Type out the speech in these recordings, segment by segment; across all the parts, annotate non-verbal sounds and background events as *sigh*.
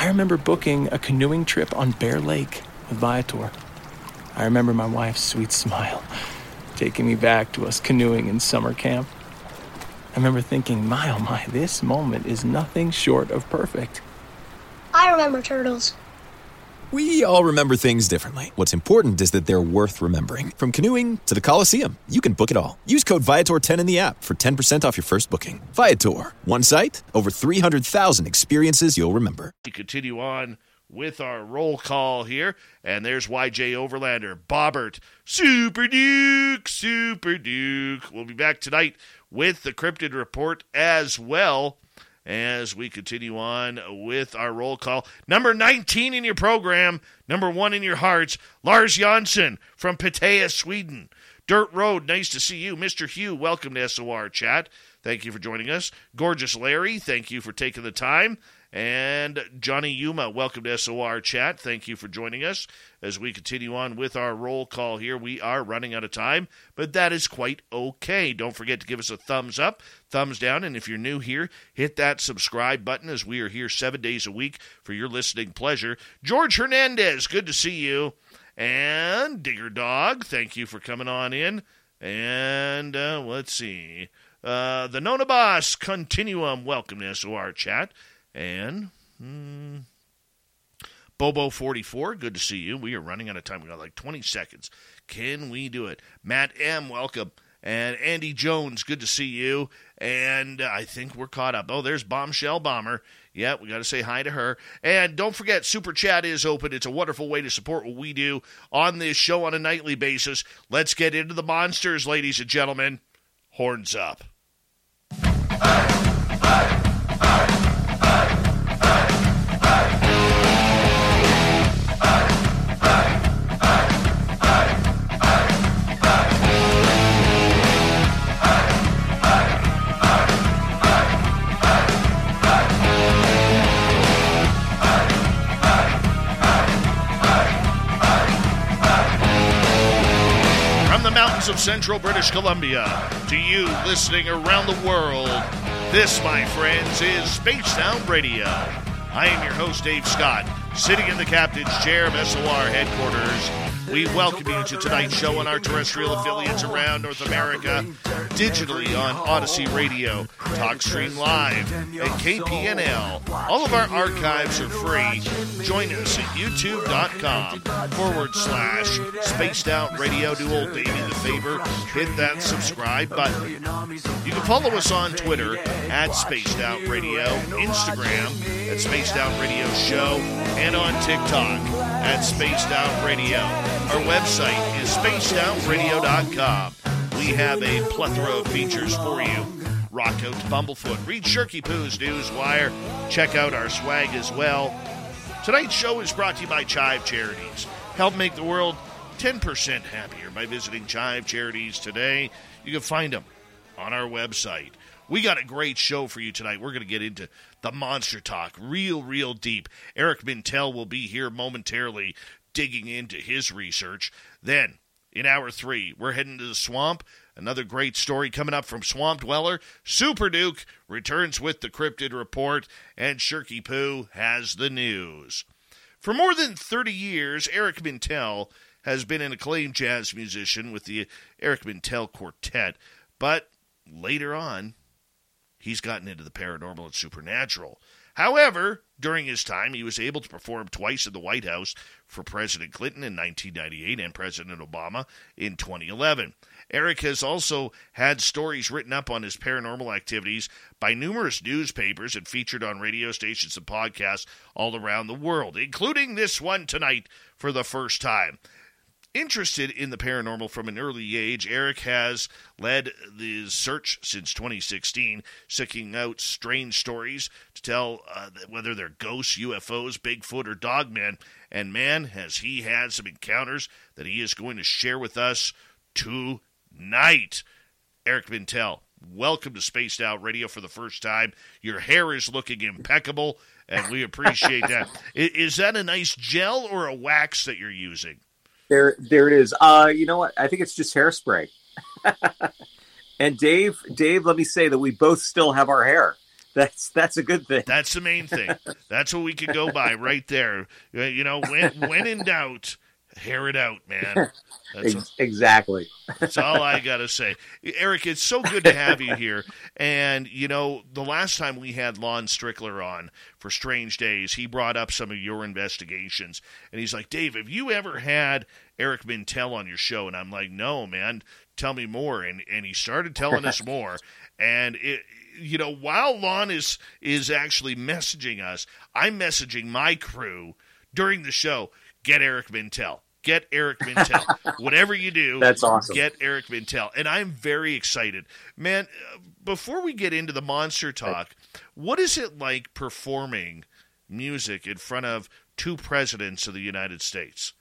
I remember booking a canoeing trip on Bear Lake with Viator. I remember my wife's sweet smile *laughs* taking me back to us canoeing in summer camp. I remember thinking, my oh my, this moment is nothing short of perfect. I remember turtles. We all remember things differently. What's important is that they're worth remembering. From canoeing to the Coliseum, you can book it all. Use code Viator10 in the app for 10% off your first booking. Viator, one site, over 300,000 experiences you'll remember. We continue on with our roll call here. And there's YJ Overlander, Bobbert, Super Duke, Super Duke. We'll be back tonight with the Cryptid Report as well as we continue on with our roll call. Number 19 in your program, number one in your hearts, Lars Jansson from Pattaya, Sweden. Dirt Road, nice to see you. Mr. Hugh, welcome to SOR Chat. Thank you for joining us. Gorgeous Larry, thank you for taking the time. And Johnny Yuma, welcome to SOR Chat. Thank you for joining us as we continue on with our roll call here. We are running out of time, but that is quite okay. Don't forget to give us a thumbs up, thumbs down, and if you're new here, hit that subscribe button as we are here seven days a week for your listening pleasure. George Hernandez, good to see you. And Digger Dog, thank you for coming on in. And uh, let's see. Uh, the Nona Boss Continuum, welcome to SOR Chat. And hmm, Bobo44, good to see you. We are running out of time. We got like 20 seconds. Can we do it? Matt M, welcome. And Andy Jones, good to see you. And uh, I think we're caught up. Oh, there's Bombshell Bomber. Yeah, we got to say hi to her. And don't forget, Super Chat is open. It's a wonderful way to support what we do on this show on a nightly basis. Let's get into the monsters, ladies and gentlemen. Horns up. Of central British Columbia to you listening around the world. This, my friends, is Spaced Out Radio. I am your host, Dave Scott, sitting in the captain's chair of SOR headquarters we welcome you to tonight's show on our terrestrial affiliates around North America, digitally on Odyssey Radio, TalkStream Live, and KPNL. All of our archives are free. Join us at youtube.com forward slash spaced out radio. Do old baby the favor, hit that subscribe button. You can follow us on Twitter at Spaced Out Radio, Instagram at Spaced Out Radio Show, and on TikTok at Spaced Out Radio. Our website is spacedoutradio.com. We have a plethora of features for you. Rock out to Bumblefoot. Read Shirky Poo's Newswire. Check out our swag as well. Tonight's show is brought to you by Chive Charities. Help make the world 10% happier by visiting Chive Charities today. You can find them on our website. We got a great show for you tonight. We're going to get into the monster talk real, real deep. Eric Mintel will be here momentarily digging into his research. Then, in hour three, we're heading to the swamp. Another great story coming up from Swamp Dweller. Super Duke returns with the cryptid report, and Shirky Poo has the news. For more than 30 years, Eric Mintel has been an acclaimed jazz musician with the Eric Mintel Quartet, but later on, he's gotten into the paranormal and supernatural. However, during his time, he was able to perform twice in the White House for President Clinton in 1998 and President Obama in 2011. Eric has also had stories written up on his paranormal activities by numerous newspapers and featured on radio stations and podcasts all around the world, including this one tonight for the first time. Interested in the paranormal from an early age, Eric has led the search since 2016, seeking out strange stories to tell uh, whether they're ghosts, UFOs, Bigfoot, or dogmen. And man, has he had some encounters that he is going to share with us tonight. Eric Mintel, welcome to Spaced Out Radio for the first time. Your hair is looking impeccable, and we appreciate that. *laughs* Is that a nice gel or a wax that you're using? There, there it is. Uh, you know what? I think it's just hairspray. *laughs* and Dave, Dave, let me say that we both still have our hair. *laughs* that's that's a good thing. That's the main thing. That's what we could go by right there. Uh, you know, when when in doubt, hair it out, man. That's, exactly. that's all I got to say. Eric, it's so good to have you here. And, you know, the last time we had Lon Strickler on for Strange Days, he brought up some of your investigations. And he's like, Dave, have you ever had Eric Mintel on your show? And I'm like, no, man, tell me more. And, and he started telling us more. And it, you know, while Lon is is actually messaging us, I'm messaging my crew during the show. Get Eric Mintel. Get Eric Mintel. *laughs* Whatever you do, that's awesome. Get Eric Mintel, and I'm very excited, man. Before we get into the monster talk, what is it like performing music in front of two presidents of the United States?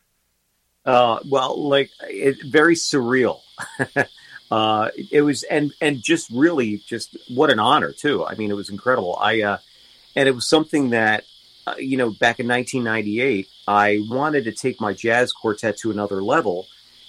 Uh, well, like it, very surreal. *laughs* uh, it was, and and just really, just what an honor too. I mean, it was incredible. I uh, and it was something that uh, you know back in 1998, I wanted to take my jazz quartet to another level,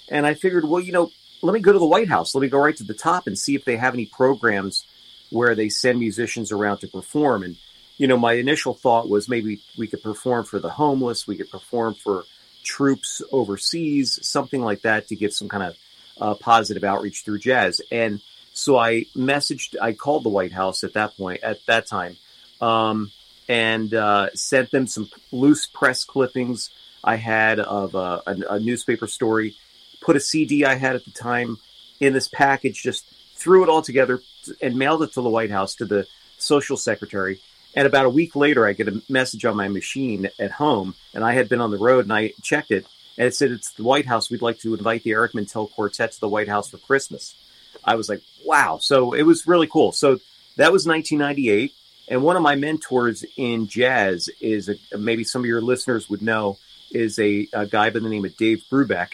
and I figured, well, you know, let me go to the White House. Let me go right to the top and see if they have any programs where they send musicians around to perform. And you know, my initial thought was maybe we could perform for the homeless, we could perform for troops overseas, something like that, to get some kind of uh, positive outreach through jazz. And so I messaged, I called the White House at that point, at that time, um, and uh, sent them some loose press clippings I had of uh, a, a, newspaper story, put a CD I had at the time in this package, just threw it all together and mailed it to the White House to the social secretary. And about a week later, I get a message on my machine at home, and I had been on the road and I checked it, and it said it's the White House. We'd like to invite the Eric Mintel Quartet to the White House for Christmas. I was like, wow. So it was really cool. So that was 1998. And one of my mentors in jazz is a, maybe some of your listeners would know is a, a, guy by the name of Dave Brubeck,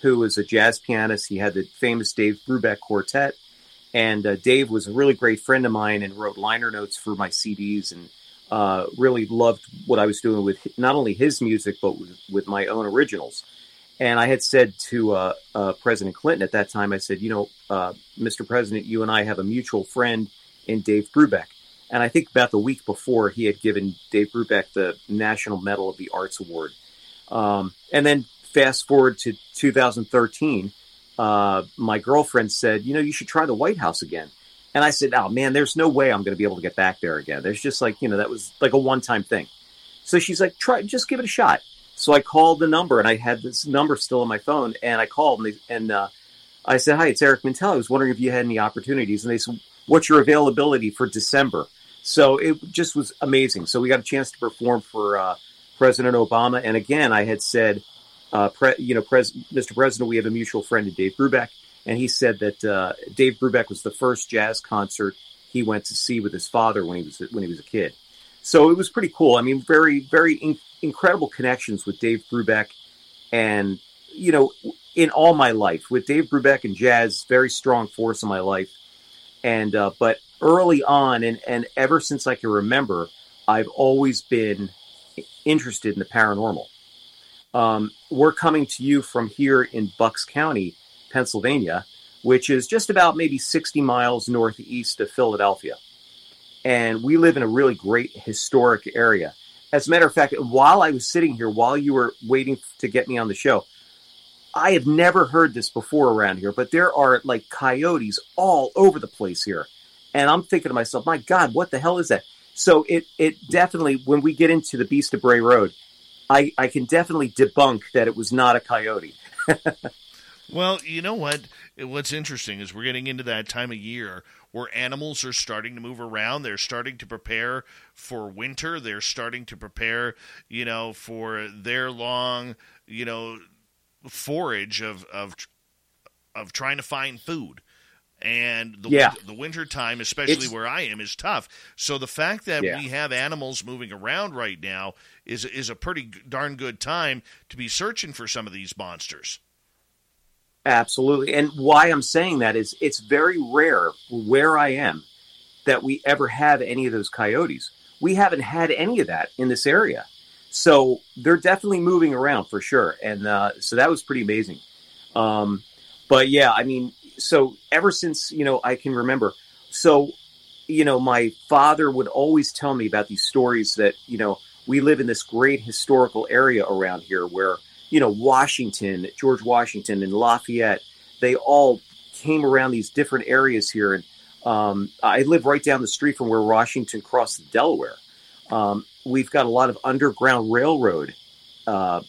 who was a jazz pianist. He had the famous Dave Brubeck Quartet. And uh, Dave was a really great friend of mine and wrote liner notes for my CDs and uh, really loved what I was doing with not only his music but with, with my own originals. And I had said to uh, uh, President Clinton at that time, I said, you know, uh, Mr. President, you and I have a mutual friend in Dave Brubeck. And I think about the week before, he had given Dave Brubeck the National Medal of the Arts Award. Um, and then fast forward to 2013, uh, my girlfriend said, you know, you should try the White House again. And I said, oh man, there's no way I'm going to be able to get back there again. There's just like, you know, that was like a one time thing. So she's like, try, just give it a shot. So I called the number and I had this number still on my phone and I called and, they, and uh, I said, hi, it's Eric Mintel. I was wondering if you had any opportunities. And they said, what's your availability for December? So it just was amazing. So we got a chance to perform for uh, President Obama. And again, I had said, uh, pre, you know, Pres- Mr. President, we have a mutual friend in Dave Brubeck and he said that uh, Dave Brubeck was the first jazz concert he went to see with his father when he was when he was a kid. So it was pretty cool. I mean, very very in- incredible connections with Dave Brubeck, and you know, in all my life with Dave Brubeck and jazz, very strong force in my life. And uh, but early on, and and ever since I can remember, I've always been interested in the paranormal. Um, we're coming to you from here in Bucks County Pennsylvania, which is just about maybe 60 miles northeast of Philadelphia. And we live in a really great historic area. As a matter of fact, while I was sitting here, while you were waiting to get me on the show, I have never heard this before around here, but there are like coyotes all over the place here. And I'm thinking to myself, my God, what the hell is that? So it it definitely when we get into the Beast of Bray Road, I, I can definitely debunk that it was not a coyote. *laughs* Well, you know what? What's interesting is we're getting into that time of year where animals are starting to move around. They're starting to prepare for winter. They're starting to prepare, you know, for their long, you know, forage of of of trying to find food. And the yeah. the winter time, especially It's- where I am, is tough. So the fact that Yeah. we have animals moving around right now is is a pretty darn good time to be searching for some of these monsters. Absolutely. And why I'm saying that is it's very rare where I am that we ever have any of those coyotes. We haven't had any of that in this area. So they're definitely moving around for sure. And uh, so that was pretty amazing. Um, but yeah, I mean, so ever since, you know, I can remember, so you know, my father would always tell me about these stories that, you know, we live in this great historical area around here where, you know, Washington, George Washington and Lafayette, they all came around these different areas here. And um, I live right down the street from where Washington crossed the Delaware. Um, we've got a lot of underground railroad uh,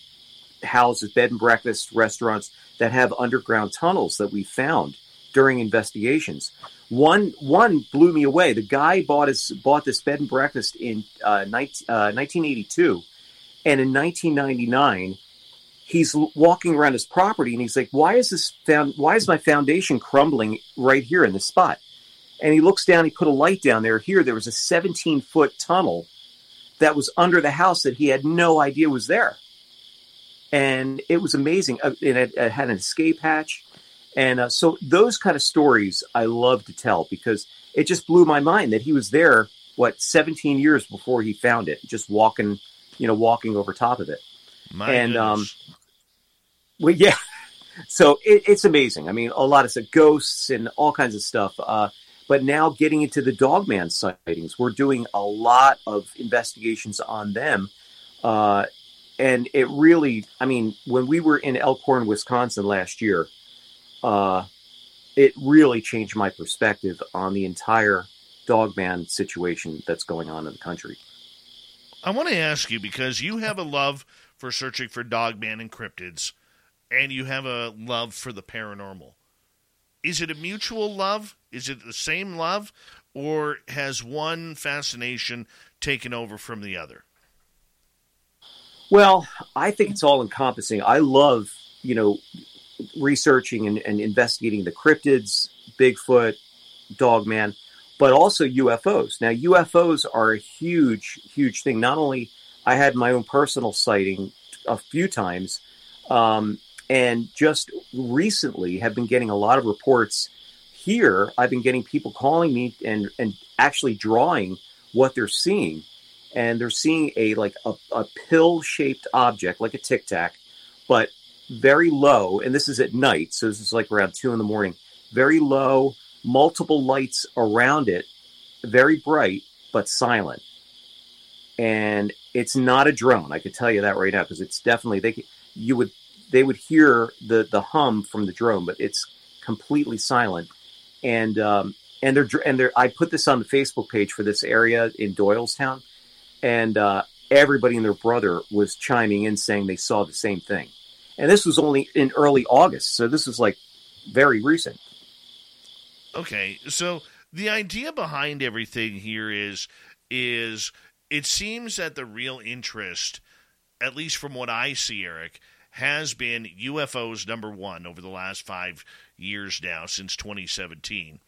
houses, bed and breakfast, restaurants that have underground tunnels that we found during investigations. One one blew me away. The guy bought his bought this bed and breakfast in uh, 19, uh, 1982, and in 1999, he's walking around his property and he's like, "Why is this found? Why is my foundation crumbling right here in this spot?" And he looks down. He put a light down there. Here, there was a 17 foot tunnel that was under the house that he had no idea was there, and it was amazing. Uh, it, had an escape hatch. And uh, so those kind of stories I love to tell because it just blew my mind that he was there, what, 17 years before he found it, just walking, you know, walking over top of it. My and, um, well, yeah. *laughs* So it, it's amazing. I mean, a lot of stuff, ghosts and all kinds of stuff. Uh, but now getting into the Dogman sightings, we're doing a lot of investigations on them. Uh, and it really, I mean, when we were in Elkhorn, Wisconsin last year, uh, it really changed my perspective on the entire dogman situation that's going on in the country. I want to ask you because you have a love for searching for dogman and cryptids, and you have a love for the paranormal. Is it a mutual love? Is it the same love, or has one fascination taken over from the other? Well, I think it's all encompassing. I love, you know, researching and, and investigating the cryptids, Bigfoot, Dogman, but also UFOs. Now, UFOs are a huge, huge thing. Not only I had my own personal sighting a few times, um, and just recently have been getting a lot of reports here. I've been getting people calling me and and actually drawing what they're seeing, and they're seeing a like a, a pill shaped object like a tic tac, but very low, and this is at night, so this is like around two in the morning. Very low, multiple lights around it, very bright but silent. And it's not a drone. I could tell you that right now because it's definitely they. You would they would hear the the hum from the drone, but it's completely silent. And um, and they're and they're. I put this on the Facebook page for this area in Doylestown, and uh, everybody and their brother was chiming in saying they saw the same thing and this was only in early August, so this was like very recent. Okay, so the idea behind everything here is is it seems that the real interest, at least from what I see, Eric, has been UFOs number one over the last five years now since 2017,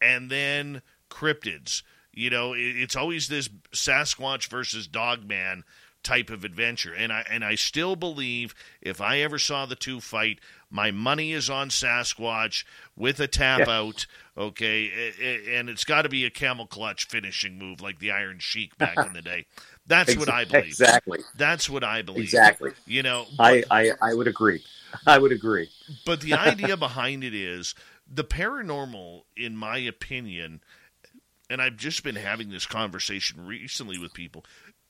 and then cryptids. You know, it's always this Sasquatch versus Dogman type of adventure. And I and I still believe if I ever saw the two fight, my money is on Sasquatch with a tap yeah. out. Okay, and it's got to be a camel clutch finishing move like the Iron Sheik back in the day. That's what I believe. Exactly. That's what I believe. Exactly. You know, but, I, I I would agree. I would agree. But the idea behind it is the paranormal, in my opinion, and I've just been having this conversation recently with people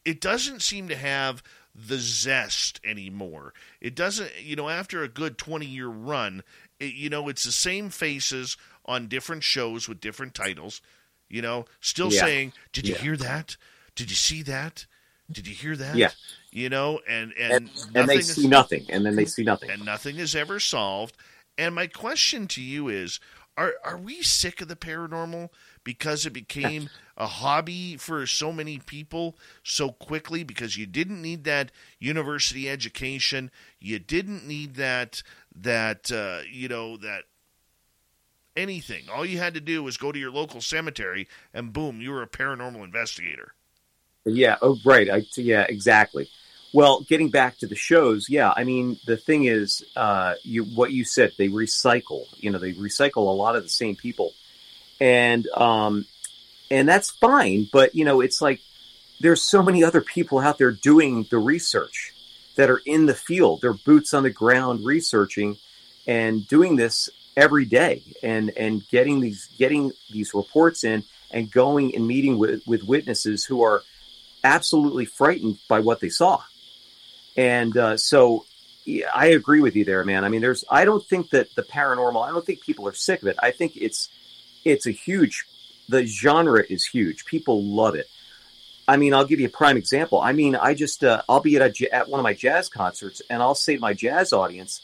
it doesn't seem to have the zest anymore. It doesn't, you know, after a good 20 year run, it, you know, it's the same faces on different shows with different titles, you know, still yeah. saying, Did you yeah. hear that? Did you see that? Did you hear that? Yeah. You know, and and, and, and they see nothing, and then they see nothing. And nothing is ever solved. And my question to you is are are we sick of the paranormal because it became a hobby for so many people so quickly because you didn't need that university education, you didn't need that that uh, you know that anything. All you had to do was go to your local cemetery, and boom, you were a paranormal investigator. Yeah. Oh, right. I, yeah. Exactly. Well, getting back to the shows, yeah. I mean, the thing is, uh, you what you said, they recycle. You know, they recycle a lot of the same people, and um, and that's fine. But you know, it's like there's so many other people out there doing the research that are in the field. They're boots on the ground researching and doing this every day and and getting these getting these reports in and going and meeting with, with witnesses who are absolutely frightened by what they saw. And uh, so I agree with you there, man. I mean, there's, I don't think that the paranormal, I don't think people are sick of it. I think it's, it's a huge, the genre is huge. People love it. I mean, I'll give you a prime example. I mean, I just, uh, I'll be at, a, at one of my jazz concerts and I'll say to my jazz audience,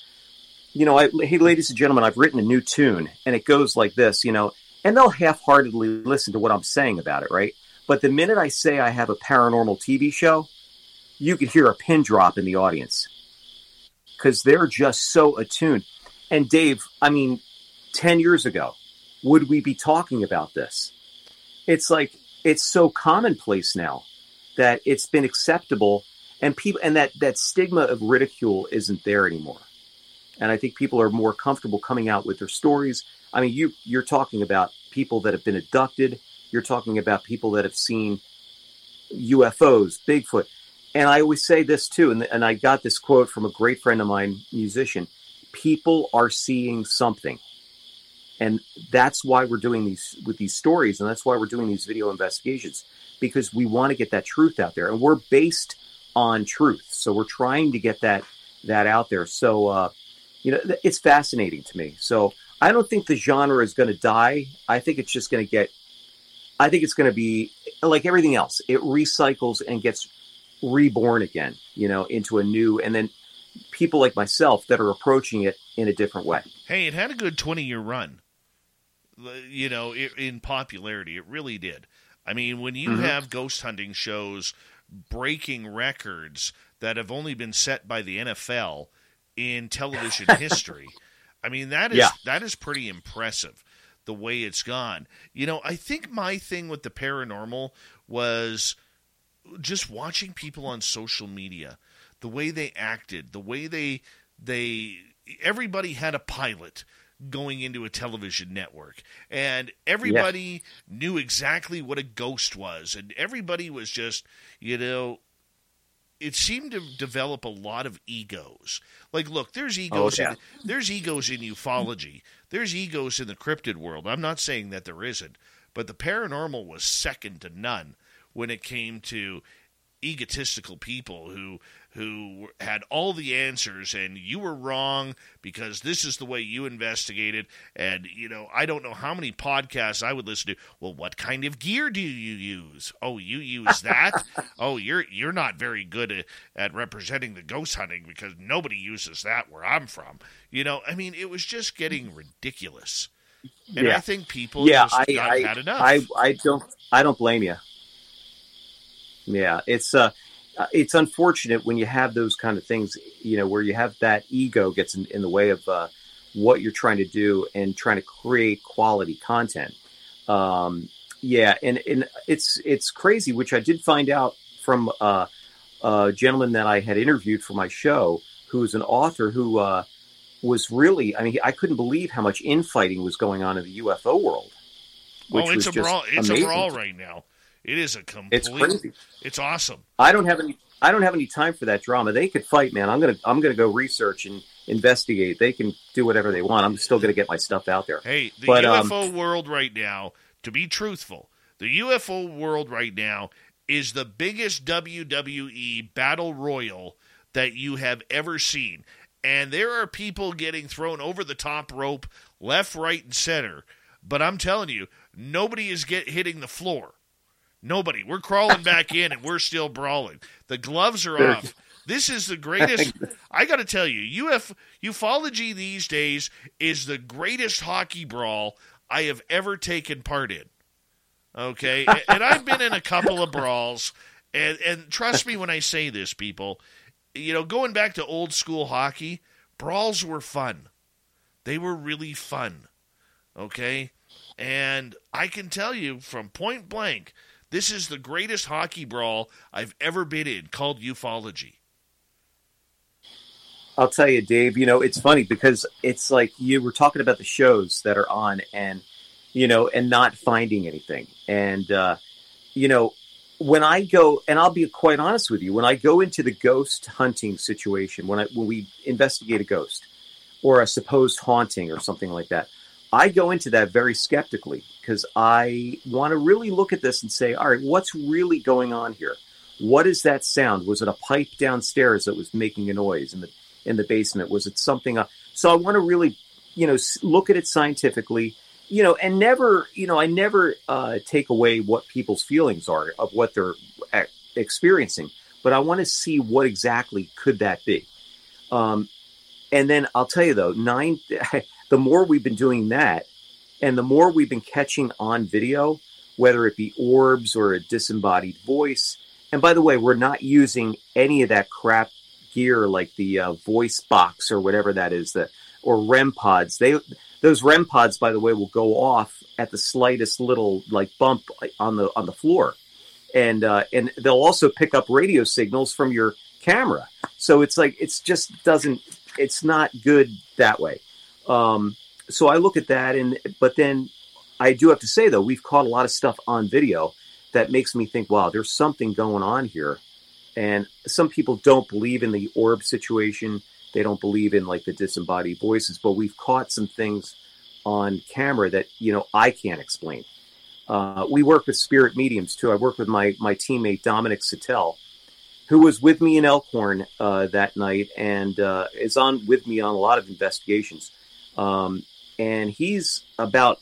you know, I, hey, ladies and gentlemen, I've written a new tune and it goes like this, you know, and they'll half heartedly listen to what I'm saying about it, right? But the minute I say I have a paranormal TV show, you could hear a pin drop in the audience because they're just so attuned. And Dave, I mean, 10 years ago, would we be talking about this? It's like, it's so commonplace now that it's been acceptable and people and that that stigma of ridicule isn't there anymore and i think people are more comfortable coming out with their stories i mean you you're talking about people that have been abducted you're talking about people that have seen ufos bigfoot and I always say this too, and, and I got this quote from a great friend of mine, musician. People are seeing something. And that's why we're doing these with these stories, and that's why we're doing these video investigations, because we want to get that truth out there. And we're based on truth. So we're trying to get that that out there. So uh, you know, it's fascinating to me. So I don't think the genre is going to die. I think it's just going to get I think it's going to be like everything else. It recycles and gets reborn again, you know, into a new, and then people like myself that are approaching it in a different way. Hey, it had a good 20 year run, you know, in popularity. It really did. I mean, when you mm-hmm. have ghost hunting shows breaking records that have only been set by the NFL in television *laughs* history, I mean, that is, yeah. that is pretty impressive the way it's gone. You know, I think my thing with the paranormal was just watching people on social media, the way they acted, the way they they everybody had a pilot going into a television network and everybody knew exactly what a ghost was and everybody was just you know it seemed to develop a lot of egos. Like look there's oh, egos oh, yeah. in, there's egos in ufology. There's egos in the cryptid world. I'm not saying that there isn't but the paranormal was second to none when it came to egotistical people who who had all the answers and you were wrong because this is the way you investigated. And you know I don't know how many podcasts I would listen to. Well what kind of gear do you use? Oh you use that? *laughs* Oh you're you're not very good at, at representing the ghost hunting because nobody uses that where I'm from. You know I mean it was just getting ridiculous. And yeah. I think people yeah, I, I, had enough. I I don't I don't blame you yeah, it's uh, uh, it's unfortunate when you have those kind of things, you know, where you have that ego gets in, in the way of uh, what you're trying to do and trying to create quality content. Um, yeah, and and it's it's crazy, which I did find out from uh, a gentleman that I had interviewed for my show, who's an author who uh, was really, I mean, I couldn't believe how much infighting was going on in the UFO world. oh, it's a brawl! It's amazing. a brawl right now. It is a complete. It's crazy. It's awesome. I don't have any. I don't have any time for that drama. They could fight, man. I'm gonna. I'm gonna go research and investigate. They can do whatever they want. I'm still gonna get my stuff out there. Hey, the but, UFO um, world right now. To be truthful, the UFO world right now is the biggest WWE battle royal that you have ever seen. And there are people getting thrown over the top rope, left, right, and center. But I'm telling you, nobody is get hitting the floor. Nobody. We're crawling back in and we're still brawling. The gloves are off. This is the greatest. I got to tell you, UF ufology these days is the greatest hockey brawl I have ever taken part in. Okay, and, and I've been in a couple of brawls, and and trust me when I say this, people. You know, going back to old school hockey, brawls were fun. They were really fun. Okay, and I can tell you from point blank this is the greatest hockey brawl I've ever been in called ufology. I'll tell you, Dave, you know, it's funny because it's like you were talking about the shows that are on and, you know, and not finding anything. And, uh, you know, when I go, and I'll be quite honest with you, when I go into the ghost hunting situation, when I, when we investigate a ghost or a supposed haunting or something like that, I go into that very skeptically because I want to really look at this and say, all right, what's really going on here? What is that sound? Was it a pipe downstairs that was making a noise in the in the basement? Was it something? Uh, so I want to really, you know, look at it scientifically, you know, and never, you know, I never uh, take away what people's feelings are of what they're experiencing, but I want to see what exactly could that be. Um, and then I'll tell you though, nine, *laughs* the more we've been doing that, and the more we've been catching on video, whether it be orbs or a disembodied voice. And by the way, we're not using any of that crap gear like the uh, voice box or whatever that is, that or REM pods. They those REM pods, by the way, will go off at the slightest little like bump on the on the floor, and uh, and they'll also pick up radio signals from your camera. So it's like it's just doesn't it's not good that way. Um, so I look at that, and but then I do have to say though we've caught a lot of stuff on video that makes me think, wow, there's something going on here. And some people don't believe in the orb situation. They don't believe in like the disembodied voices, but we've caught some things on camera that you know I can't explain. Uh, we work with spirit mediums too. I work with my my teammate Dominic Sattel, who was with me in Elkhorn uh, that night and uh, is on with me on a lot of investigations. Um, and he's about,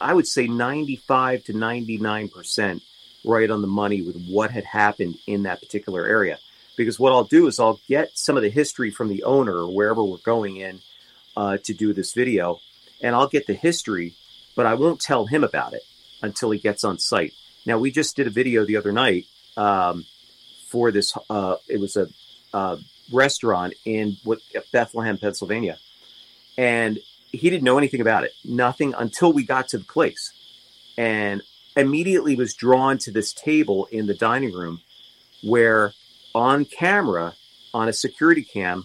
I would say, 95 to 99 percent right on the money with what had happened in that particular area. Because what I'll do is I'll get some of the history from the owner or wherever we're going in uh, to do this video, and I'll get the history, but I won't tell him about it until he gets on site. Now, we just did a video the other night um, for this. Uh, it was a uh, restaurant in Bethlehem, Pennsylvania, and he didn't know anything about it, nothing until we got to the place, and immediately was drawn to this table in the dining room where on camera on a security cam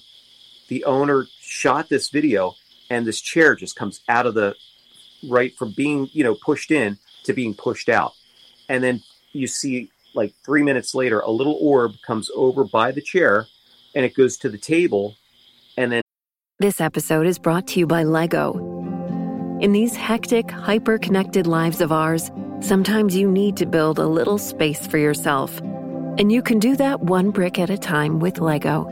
the owner shot this video and this chair just comes out of the right from being you know pushed in to being pushed out. And then you see like three minutes later a little orb comes over by the chair and it goes to the table and then this episode is brought to you by lego in these hectic hyper connected lives of ours Sometimes you need to build a little space for yourself. And you can do that one brick at a time with Lego.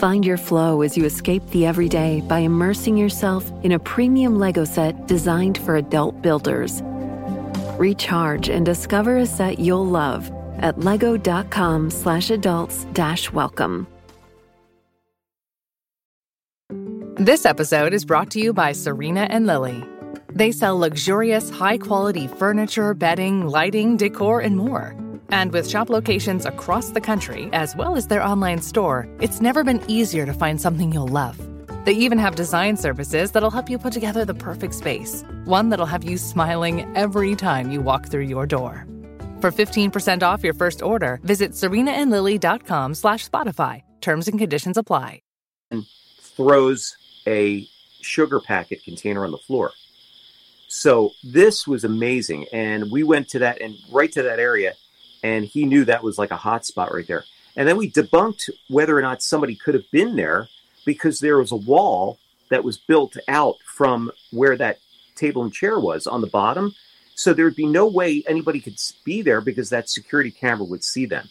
Find your flow as you escape the everyday by immersing yourself in a premium Lego set designed for adult builders. Recharge and discover a set you'll love at lego.com This episode is brought to you by Serena and Lily. They sell luxurious, high quality furniture, bedding, lighting, decor, and more. And with shop locations across the country, as well as their online store, it's never been easier to find something you'll love. They even have design services that'll help you put together the perfect space, one that'll have you smiling every time you walk through your door. For 15% off your first order, visit serenaandlily.com slash Spotify. Terms and conditions apply. Throws a sugar packet container on the floor. So this was amazing. And we went to that and right to that area, and he knew that was like a hot spot right there. And then we debunked whether or not somebody could have been there because there was a wall that was built out from where that table and chair was on the bottom. So there'd be no way anybody could be there because that security camera would see them.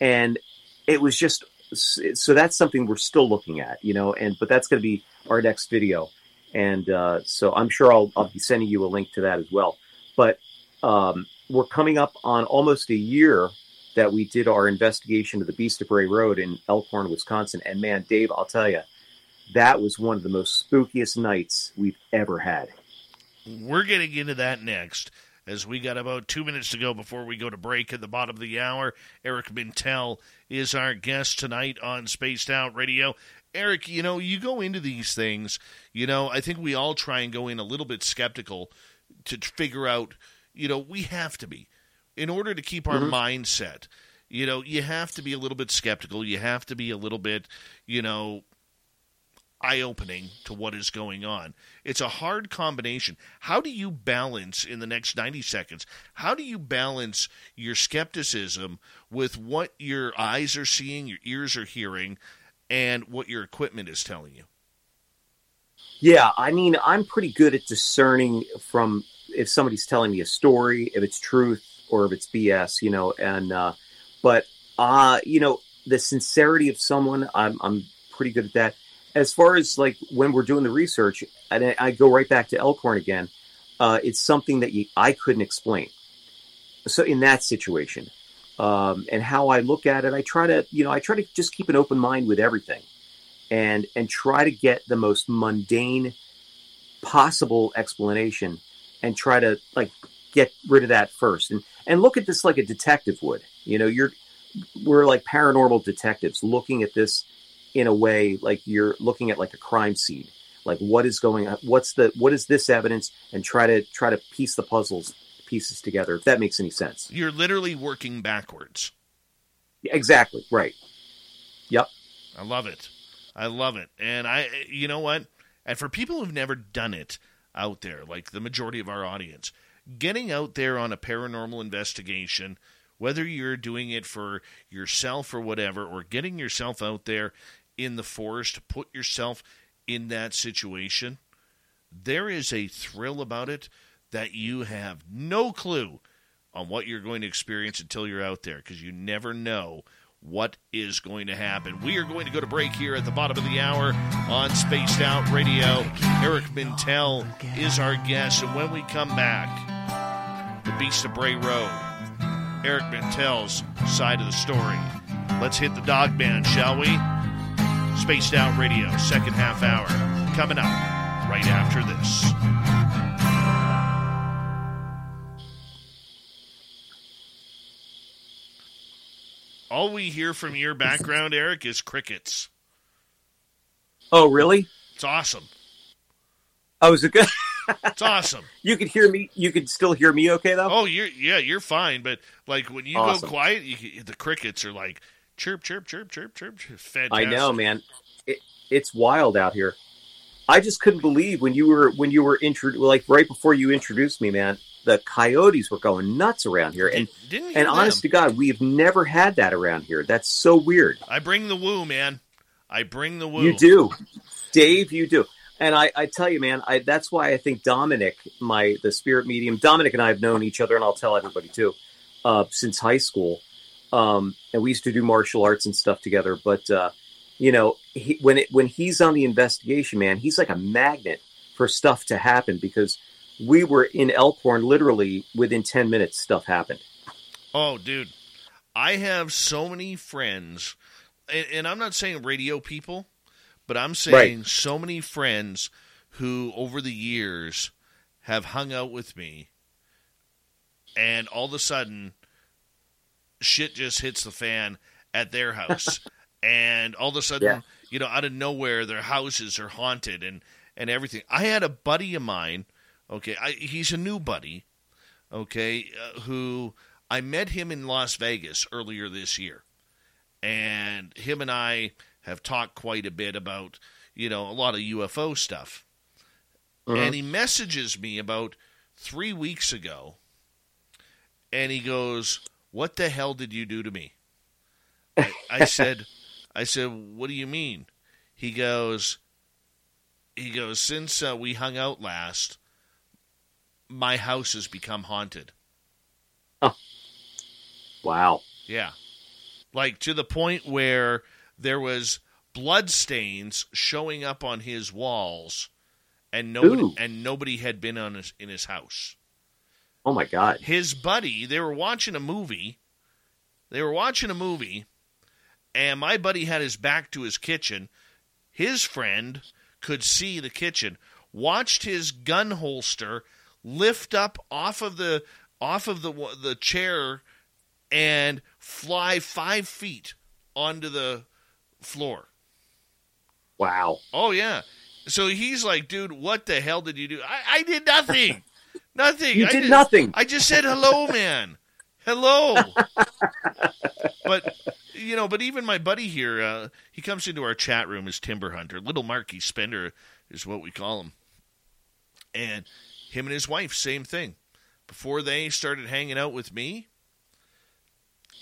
And it was just so that's something we're still looking at, you know, and but that's going to be our next video and uh, so I'm sure I'll, I'll be sending you a link to that as well. But um, we're coming up on almost a year that we did our investigation of the Beast of Bray Road in Elkhorn, Wisconsin. And man, Dave, I'll tell you, that was one of the most spookiest nights we've ever had. We're getting into that next. As we got about two minutes to go before we go to break at the bottom of the hour, Eric Mintel is our guest tonight on Spaced Out Radio. Eric, you know, you go into these things, you know, I think we all try and go in a little bit skeptical to figure out, you know, we have to be. In order to keep our mm-hmm. mindset, you know, you have to be a little bit skeptical. You have to be a little bit, you know, eye opening to what is going on. It's a hard combination. How do you balance in the next 90 seconds? How do you balance your skepticism with what your eyes are seeing, your ears are hearing, and what your equipment is telling you. Yeah, I mean, I'm pretty good at discerning from if somebody's telling me a story, if it's truth or if it's BS, you know. And uh, but uh, you know, the sincerity of someone, I'm I'm pretty good at that. As far as like when we're doing the research, and I, I go right back to Elkhorn again. Uh, it's something that you, I couldn't explain. So in that situation, um, and how I look at it, I try to, you know, I try to just keep an open mind with everything, and and try to get the most mundane possible explanation, and try to like get rid of that first, and and look at this like a detective would. You know, you're we're like paranormal detectives looking at this in a way like you're looking at like a crime scene like what is going on what's the what is this evidence and try to try to piece the puzzles pieces together if that makes any sense You're literally working backwards. exactly right yep I love it. I love it. And I, you know what? And for people who've never done it out there, like the majority of our audience, getting out there on a paranormal investigation, whether you're doing it for yourself or whatever, or getting yourself out there in the forest put yourself in that situation, there is a thrill about it that you have no clue on what you're going to experience until you're out there because you never know what is going to happen. We are going to go to break here at the bottom of the hour on Spaced Out Radio. Eric Mintel is our guest, and when we come back, the Beast of Bray Road, Eric Mintel's side of the story. Let's hit the dog band, shall we? Spaced Out Radio, second half hour, coming up right after this. All we hear from your background, Eric, is crickets. oh really It's awesome. oh is it good *laughs* It's awesome. you could hear me you could still hear me okay though Oh, you're yeah, you're fine. But like when you Awesome. go quiet, you, the crickets are like chirp, chirp, chirp, chirp, chirp. chirp. Fantastic. I know, man. It, it's wild out here. I just couldn't believe when you were when you were intro like right before you introduced me, man. The coyotes were going nuts around here, and and them. honest to God, we've never had that around here. That's so weird. I bring the woo, man. I bring the woo. You do, Dave. You do, and I, I tell you, man. I, that's why I think Dominic, my the spirit medium, Dominic and I have known each other, and I'll tell everybody too, uh, since high school. Um, and we used to do martial arts and stuff together. But uh, you know, he, when it when he's on the investigation, man, he's like a magnet for stuff to happen because we were in Elkhorn literally within ten minutes. Stuff happened. Oh, dude, I have so many friends, and, and I'm not saying radio people, but I'm saying so many friends who, over the years, have hung out with me, and all of a sudden, shit just hits the fan at their house, *laughs* and all of a sudden, Yeah. you know, out of nowhere, their houses are haunted and and everything. I had a buddy of mine. Okay, I, he's a new buddy okay, uh, who I met him in Las Vegas earlier this year. And him and I have talked quite a bit about, you know, a lot of UFO stuff. And he messages me about three weeks ago, and he goes, What the hell did you do to me? I, I *laughs* said, I said, What do you mean? He goes, he goes, since uh, we hung out last, my house has become haunted. Oh. Wow. Yeah. Like to the point where there was blood stains showing up on his walls and nobody Ooh. and nobody had been on his, in his house. Oh my God. His buddy, they were watching a movie. They were watching a movie and my buddy had his back to his kitchen. His friend could see the kitchen, watched his gun holster lift up off of the off of the the chair and fly five feet onto the floor. Wow. Oh yeah. So he's like, dude, what the hell did you do? I, I did nothing. *laughs* nothing. You I did just- nothing. I just said hello, man. Hello. *laughs* but you know, but even my buddy here, uh, he comes into our chat room as Timber Hunter. Little Marky Spender is what we call him. And him and his wife, same thing. Before they started hanging out with me,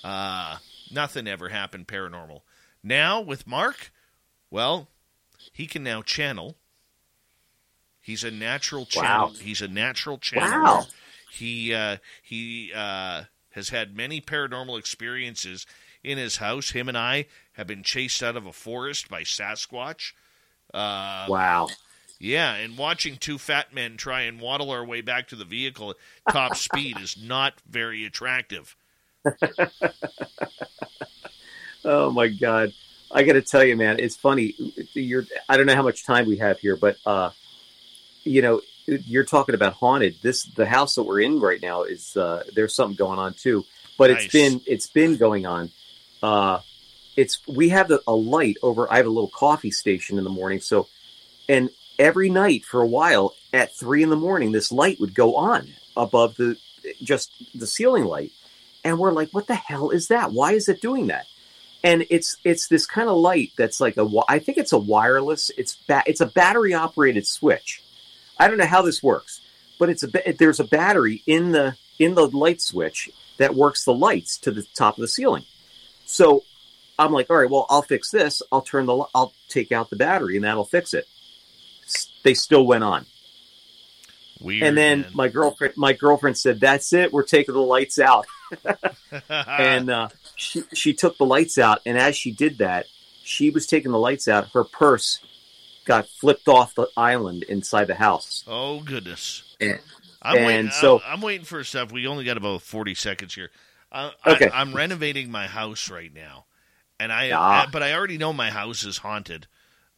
uh, nothing ever happened paranormal. Now with Mark, well, he can now channel. He's a natural channel. Wow. He's a natural channel. Wow. He uh, he uh, has had many paranormal experiences in his house. Him and I have been chased out of a forest by Sasquatch. Uh, Wow. yeah, and watching two fat men try and waddle our way back to the vehicle at top *laughs* speed is not very attractive. *laughs* Oh my God. I got to tell you, man, it's funny. You're, I don't know how much time we have here, but, uh, you know, you're talking about haunted. This, the house that we're in right now is, uh, there's something going on too, but Nice. it's been, it's been going on. Uh, it's, we have the, a light over, I have a little coffee station in the morning. So, and every night for a while at three in the morning, this light would go on above the, just the ceiling light. And we're like, what the hell is that? Why is it doing that? and it's it's this kind of light that's like a I think it's a wireless it's ba- it's a battery operated switch i don't know how this works but it's a there's a battery in the in the light switch that works the lights to the top of the ceiling so i'm like all right well i'll fix this i'll turn the i'll take out the battery and that'll fix it they still went on Weird. and then man. my girlfriend my girlfriend said that's it we're taking the lights out *laughs* *laughs* and uh, she she took the lights out, and as she did that, she was taking the lights out. Her purse got flipped off the island inside the house. oh goodness. And, I'm And waiting. so- I'm, I'm waiting for stuff. We only got about 40 seconds here. Uh, Okay. I, I'm renovating my house right now, and I, Ah. I- but I already know my house is haunted.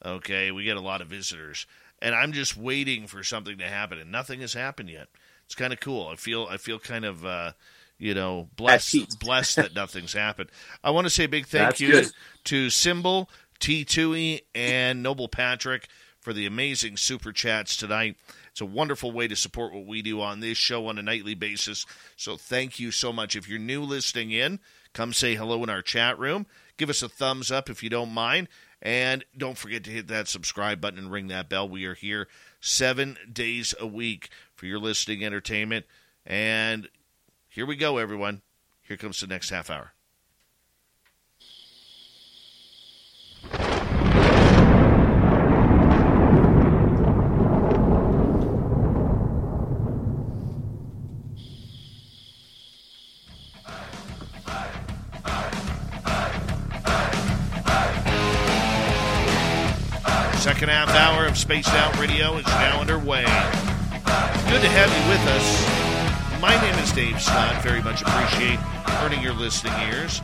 Okay, we get a lot of visitors, and I'm just waiting for something to happen, and nothing has happened yet. It's kind of cool. I feel I feel kind of uh, you know blessed blessed that *laughs* nothing's happened. I want to say a big thank That's you good. to Symbol, T Tui, and Noble Patrick for the amazing super chats tonight. It's a wonderful way to support what we do on this show on a nightly basis. So thank you so much. If you're new listening in, come say hello in our chat room. Give us a thumbs up if you don't mind. And don't forget to hit that subscribe button and ring that bell. We are here seven days a week for your listening entertainment. And here we go, everyone. Here comes the next half hour. Second half hour of Spaced Out Radio is now underway. Good to have you with us. My name is Dave Scott. Very much appreciate earning your listening ears.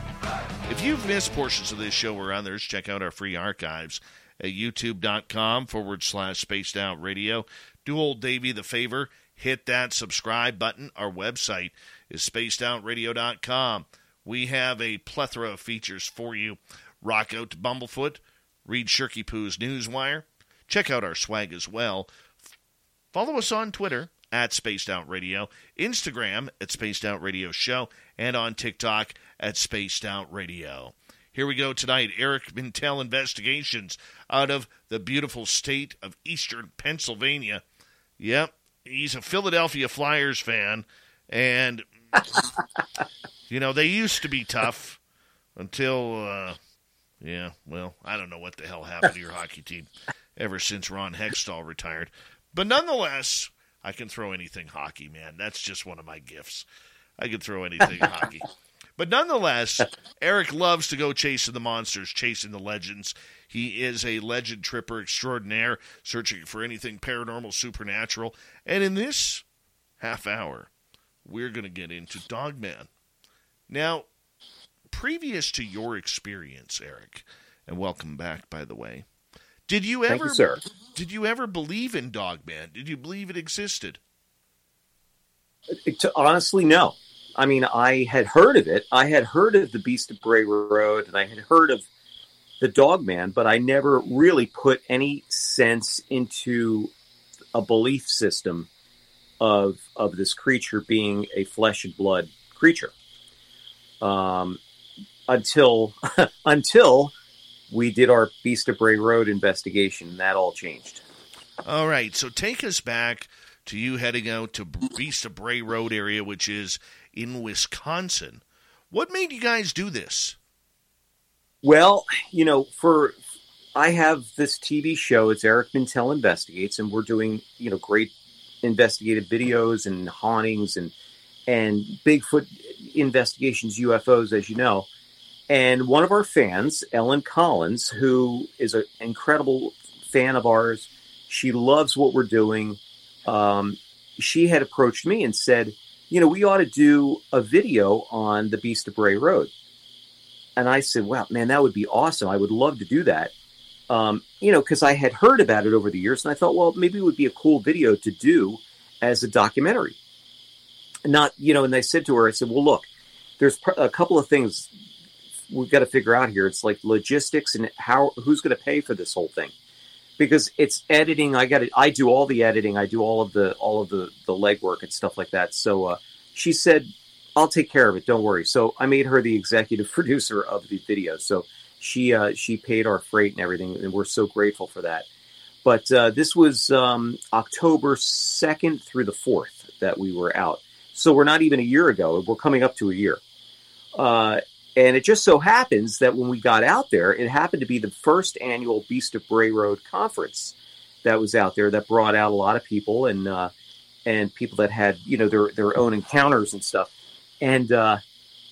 If you've missed portions of this show or others, check out our free archives at youtube.com forward slash spaced out radio. Do old Davey the favor, hit that subscribe button. Our website is spacedoutradio.com. We have a plethora of features for you. Rock out to Bumblefoot, read Shirky Poo's Newswire, check out our swag as well. Follow us on Twitter at Spaced Out Radio, Instagram at Spaced Out Radio Show, and on TikTok at Spaced Out Radio. Here we go tonight. Eric Mintel Investigations out of the beautiful state of Eastern Pennsylvania. Yep, he's a Philadelphia Flyers fan, and *laughs* you know they used to be tough until, uh, yeah, well, I don't know what the hell happened to your hockey team ever since Ron Hextall retired. But nonetheless, I can throw anything hockey, man. That's just one of my gifts. I can throw anything *laughs* hockey. But nonetheless, Eric loves to go chasing the monsters, chasing the legends. He is a legend tripper extraordinaire, searching for anything paranormal, supernatural. And in this half hour, we're going to get into Dogman. Now, previous to your experience, Eric, and welcome back, by the way, did you Thank ever you, sir. did you ever believe in Dogman? Did you believe it existed? To, honestly, no. I mean, I had heard of it. I had heard of the Beast of Bray Road, and I had heard of the Dog Man, but I never really put any sense into a belief system of of this creature being a flesh and blood creature. Um, until *laughs* until we did our Beast of Bray Road investigation, that all changed. All right, so take us back to you heading out to Beast of Bray Road area, which is in Wisconsin. What made you guys do this? Well, you know, for I have this TV show. It's Eric Mintel Investigates, and we're doing you know great investigative videos and hauntings and and Bigfoot investigations, UFOs, as you know. And one of our fans, Ellen Collins, who is an incredible fan of ours, she loves what we're doing. Um, she had approached me and said, you know, we ought to do a video on the Beast of Bray Road. And I said, wow, man, that would be awesome. I would love to do that. Um, you know, because I had heard about it over the years, and I thought, well, maybe it would be a cool video to do as a documentary. Not, you know, and I said to her, I said, well, look, there's a couple of things we've got to figure out here. It's like logistics and how who's going to pay for this whole thing because it's editing. I got it. I do all the editing. I do all of the all of the the legwork and stuff like that. So uh, she said, "I'll take care of it. Don't worry." So I made her the executive *laughs* producer of the video. So she uh, she paid our freight and everything, and we're so grateful for that. But uh, this was um, October second through the fourth that we were out. So we're not even a year ago. We're coming up to a year. Uh, and it just so happens that when we got out there, it happened to be the first annual Beast of Bray Road conference that was out there that brought out a lot of people and uh, and people that had you know their their own encounters and stuff. And uh,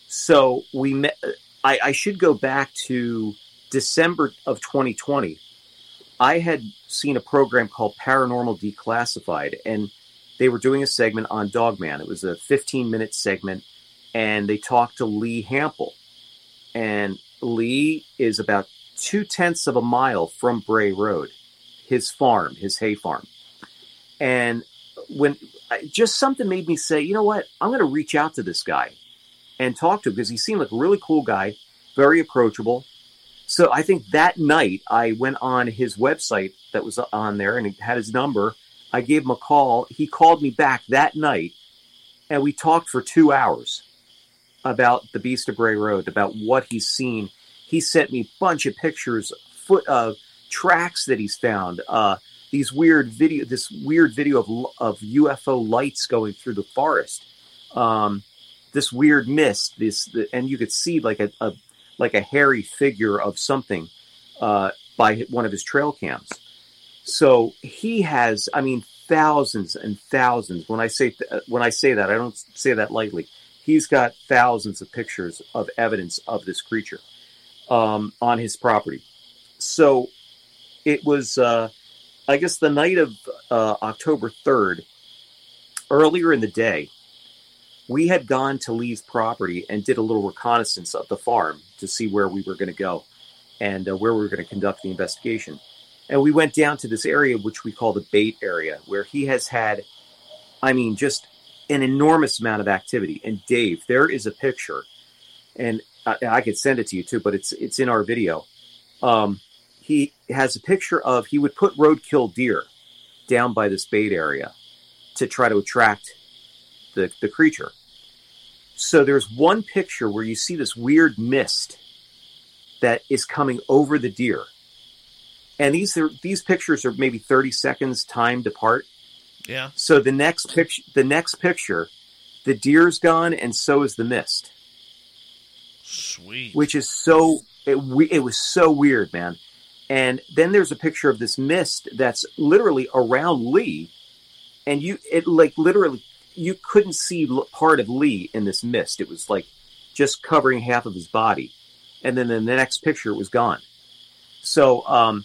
so we met. I, I should go back to December of 2020. I had seen a program called Paranormal Declassified, and they were doing a segment on Dogman. It was a 15 minute segment, and they talked to Lee Hample and Lee is about two tenths of a mile from Bray Road, his farm, his hay farm. And when just something made me say, you know what, I'm going to reach out to this guy and talk to him because he seemed like a really cool guy, very approachable. So I think that night I went on his website that was on there and it had his number. I gave him a call. He called me back that night and we talked for two hours about the Beast of Bray Road, about what he's seen. He sent me a bunch of pictures, foot of tracks that he's found. Uh, these weird video, this weird video of of UFO lights going through the forest. Um, this weird mist, this, the, and you could see like a, a like a hairy figure of something uh, by one of his trail cams. So he has, I mean, thousands and thousands. When I say th- when I say that, I don't say that lightly he's got thousands of pictures of evidence of this creature um, on his property. So it was, uh, I guess, the night of uh, October 3rd, earlier in the day, we had gone to Lee's property and did a little reconnaissance of the farm to see where we were going to go and uh, where we were going to conduct the investigation. And we went down to this area, which we call the bait area, where he has had, I mean, just an enormous amount of activity. And Dave, there is a picture, and I, I could send it to you too, but it's it's in our video. Um, he has a picture of he would put roadkill deer down by this bait area to try to attract the, the creature. So there's one picture where you see this weird mist that is coming over the deer. And these are these pictures are maybe 30 seconds timed apart. Yeah. So the next picture, the next picture, the deer's gone, and so is the mist. Sweet. Which is so it, it was so weird, man. And then there's a picture of this mist that's literally around Lee, and you it like literally you couldn't see part of Lee in this mist. It was like just covering half of his body, and then in the next picture it was gone. So, um,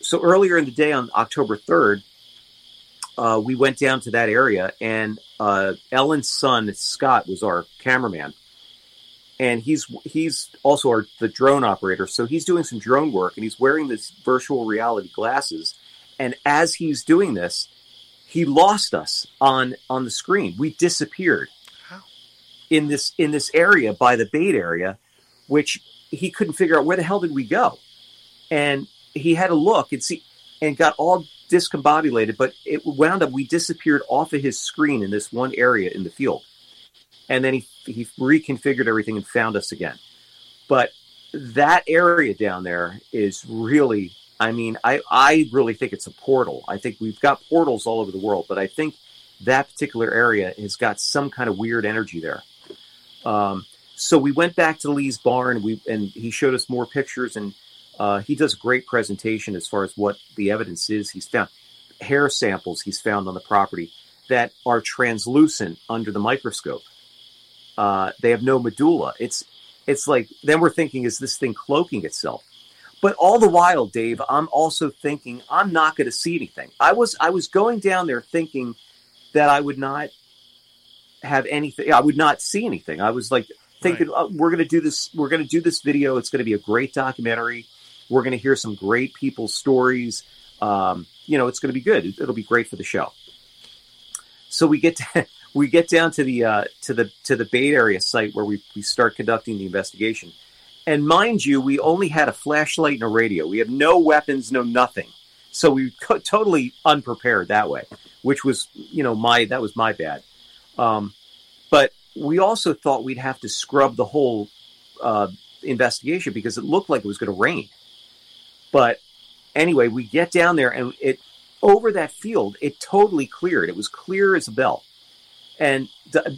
so earlier in the day on October third, uh, we went down to that area, and uh, Ellen's son Scott was our cameraman, and he's he's also our the drone operator. So he's doing some drone work, and he's wearing this virtual reality glasses. And as he's doing this, he lost us on on the screen. We disappeared How? in this in this area by the bait area, which he couldn't figure out where the hell did we go, and he had to look and see and got all discombobulated, but it wound up we disappeared off of his screen in this one area in the field. And then he he reconfigured everything and found us again. But that area down there is really I mean, I, I really think it's a portal. I think we've got portals all over the world, but I think that particular area has got some kind of weird energy there. Um, so we went back to Lee's barn. We and he showed us more pictures, and Uh, he does a great presentation as far as what the evidence is. He's found hair samples he's found on the property that are translucent under the microscope. Uh, they have no medulla. It's it's like then we're thinking, is this thing cloaking itself? But all the while, Dave, I'm also thinking I'm not going to see anything. I was I was going down there thinking that I would not have anything. I would not see anything. I was like thinking right. oh, we're going to do this. We're going to do this video. It's going to be a great documentary. We're going to hear some great people's stories. Um, you know, it's going to be good. It'll be great for the show. So we get to, *laughs* we get down to the uh, to the to the Bait Area site where we we start conducting the investigation. And mind you, we only had a flashlight and a radio. We have no weapons, no nothing. So we co- totally unprepared that way, which was you know my that was my bad. Um, but we also thought we'd have to scrub the whole uh, investigation because it looked like it was going to rain. But anyway, we get down there and it over that field, it totally cleared. It was clear as a bell, and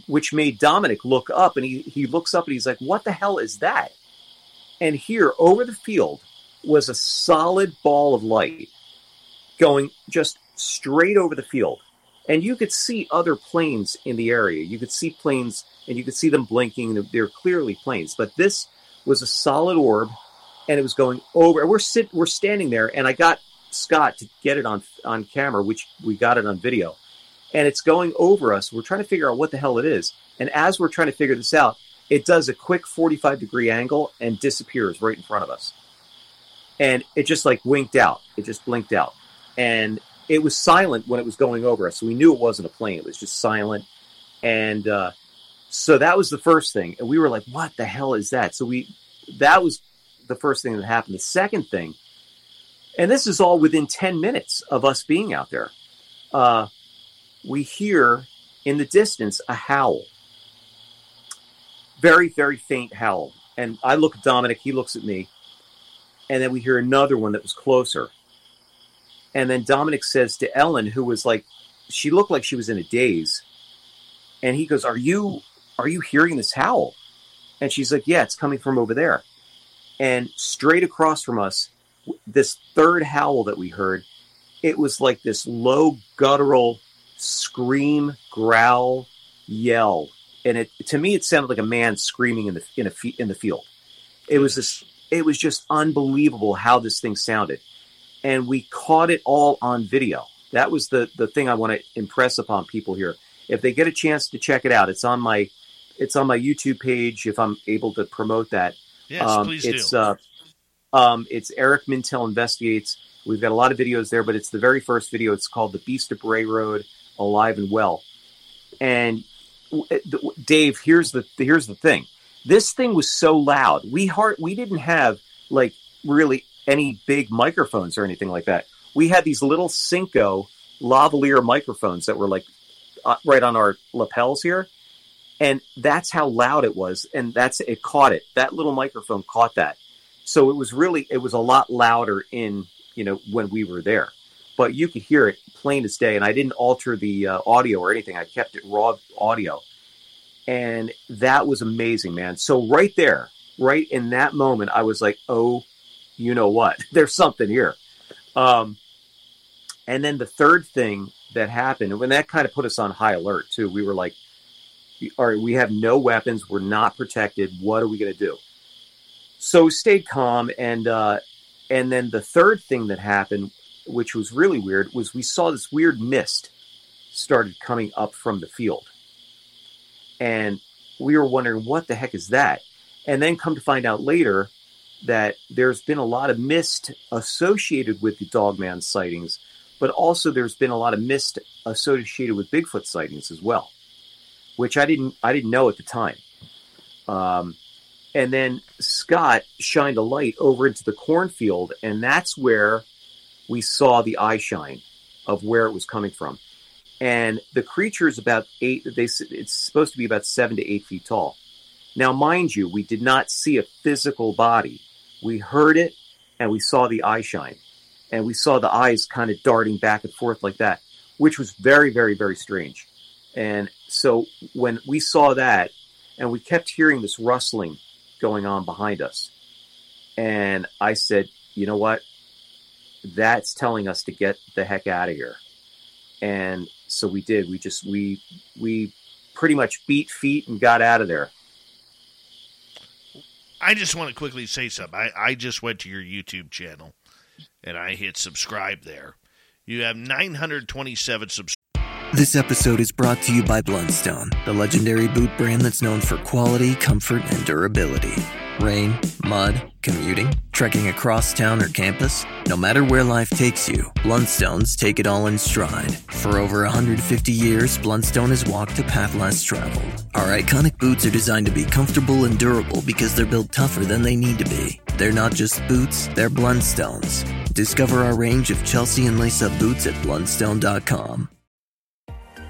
which made Dominic look up, and he he looks up and he's like, "What the hell is that?" And here over the field was a solid ball of light going just straight over the field and you could see other planes in the area. You could see planes, and you could see them blinking. They're clearly planes, but this was a solid orb, and it was going over. We're sit, we're standing there, and I got Scott to get it on on camera, which we got it on video, and it's going over us. We're trying to figure out what the hell it is, and as we're trying to figure this out, it does a quick 45 degree angle and disappears right in front of us, and it just like winked out. It just blinked out, and it was silent when it was going over us, so we knew it wasn't a plane. It was just silent, and uh, so that was the first thing. And we were like, "What the hell is that?" So we that was the first thing that happened. The second thing, and this is all within ten minutes of us being out there, uh, we hear in the distance a howl, very very faint howl. And I look at Dominic, he looks at me, and then we hear another one that was closer and then Dominic says to Ellen, who was like, she looked like she was in a daze. And he goes, Are you are you hearing this howl? And she's like, Yeah, it's coming from over there. And straight across from us, this third howl that we heard, it was like this low guttural scream, growl, yell. And it to me it sounded like a man screaming in the in a in the field. It was this it was just unbelievable how this thing sounded and we caught it all on video. That was the the thing I want to impress upon people here. If they get a chance to check it out, it's on my it's on my YouTube page. If I'm able to promote that, yes, um, please it's, do. Uh, um, it's Eric Mintel investigates. We've got a lot of videos there, but it's the very first video. It's called "The Beast of Bray Road: Alive and Well." And Dave, here's the here's the thing. This thing was so loud. We heart we didn't have like really any big microphones or anything like that. We had these little Synco lavalier microphones that were like uh, right on our lapels here. And that's how loud it was. And that's it caught it. That little microphone caught that. So it was really, it was a lot louder in, you know, when we were there. But you could hear it plain as day. And I didn't alter the uh, audio or anything. I kept it raw audio. And that was amazing, man. So right there, right in that moment, I was like, oh you know what? *laughs* There's something here. Um, and then the third thing that happened, and when that kind of put us on high alert too, we were like, all right, we have no weapons. We're not protected. What are we going to do? So stayed calm. And, uh, and then the third thing that happened, which was really weird, was we saw this weird mist started coming up from the field. And we were wondering, what the heck is that? And then come to find out later, that there's been a lot of mist associated with the Dogman sightings, but also there's been a lot of mist associated with Bigfoot sightings as well, which I didn't I didn't know at the time. Um, and then Scott shined a light over into the cornfield, and that's where we saw the eye shine of where it was coming from. And the creature is about eight. They it's supposed to be about seven to eight feet tall. Now, mind you, we did not see a physical body we heard it and we saw the eye shine and we saw the eyes kind of darting back and forth like that which was very very very strange and so when we saw that and we kept hearing this rustling going on behind us and i said you know what? That's telling us to get the heck out of here. And so we did. We just we we pretty much beat feet and got out of there. I just want to quickly say something. I, I just went to your YouTube channel and I hit subscribe there. You have 927 subscribers. This episode is brought to you by Blundstone, the legendary boot brand that's known for quality, comfort, and durability. Rain, mud, commuting, trekking across town or campus, no matter where life takes you, Blundstones take it all in stride. For over 150 years, Blundstone has walked the path less traveled. Our iconic boots are designed to be comfortable and durable because they're built tougher than they need to be. They're not just boots, they're Blundstones. Discover our range of Chelsea and lace up boots at blundstone.com.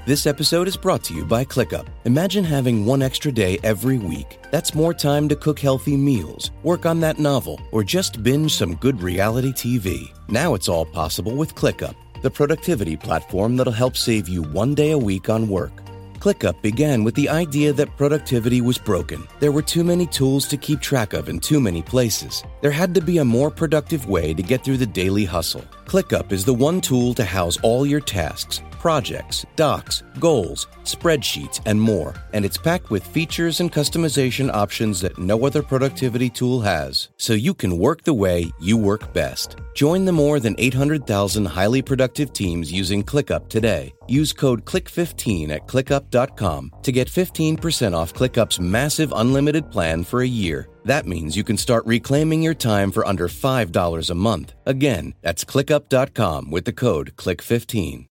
This episode is brought to you by ClickUp. Imagine having one extra day every week. That's more time to cook healthy meals, work on that novel, or just binge some good reality TV. Now it's all possible with ClickUp, the productivity platform that'll help save you one day a week on work. ClickUp began with the idea that productivity was broken. There were too many tools to keep track of in too many places. There had to be a more productive way to get through the daily hustle. ClickUp is the one tool to house all your tasks projects, docs, goals, spreadsheets, and more. And it's packed with features and customization options that no other productivity tool has, so you can work the way you work best. Join the more than 800,000 highly productive teams using ClickUp today. Use code CLICK15 at ClickUp.com to get 15% off ClickUp's massive unlimited plan for a year. That means you can start reclaiming your time for under $5 a month. Again, that's ClickUp.com with the code CLICK15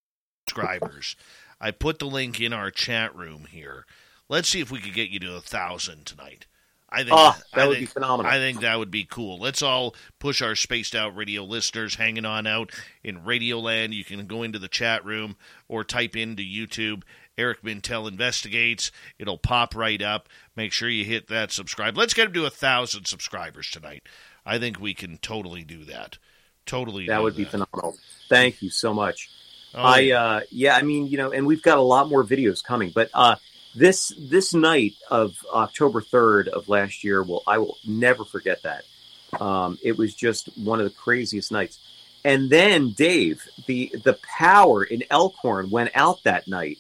subscribers. *laughs* I put the link in our chat room here. Let's see if we could get you to a thousand tonight. I think oh, that I would think, be phenomenal. I think that would be cool. Let's all push our spaced out radio listeners hanging on out in Radioland. You can go into the chat room or type into YouTube Eric Mintel investigates. It'll pop right up. Make sure you hit that subscribe. Let's get him to a thousand subscribers tonight. I think we can totally do that. Totally, that would that. be phenomenal. Thank you so much. Oh, I uh, yeah, I mean, you know, and we've got a lot more videos coming, but uh, this this night of October third of last year, will I will never forget that. Um, it was just one of the craziest nights. And then Dave, the the power in Elkhorn went out that night.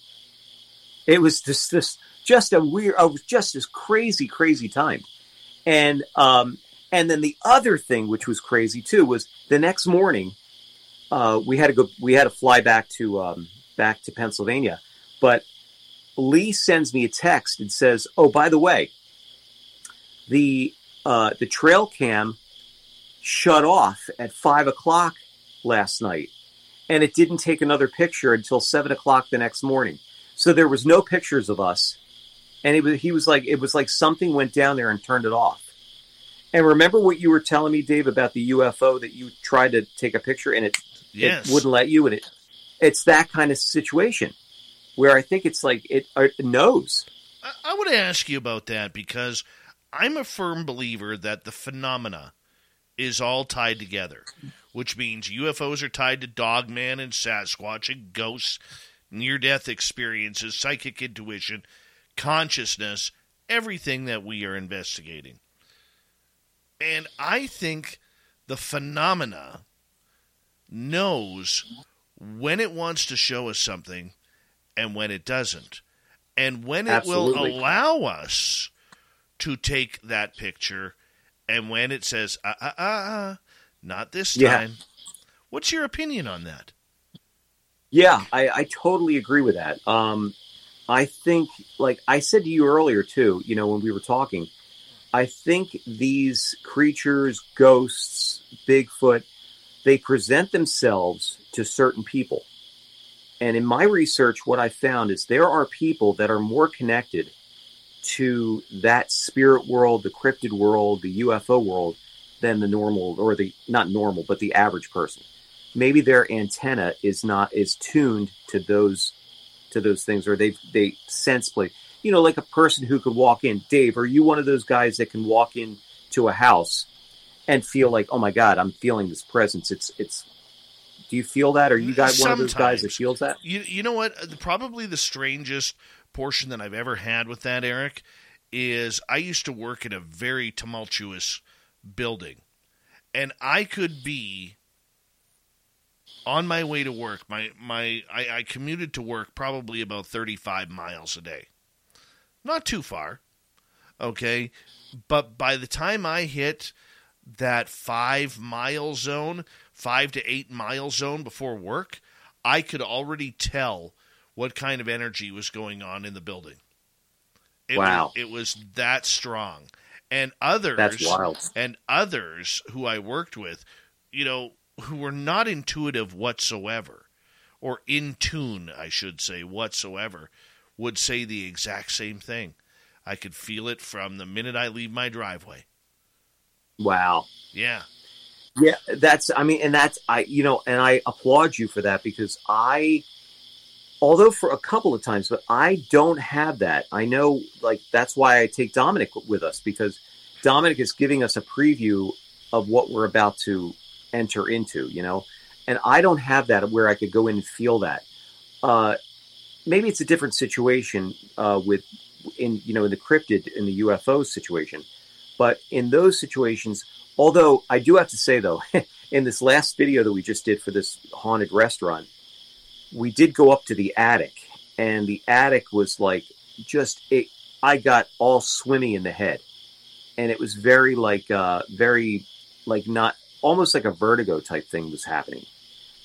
It was just this just a weird, oh, just this crazy, crazy time. And um, and then the other thing, which was crazy too, was the next morning uh, we had to go. We had to fly back to um, back to Pennsylvania, but Lee sends me a text and says, "Oh, by the way, the uh, the trail cam shut off at five o'clock last night, and it didn't take another picture until seven o'clock the next morning. So there was no pictures of us, and it was, he was like, it was like something went down there and turned it off." And remember what you were telling me, Dave, about the UFO that you tried to take a picture and it Yes. it wouldn't let you in it it's that kind of situation where i think it's like it, it knows I, I want to ask you about that because I'm a firm believer that the phenomena is all tied together, which means UFOs are tied to Dogman and Sasquatch and ghosts, near death experiences, psychic intuition, consciousness, everything that we are investigating. And I think the phenomena knows when it wants to show us something and when it doesn't. And when it Absolutely. will allow us to take that picture and when it says, ah, ah, ah, ah, not this Yeah. time. What's your opinion on that? yeah i, I totally agree with that um, i think like i said to you earlier too you know when we were talking i think these creatures ghosts bigfoot they present themselves to certain people. And in my research what i found is there are people that are more connected to that spirit world the cryptid world the ufo world than the normal or the not normal but the average person. Maybe their antenna is not is tuned to those to those things or they they sense play. You know like a person who could walk in. Dave are you one of those guys that can walk in to a house and feel like oh my god i'm feeling this presence it's it's do you feel that are you guys one of those guys that feels that You you know what? Probably the strangest portion that I've ever had with that, Eric, is I used to work in a very tumultuous building, and I could be on my way to work. My my I, I commuted to work probably about 35 miles a day. Not too far. Okay. But by the time I hit that five mile zone, five to eight mile zone before work, I could already tell what kind of energy was going on in the building. It wow. Was, it was that strong. And others That's wild. and others who I worked with, you know, who were not intuitive whatsoever, or in tune, I should say, whatsoever, would say the exact same thing. I could feel it from the minute I leave my driveway. Wow. Yeah. Yeah, that's I mean and that's I you know and I applaud you for that because I although for a couple of times but I don't have that. I know like that's why I take Dominic with us because Dominic is giving us a preview of what we're about to enter into, you know. And I don't have that where I could go in and feel that. Uh maybe it's a different situation uh with in you know in the cryptid in the UFO situation. But in those situations Although I do have to say though, *laughs* in this last video that we just did for this haunted restaurant, we did go up to the attic, and the attic was like just it. I got all swimmy in the head, and it was very like uh, very like not almost like a vertigo type thing was happening,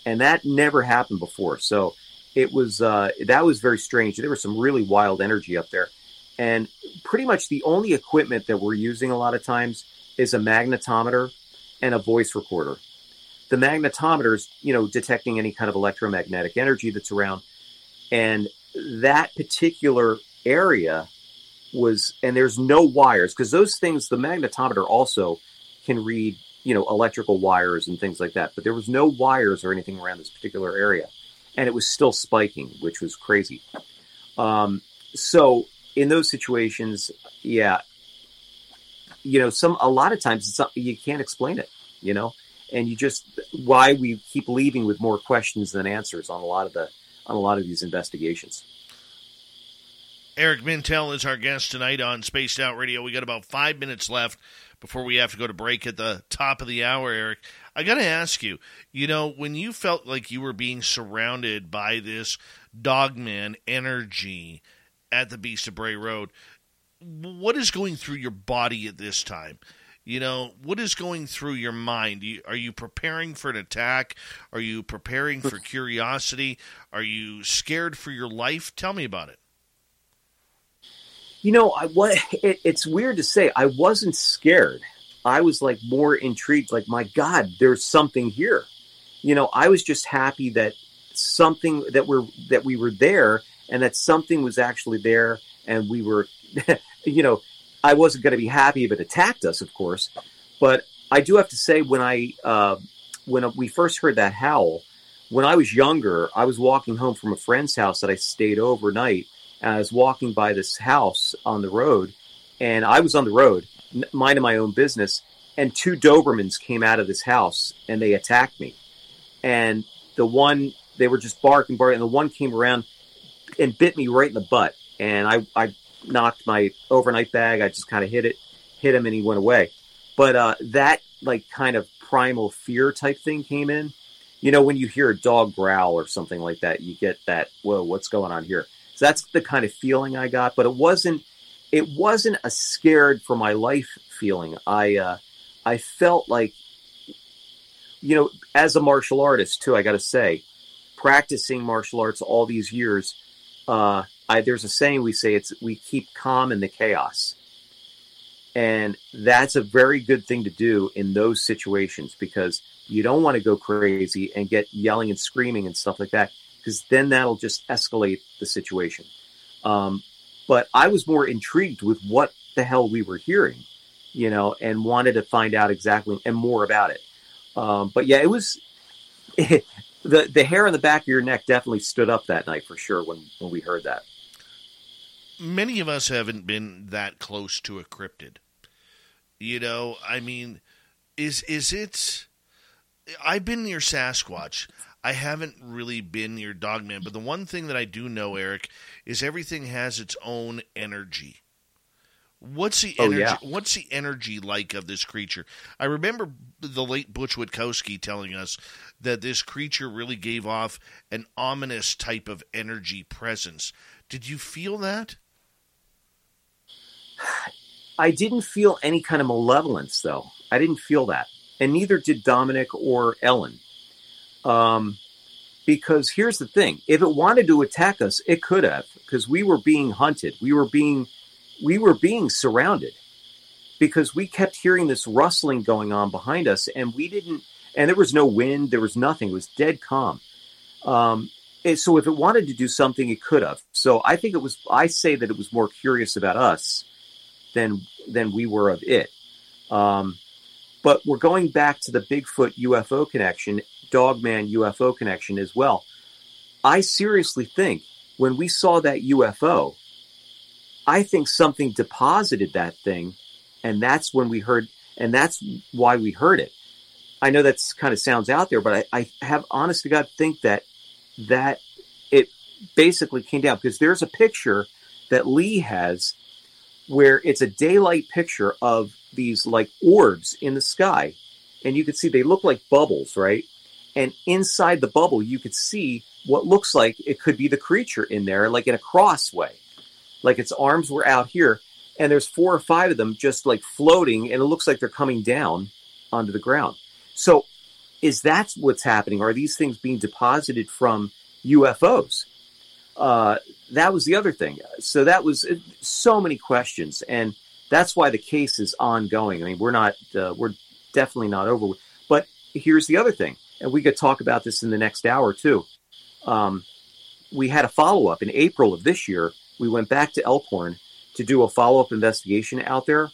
and that never happened before. So it was uh, that was very strange. There was some really wild energy up there, and pretty much the only equipment that we're using a lot of times is a magnetometer and a voice recorder. The magnetometer is, you know, detecting any kind of electromagnetic energy that's around. And that particular area was, and there's no wires because those things, the magnetometer also can read, you know, electrical wires and things like that. But there was no wires or anything around this particular area. And it was still spiking, which was crazy. Um, so in those situations, yeah, you know, some a lot of times it's something you can't explain it, you know, and you just why we keep leaving with more questions than answers on a lot of the on a lot of these investigations. Eric Mintel is our guest tonight on Spaced Out Radio. We got about five minutes left before we have to go to break at the top of the hour, Eric. I got to ask you, you know, when you felt like you were being surrounded by this dogman energy at the Beast of Bray Road, what is going through your body at this time? You know, what is going through your mind? Are you preparing for an attack? Are you preparing for *laughs* curiosity? Are you scared for your life? Tell me about it. You know, I what it, it's weird to say. I wasn't scared. I was like more intrigued. Like, my God, there's something here. You know, I was just happy that something that we're that we were there, and that something was actually there, and we were *laughs* you know, I wasn't going to be happy if it attacked us, of course. But I do have to say, when I uh, when we first heard that howl, when I was younger, I was walking home from a friend's house that I stayed overnight. And I was walking by this house on the road, and I was on the road, minding my own business, and two Dobermans came out of this house and they attacked me. And the one they were just barking, barking, and the one came around and bit me right in the butt. And I, I knocked my overnight bag. I just kind of hit it, hit him, and he went away. But uh, that like kind of primal fear type thing came in. You know, when you hear a dog growl or something like that, you get that. Whoa, what's going on here? So that's the kind of feeling I got. But it wasn't. It wasn't a scared for my life feeling. I uh, I felt like, you know, as a martial artist too. I got to say, practicing martial arts all these years, uh, I, there's a saying we say it's we keep calm in the chaos. And that's a very good thing to do in those situations because you don't want to go crazy and get yelling and screaming and stuff like that because then that'll just escalate the situation. Um, but I was more intrigued with what the hell we were hearing, you know, and wanted to find out exactly and more about it. Um, but yeah, it was *laughs* the the hair on the back of your neck definitely stood up that night for sure when when we heard that many of us haven't been that close to a cryptid. You know, I mean, is is it? I've been near Sasquatch. I haven't really been near Dogman, but the one thing that I do know, Eric, is everything has its own energy. What's the Oh, energy? yeah. What's the energy like of this creature? I remember the late Butch Witkowski telling us that this creature really gave off an ominous type of energy presence. Did you feel that? I didn't feel any kind of malevolence, though. I didn't feel that, and neither did Dominic or Ellen. Um, because here's the thing: if it wanted to attack us, it could have, because we were being hunted. We were being, we were being surrounded, because we kept hearing this rustling going on behind us, and we didn't. And there was no wind. There was nothing. It was dead calm. Um, so if it wanted to do something, it could have. So I think it was. I say that it was more curious about us than than we were of it. Um, but we're going back to the Bigfoot UFO connection, Dogman UFO connection as well. I seriously think when we saw that UFO, I think something deposited that thing, and that's when we heard, and that's why we heard it. I know that's kind of sounds out there, but I, I have honest to God think that that it basically came down because there's a picture that Lee has where it's a daylight picture of these like orbs in the sky and you can see they look like bubbles right and inside the bubble you could see what looks like it could be the creature in there like in a crossway like its arms were out here and there's four or five of them just like floating and it looks like they're coming down onto the ground so is that what's happening are these things being deposited from ufos uh, that was the other thing. So that was uh, so many questions, and that's why the case is ongoing. I mean, we're not, uh, we're definitely not over. with- But here's the other thing, and we could talk about this in the next hour too. Um, we had a follow up in April of this year. We went back to Elkhorn to do a follow up investigation out there,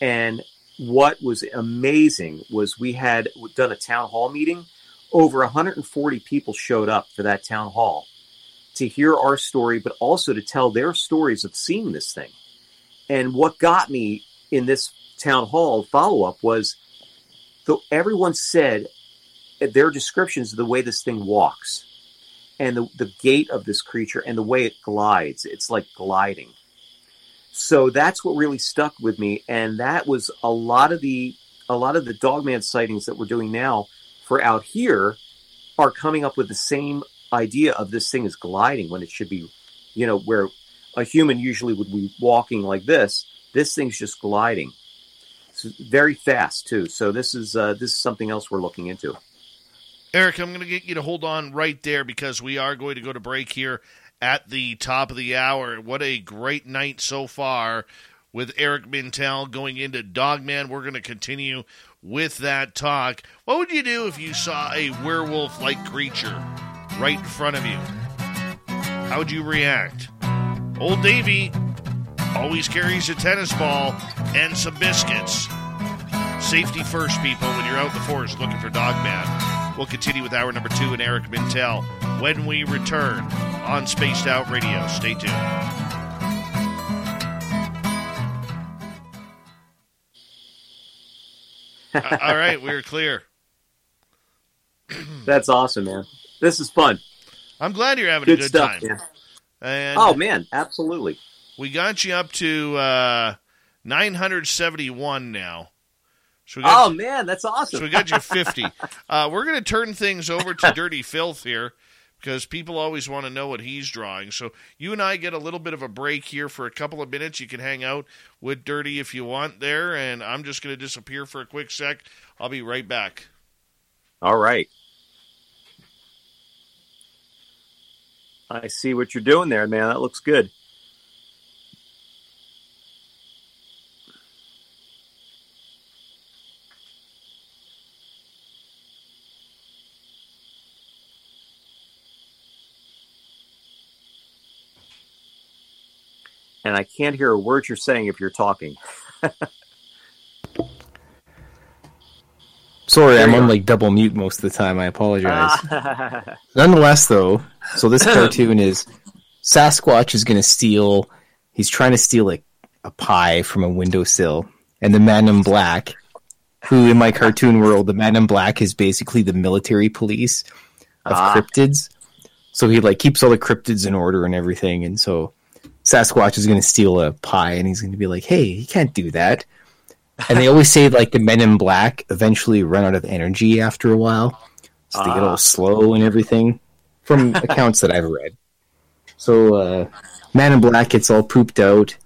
and what was amazing was we had done a town hall meeting. Over 140 people showed up for that town hall to hear our story, but also to tell their stories of seeing this thing. And what got me in this town hall follow up was the, everyone said their descriptions of the way this thing walks and the, the gait of this creature and the way it glides. It's like gliding. So that's what really stuck with me. And that was a lot of the a lot of the dogman sightings that we're doing now for out here are coming up with the same idea of this thing is gliding when it should be, you know, where a human usually would be walking like this. This thing's just gliding. It's very fast too. So this is uh, this is something else we're looking into. Eric, I'm going to get you to hold on right there because we are going to go to break here at the top of the hour. What a great night so far with Eric Mintel going into Dogman. We're going to continue with that talk. What would you do if you saw a werewolf like creature right in front of you? How would you react? Old Davy always carries a tennis ball and some biscuits. Safety first, people, when you're out in the forest looking for Dogman. We'll continue with hour number two and Eric Mintel when we return on Spaced Out Radio. Stay tuned. Uh, All right, we're clear. *clears throat* That's awesome, man. This is fun. I'm glad you're having Good a good stuff. time. man. And Oh man, absolutely. we got you up to uh, 971 now. So we got Oh man, that's awesome. So we got you *laughs* 50. Uh, we're going to turn things over to Dirty Filth here because people always want to know what he's drawing. So you and I get a little bit of a break here for a couple of minutes. You can hang out with Dirty if you want there, and I'm just going to disappear for a quick sec. I'll be right back. All right. I see what you're doing there, man. That looks good. And I can't hear a word you're saying if you're talking. *laughs* Sorry, I'm on like double mute most of the time. I apologize. *laughs* Nonetheless, though, so this *laughs* cartoon is Sasquatch is going to steal. He's trying to steal like a pie from a windowsill, and the man in black, who in my cartoon world, the man in black is basically the military police of Ah. cryptids. So he like keeps all the cryptids in order and everything, and so Sasquatch is going to steal a pie, and he's going to be like, "Hey, you can't do that." And they always say like the Men in Black eventually run out of energy after a while, so they get Ah. all slow and everything. From *laughs* accounts that I've read, so uh, Man in Black gets all pooped out,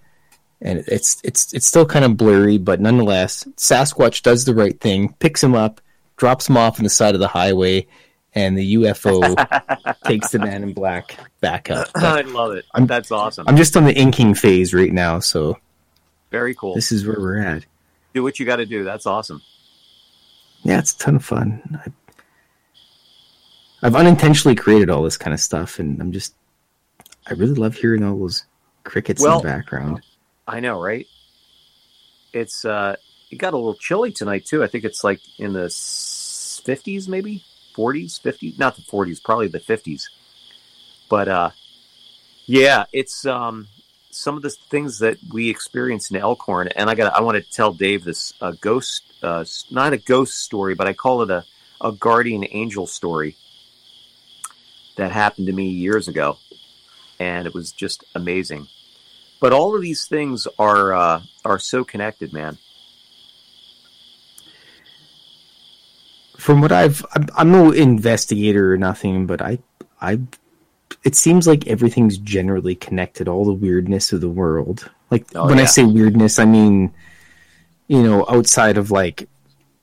and it's it's it's still kind of blurry, but nonetheless, Sasquatch does the right thing, picks him up, drops him off on the side of the highway, and the UFO *laughs* takes the Man in Black back up. But *laughs* I love it. I'm- That's awesome. I'm just on the inking phase right now, so Very cool. this is where we're at. do what you got to do. That's awesome. Yeah, it's a ton of fun. I, I've unintentionally created all this kind of stuff, and I'm just, I really love hearing all those crickets Well- in the background. I know, right? It's uh, it got a little chilly tonight too. I think it's like in the fifties, maybe forties, fifties, not the forties, probably the fifties. But uh, yeah, it's um, some of the things that we experienced in Elkhorn, and I got I want to tell Dave this uh, ghost, uh, not a ghost story, but I call it a a guardian angel story that happened to me years ago, and it was just amazing. But all of these things are uh, are so connected, man. From what I've, I'm, I'm no investigator or nothing, but I, I, it seems like everything's generally connected. All the weirdness of the world. Like Oh, when I say weirdness, I mean, you know, outside of like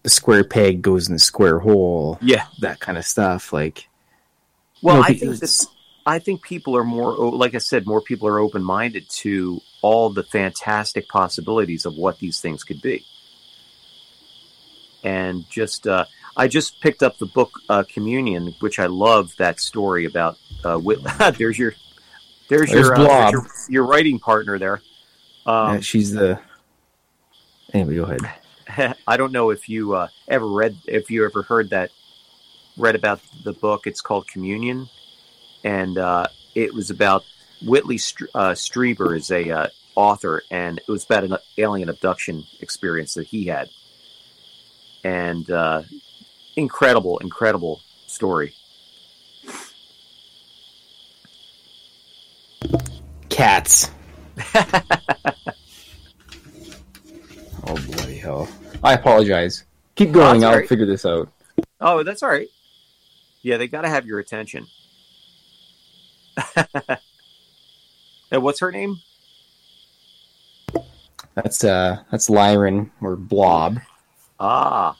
the square peg goes in the square hole. Yeah. that kind of stuff. Like, Well, you know, I think that I think people are more, like I said, more people are open minded to all the fantastic possibilities of what these things could be. And just, uh, I just picked up the book uh, Communion, which I love that story about. Uh, Whit- *laughs* there's your, there's, There's your, uh, your your writing partner there. Um, yeah, she's the. Anyway, go ahead. *laughs* I don't know if you uh, ever read, if you ever heard that, read about the book. It's called Communion, and uh, it was about Whitley Str- uh, Strieber is a uh, author, and it was about an alien abduction experience that he had, and uh, incredible, incredible story. Cats. *laughs* oh bloody hell! I apologize. Keep going. that's I'll all right. figure this out. Oh, that's all right. Yeah, they got to have your attention. *laughs* and what's her name? That's uh, that's Lyran or Blob. Ah,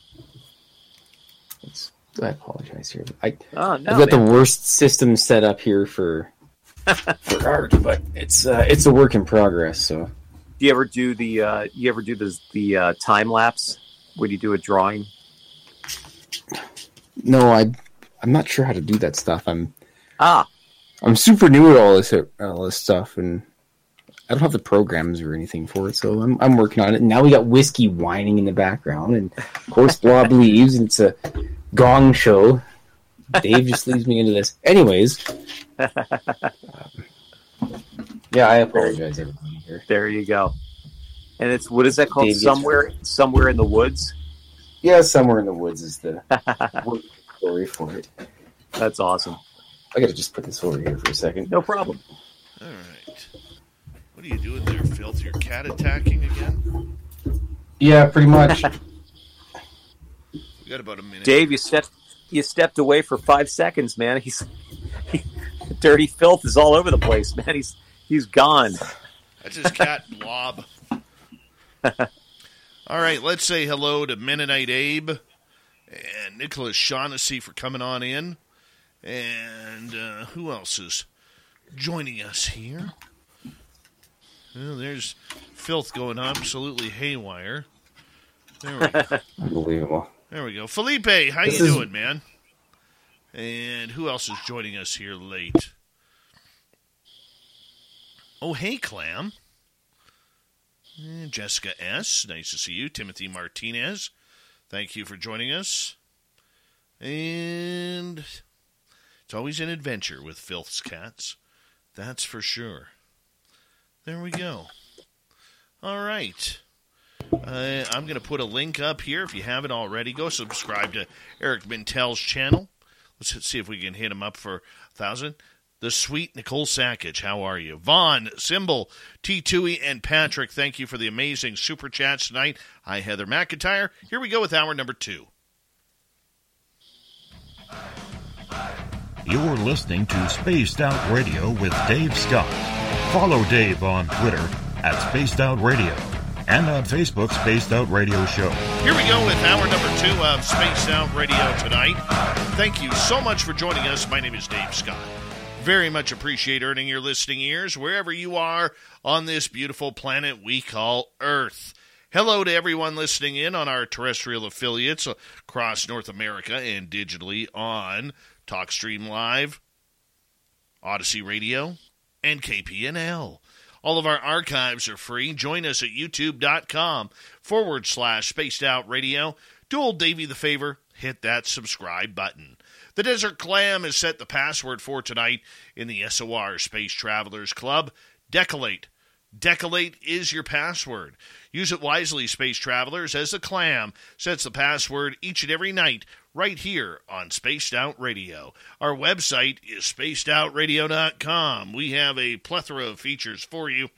It's, I apologize here. I oh no, I've got man. the worst system set up here for *laughs* for art, but it's uh, it's a work in progress. So Do you ever do the uh, you ever do the the uh, time lapse when you do a drawing? no, I I'm not sure how to do that stuff. I'm Ah, I'm super new at all this all this stuff, and I don't have the programs or anything for it. So I'm I'm working on it. And now we got whiskey whining in the background, and of course Blob leaves, and it's a gong show. Dave just leads me into this. Anyways, um, *laughs* yeah, I apologize, everybody here. there you go. And it's what is that called? Dave somewhere somewhere in the woods. Yeah, somewhere in the woods is the *laughs* story for it. That's awesome. I gotta just put this over here for a second. No problem. All right. What are you doing there, Filth? Your cat attacking again? Yeah, pretty much. *laughs* We got about a minute. Dave, you stepped you stepped away for five seconds, man. He's he, dirty filth is all over the place, man. He's he's gone. That's his cat, *laughs* Blob. All right, let's say hello to Mennonite Abe and Nicholas Shaughnessy for coming on in. And uh, who else is joining us here? Well, there's filth going absolutely haywire. There we go. Unbelievable. There we go. Felipe, how This you is- doing, man? And who else is joining us here late? Oh, hey, Clam. And Jessica S. Nice to see you. Timothy Martinez. Thank you for joining us. And it's always an adventure with Filth's Cats. That's for sure. There we go. All right. Uh, I'm going to put a link up here if you haven't already. Go subscribe to Eric Mintel's channel. Let's see if we can hit him up for a thousand. the sweet Nicole Sackage. How are you? Vaughn, Symbol, T. Tui, and Patrick, thank you for the amazing super chats tonight. Hi, Heather McIntyre. Here we go with hour number two. You're listening to Spaced Out Radio with Dave Scott. Follow Dave on Twitter at Spaced Out Radio and on Facebook, Spaced Out Radio Show. Here we go with hour number two of Spaced Out Radio tonight. Thank you so much for joining us. My name is Dave Scott. Very much appreciate earning your listening ears wherever you are on this beautiful planet we call Earth. Hello to everyone listening in on our terrestrial affiliates across North America and digitally on TalkStream Live, Odyssey Radio, and KPNL. All of our archives are free. Join us at youtube.com forward slash spaced out radio. Do old Davy the favor, hit that subscribe button. The Desert Clam has set the password for tonight in the SOR Space Travelers Club. Decolate. Decolate is your password. Use it wisely, space travelers, as the clam sets the password each and every night right here on Spaced Out Radio. Our website is spacedoutradio.com. We have a plethora of features for you.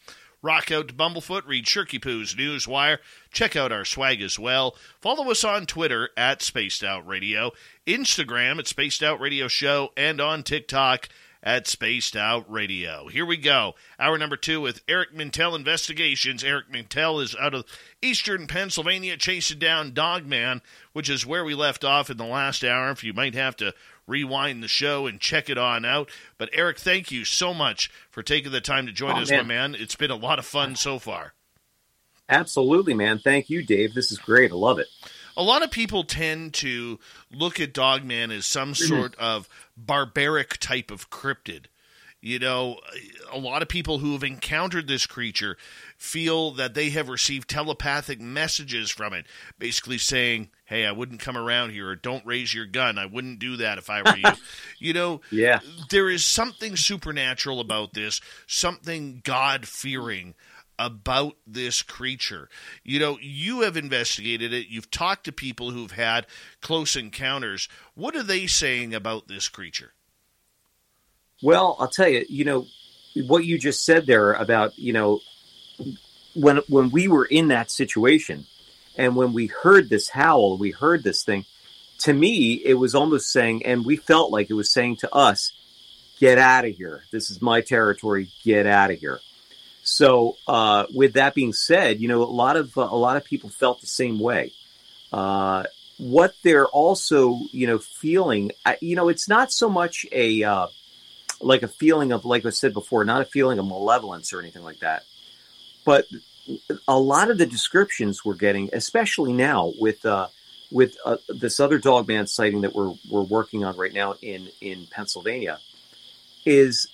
Rock out to Bumblefoot, read Shirky Poo's Newswire, check out our swag as well. Follow us on Twitter at Spaced Out Radio, Instagram at Spaced Out Radio Show, and on TikTok at Spaced Out Radio. Here we go. Hour number two with Eric Mintel Investigations. Eric Mintel is out of eastern Pennsylvania chasing down Dogman, which is where we left off in the last hour. If you might have to rewind the show and check it on out. But Eric, thank you so much for taking the time to join Oh, us, man. my man. It's been a lot of fun so far. Absolutely, man. Thank you, Dave. This is great. I love it. A lot of people tend to look at Dogman as some Mm-hmm. sort of barbaric type of cryptid. You know, a lot of people who have encountered this creature feel that they have received telepathic messages from it, basically saying, Hey, I wouldn't come around here, or don't raise your gun. I wouldn't do that if I were you. *laughs* you know, Yeah. there is something supernatural about this, something God fearing about this creature. You know, you have investigated it, you've talked to people who've had close encounters. What are they saying about this creature? Well, I'll tell you, you know, what you just said there about, you know, when when we were in that situation and when we heard this howl, we heard this thing, to me it was almost saying and we felt like it was saying to us, get out of here. This is my territory. Get out of here. So, uh, with that being said, you know, a lot of uh, a lot of people felt the same way. Uh, what they're also, you know, feeling, I- you know, it's not so much a uh, like a feeling of, like I said before, not a feeling of malevolence or anything like that, but a lot of the descriptions we're getting, especially now with uh, with uh, this other dog man sighting that we're we're working on right now in in Pennsylvania, is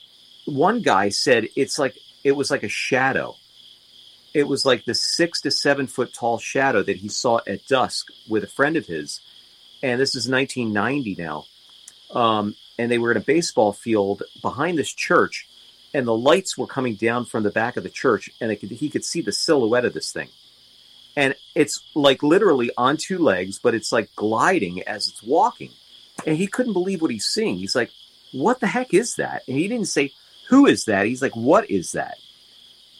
one guy said it's like it was like a shadow. It was like the six to seven foot tall shadow that he saw at dusk with a friend of his, and this is 1990 now. Um, and they were in a baseball field behind this church, and the lights were coming down from the back of the church, and could, he could see the silhouette of this thing. And it's like literally on two legs, but it's like gliding as it's walking. And he couldn't believe what he's seeing. He's like, What the heck is that? And he didn't say, Who is that? He's like, What is that?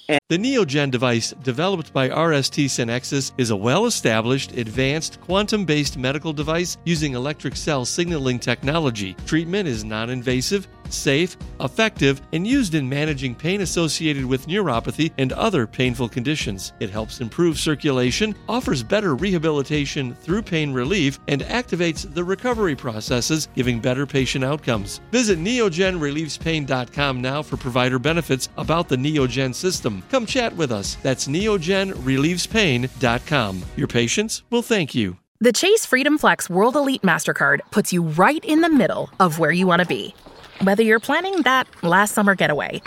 The NeoGen device, developed by RST Sanexas, is a well established, advanced, quantum based medical device using electric cell signaling technology. Treatment is non invasive, safe, effective, and used in managing pain associated with neuropathy and other painful conditions. It helps improve circulation, offers better rehabilitation through pain relief, and activates the recovery processes, giving better patient outcomes. Visit neogenrelievespain.com now for provider benefits about the NeoGen system. Come chat with us. That's neogenrelievespain.com. Your patients will thank you. The Chase Freedom Flex World Elite MasterCard puts you right in the middle of where you want to be. Whether you're planning that last summer getaway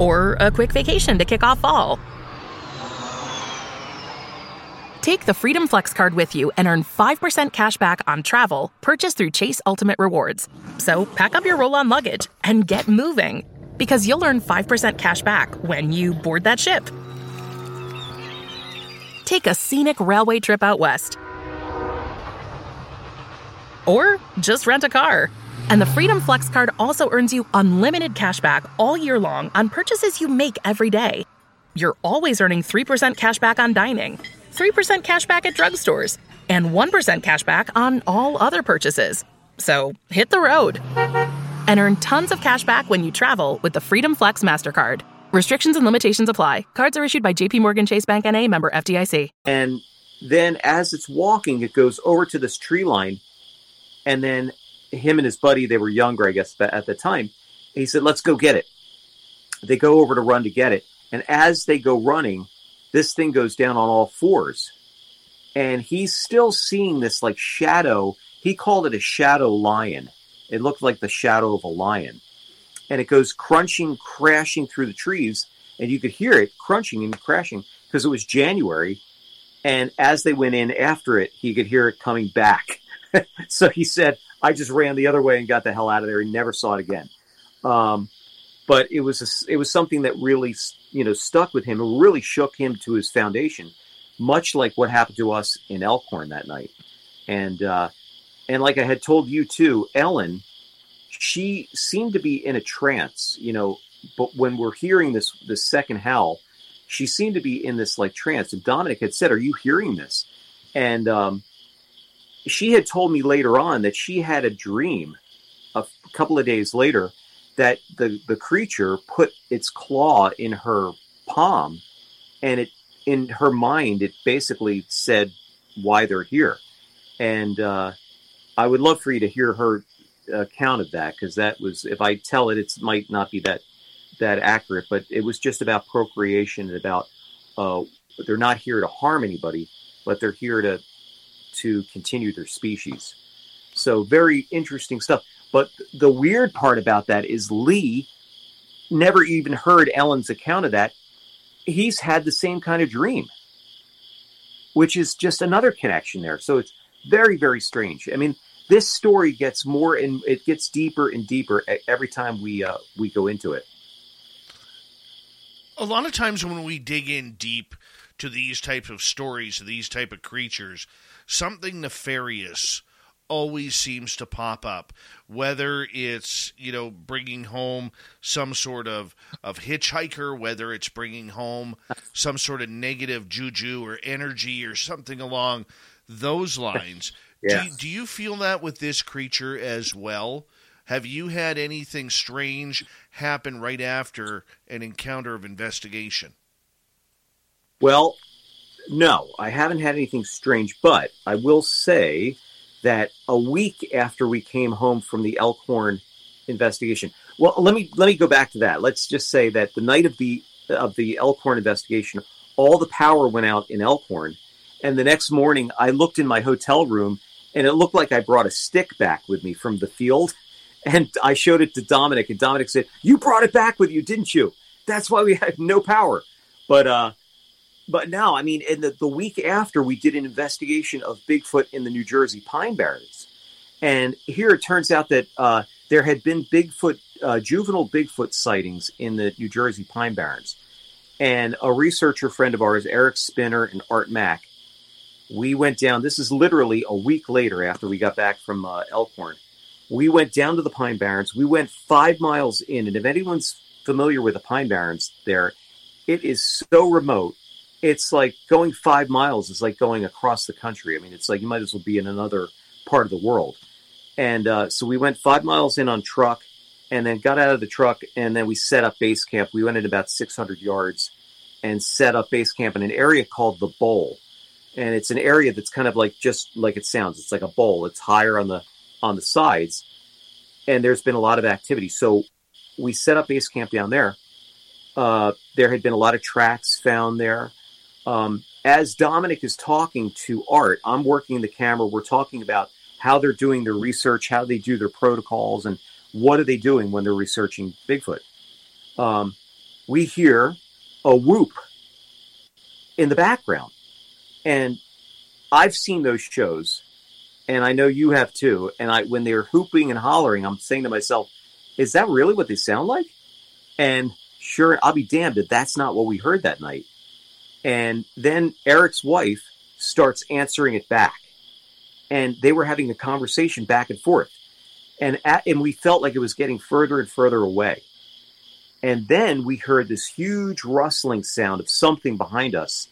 or a quick vacation to kick off fall. Take the Freedom Flex card with you and earn 5% cash back on travel purchased through Chase Ultimate Rewards. So pack up your roll on luggage and get moving because you'll earn 5% cash back when you board that ship. Take a scenic railway trip out west. Or just rent a car. And the Freedom Flex card also earns you unlimited cash back all year long on purchases you make every day. You're always earning 3% cash back on dining, 3% cash back at drugstores, and 1% cash back on all other purchases. So hit the road and earn tons of cash back when you travel with the Freedom Flex MasterCard. Restrictions and limitations apply. Cards are issued by JPMorgan Chase Bank NA member FDIC. And then as it's walking, it goes over to this tree line. And then him and his buddy, they were younger, I guess, at the time. He said, Let's go get it. They go over to run to get it. And as they go running, this thing goes down on all fours. And he's still seeing this like shadow. He called it a shadow lion. It looked like the shadow of a lion and it goes crunching, crashing through the trees, and you could hear it crunching and crashing because it was January. And as they went in after it, he could hear it coming back. *laughs* so he said, "I just ran the other way and got the hell out of there. He never saw it again." Um, but it was a, it was something that really you know stuck with him. It really shook him to his foundation, much like what happened to us in Elkhorn that night. And uh, and like I had told you too, Ellen she seemed to be in a trance, you know. But when we're hearing this this second howl, she seemed to be in this like trance. And Dominic had said, "Are you hearing this?" And um, she had told me later on that she had a dream a couple of days later that the the creature put its claw in her palm, and it in her mind it basically said why they're here. And uh, I would love for you to hear her account of that because that was if I tell it, it might not be that that accurate, but it was just about procreation and about uh, they're not here to harm anybody, but they're here to to continue their species. So very interesting stuff. But the weird part about that is Lee never even heard Ellen's account of that. He's had the same kind of dream, which is just another connection there. So it's very, very strange. I mean, this story gets more and it gets deeper and deeper every time we uh, we go into it. A lot of times when we dig in deep to these types of stories, these type of creatures, something nefarious always seems to pop up whether it's you know bringing home some sort of of hitchhiker whether it's bringing home some sort of negative juju or energy or something along those lines *laughs* yeah. Do, do you feel that with this creature as well? Have you had anything strange happen right after an encounter of investigation? Well, no, I haven't had anything strange, but I will say that a week after we came home from the Elkhorn investigation, well, let me let me go back to that. Let's just say that the night of the of the Elkhorn investigation, all the power went out in Elkhorn, and the next morning I looked in my hotel room and it looked like I brought a stick back with me from the field. And I showed it to Dominic, and Dominic said, "You brought it back with you, didn't you? That's why we had no power." But uh, but now, I mean, in the, the week after, we did an investigation of Bigfoot in the New Jersey Pine Barrens, and here it turns out that uh, there had been Bigfoot uh, juvenile Bigfoot sightings in the New Jersey Pine Barrens, and a researcher friend of ours, Eric Spinner and Art Mack, we went down. This is literally a week later after we got back from uh, Elkhorn. We went down to the Pine Barrens. We went five miles in, and if anyone's familiar with the Pine Barrens, there, it is so remote. It's like going five miles is like going across the country. I mean, it's like you might as well be in another part of the world. And uh, so we went five miles in on truck, and then got out of the truck, and then we set up base camp. We went in about 600 yards and set up base camp in an area called the Bowl and it's an area that's kind of like just like it sounds. It's like a bowl. It's higher on the on the sides, and there's been a lot of activity. So we set up base camp down there. Uh, there had been a lot of tracks found there. Um, as Dominic is talking to Art, I'm working the camera. We're talking about how they're doing their research, how they do their protocols, and what are they doing when they're researching Bigfoot. Um, we hear a whoop in the background and I've seen those shows, and I know you have too. And I, when they're whooping and hollering, I'm saying to myself, "Is that really what they sound like?" And sure, I'll be damned if that's not what we heard that night. And then Eric's wife starts answering it back, and they were having a conversation back and forth. and at, and we felt like it was getting further and further away. And then we heard this huge rustling sound of something behind us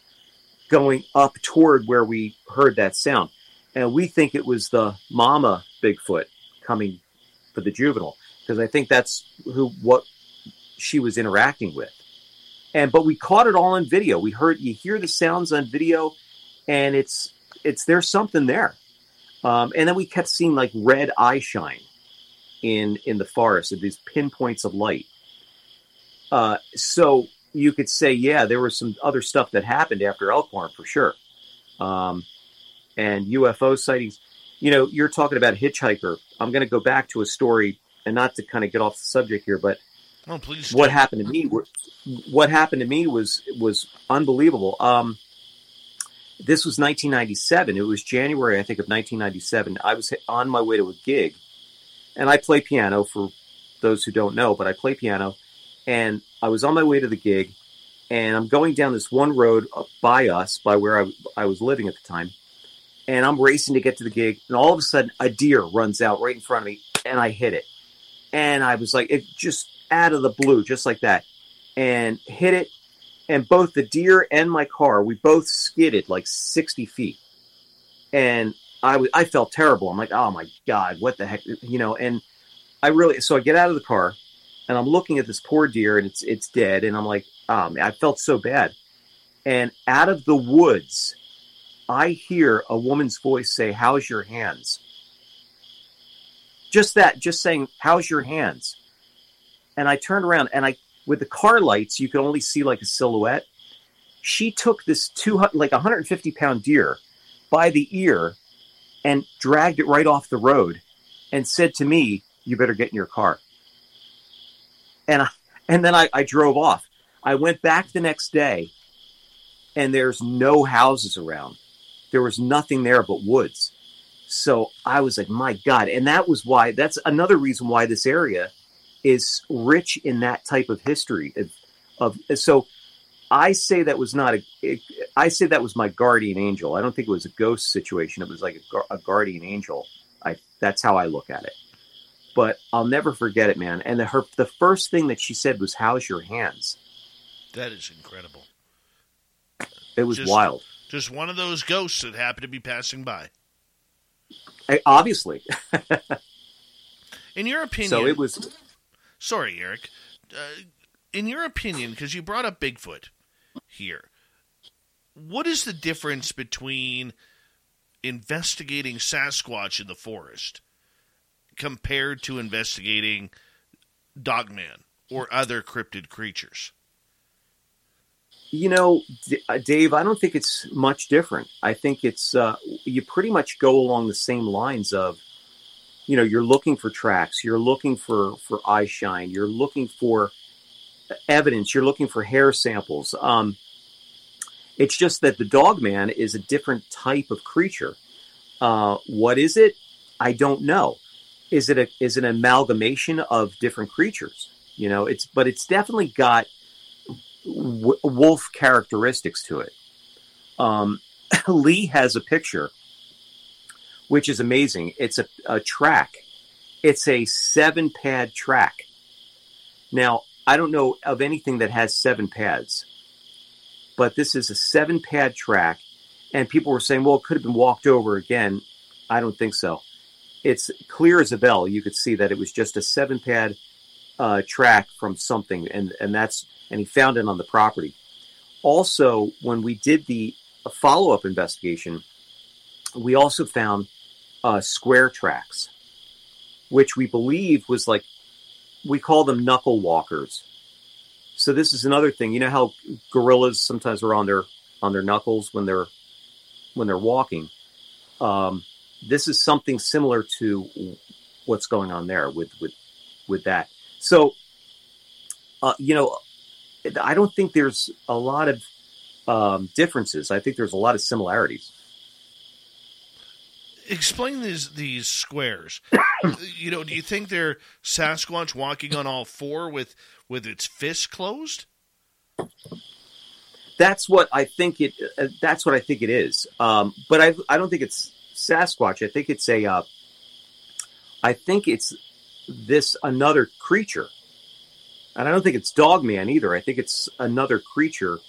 going up toward where we heard that sound. And we think it was the mama Bigfoot coming for the juvenile because I think that's who what she was interacting with. And but we caught it all on video. We heard you hear the sounds on video and it's it's there's something there. Um, and then we kept seeing like red eye shine in in the forest these pinpoints of light. Uh, so you could say, yeah, there was some other stuff that happened after Elkhorn for sure, um, and UFO sightings. You know, you're talking about hitchhiker. I'm going to go back to a story, and not to kind of get off the subject here, but oh, please. What happened to me? What happened to me was was unbelievable. Um, this was 1997. It was January, I think, of 1997. I was on my way to a gig, and I play piano for those who don't know, but I play piano. And I was on my way to the gig, and I'm going down this one road by us, by where I, I was living at the time. And I'm racing to get to the gig, and all of a sudden, a deer runs out right in front of me, and I hit it. And I was like, it just out of the blue, just like that, and hit it and both the deer and my car, we both skidded like 60 feet. And I, w- I felt terrible. I'm like, oh my God, what the heck? You know, and I really, so I get out of the car and I'm looking at this poor deer and it's, it's dead. And I'm like, oh I felt so bad. And out of the woods, I hear a woman's voice say, how's your hands? Just that, just saying, how's your hands? And I turned around and I with the car lights, you could only see like a silhouette. She took this two like 150 pound deer by the ear and dragged it right off the road and said to me, "You better get in your car." And I, and then I, I drove off. I went back the next day, and there's no houses around. There was nothing there but woods. So I was like, my God. And that was why, that's another reason why this area is rich in that type of history of, of so I say that was not a. It, I say that was my guardian angel. I don't think it was a ghost situation. It was like a, a, guardian angel. I that's how I look at it. But I'll never forget it, man. And the, her the first thing that she said was, "How's your hands?" That is incredible. It was just, wild. Just one of those ghosts that happened to be passing by. I, obviously. *laughs* In your opinion, so it was Sorry, Eric. Uh, in your opinion, because you brought up Bigfoot here, what is the difference between investigating Sasquatch in the forest compared to investigating Dogman or other cryptid creatures? You know, uh, Dave, I don't think it's much different. I think it's uh, you pretty much go along the same lines of you know you're looking for tracks you're looking for for eye shine you're looking for evidence you're looking for hair samples. Um, it's just that the dog man is a different type of creature. Uh, what is it? I don't know. Is it a is an amalgamation of different creatures? You know it's but it's definitely got w- wolf characteristics to it. Um, *coughs* lee has a picture which is amazing. It's a, a track. It's a seven pad track. Now, I don't know of anything that has seven pads, but this is a seven pad track. And people were saying, well, it could have been walked over again. I don't think so. It's clear as a bell. You could see that it was just a seven pad uh, track from something, and and that's and he found it on the property. Also, when we did the follow up investigation, we also found uh, square tracks, which we believe was like we call them knuckle walkers. So this is another thing. You know how gorillas sometimes are on their on their knuckles when they're when they're walking. Um, this is something similar to what's going on there with with with that. So, uh, you know, I don't think there's a lot of um, differences. I think there's a lot of similarities explain these these squares. *coughs* you know, do you think they're Sasquatch walking on all four with with its fists closed? That's what I think it. Uh, that's what I think it is. Um, but I I don't think it's Sasquatch. I think it's a uh, I think it's this another creature. And I don't think it's Dogman either. I think it's another creature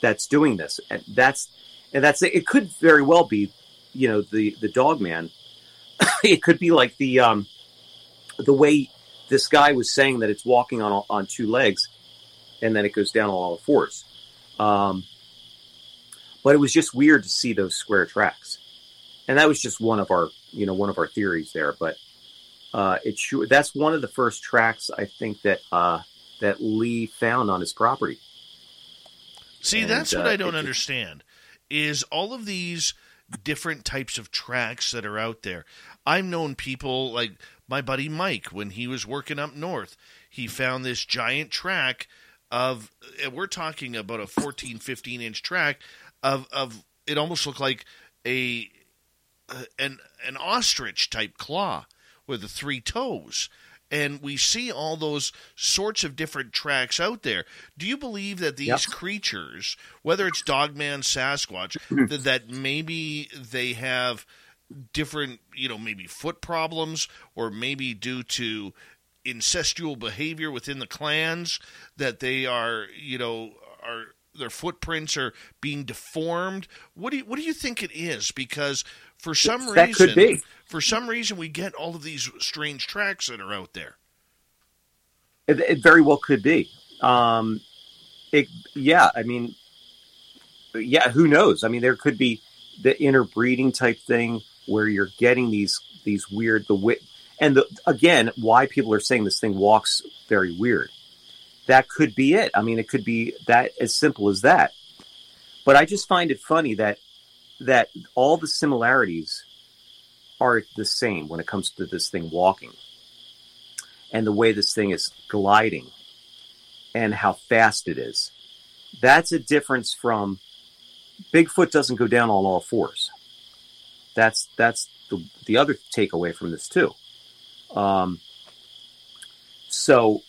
that's doing this. And that's and that's it could very well be, you know, the the dog man *coughs* it could be like the um the way this guy was saying that it's walking on on two legs and then it goes down on all fours. Um but it was just weird to see those square tracks. And that was just one of our, you know, one of our theories there, but uh, it sure that's one of the first tracks I think that uh, that Lee found on his property. See, and, that's what uh, I don't understand. Is all of these different types of tracks that are out there? I've known people like my buddy Mike when he was working up north. He found this giant track of we're talking about a 14 15 inch track of of it almost looked like a an an ostrich type claw with the three toes. And we see all those sorts of different tracks out there. Do you believe that these yep. creatures, whether it's Dogman, Sasquatch, *clears throat* hmm. that, that maybe they have different, you know, maybe foot problems, or maybe due to incestual behavior within the clans, that they are, you know, are their footprints are being deformed. What do you what do you think it is? Because for some that reason, could be. for some reason, we get all of these strange tracks that are out there. It, it very well could be. Um, it, yeah, I mean, yeah, who knows? I mean, there could be the interbreeding type thing where you're getting these these weird the wit and the, again why people are saying this thing walks very weird that could be it i mean it could be that as simple as that but i just find it funny that that all the similarities are the same when it comes to this thing walking and the way this thing is gliding and how fast it is. That's a difference from Bigfoot doesn't go down on all fours. That's that's the the other takeaway from this too. Um, so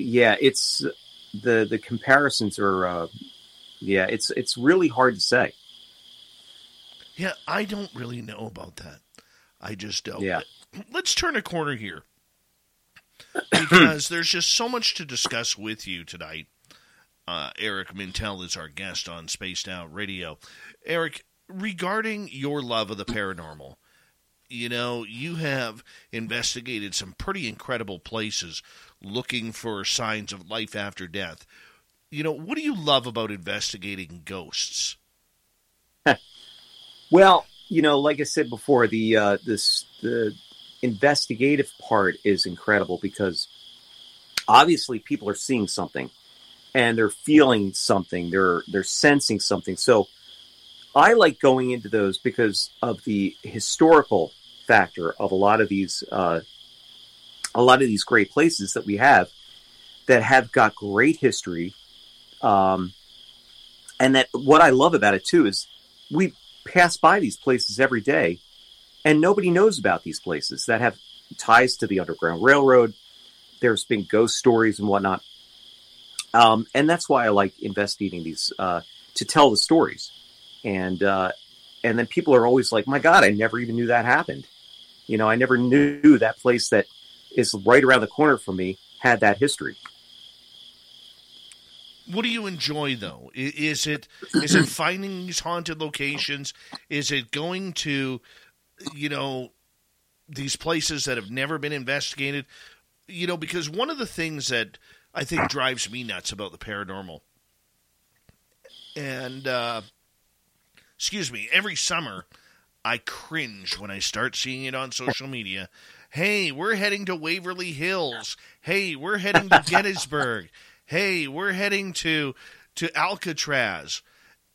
yeah, it's the the comparisons are uh, yeah, it's it's really hard to say. Yeah, I don't really know about that. I just don't. Yeah. *clears throat* Let's turn a corner here *clears throat* because there's just so much to discuss with you tonight. Uh, Eric Mintel is our guest on Spaced Out Radio. Eric, regarding your love of the paranormal, you know, you have investigated some pretty incredible places looking for signs of life after death. You know, what do you love about investigating ghosts? *laughs* Well, you know, like I said before, the uh, this the investigative part is incredible because obviously people are seeing something and they're feeling something, they're they're sensing something. So I like going into those because of the historical factor of a lot of these uh, a lot of these great places that we have that have got great history. Um, and that what I love about it too is we pass by these places every day, and nobody knows about these places that have ties to the Underground Railroad. There's been ghost stories and whatnot, um, and that's why I like investigating these uh, to tell the stories. And uh, and then people are always like, "My God, I never even knew that happened." You know, I never knew that place that is right around the corner from me had that history what do you enjoy though? Is it is it *clears throat* finding these haunted locations? Is it going to, you know, these places that have never been investigated? You know, because one of the things that I think drives me nuts about the paranormal, and uh, excuse me, every summer I cringe when I start seeing it on social media. Hey, we're heading to Waverly Hills. Hey, we're heading to *laughs* Gettysburg hey, we're heading to to Alcatraz.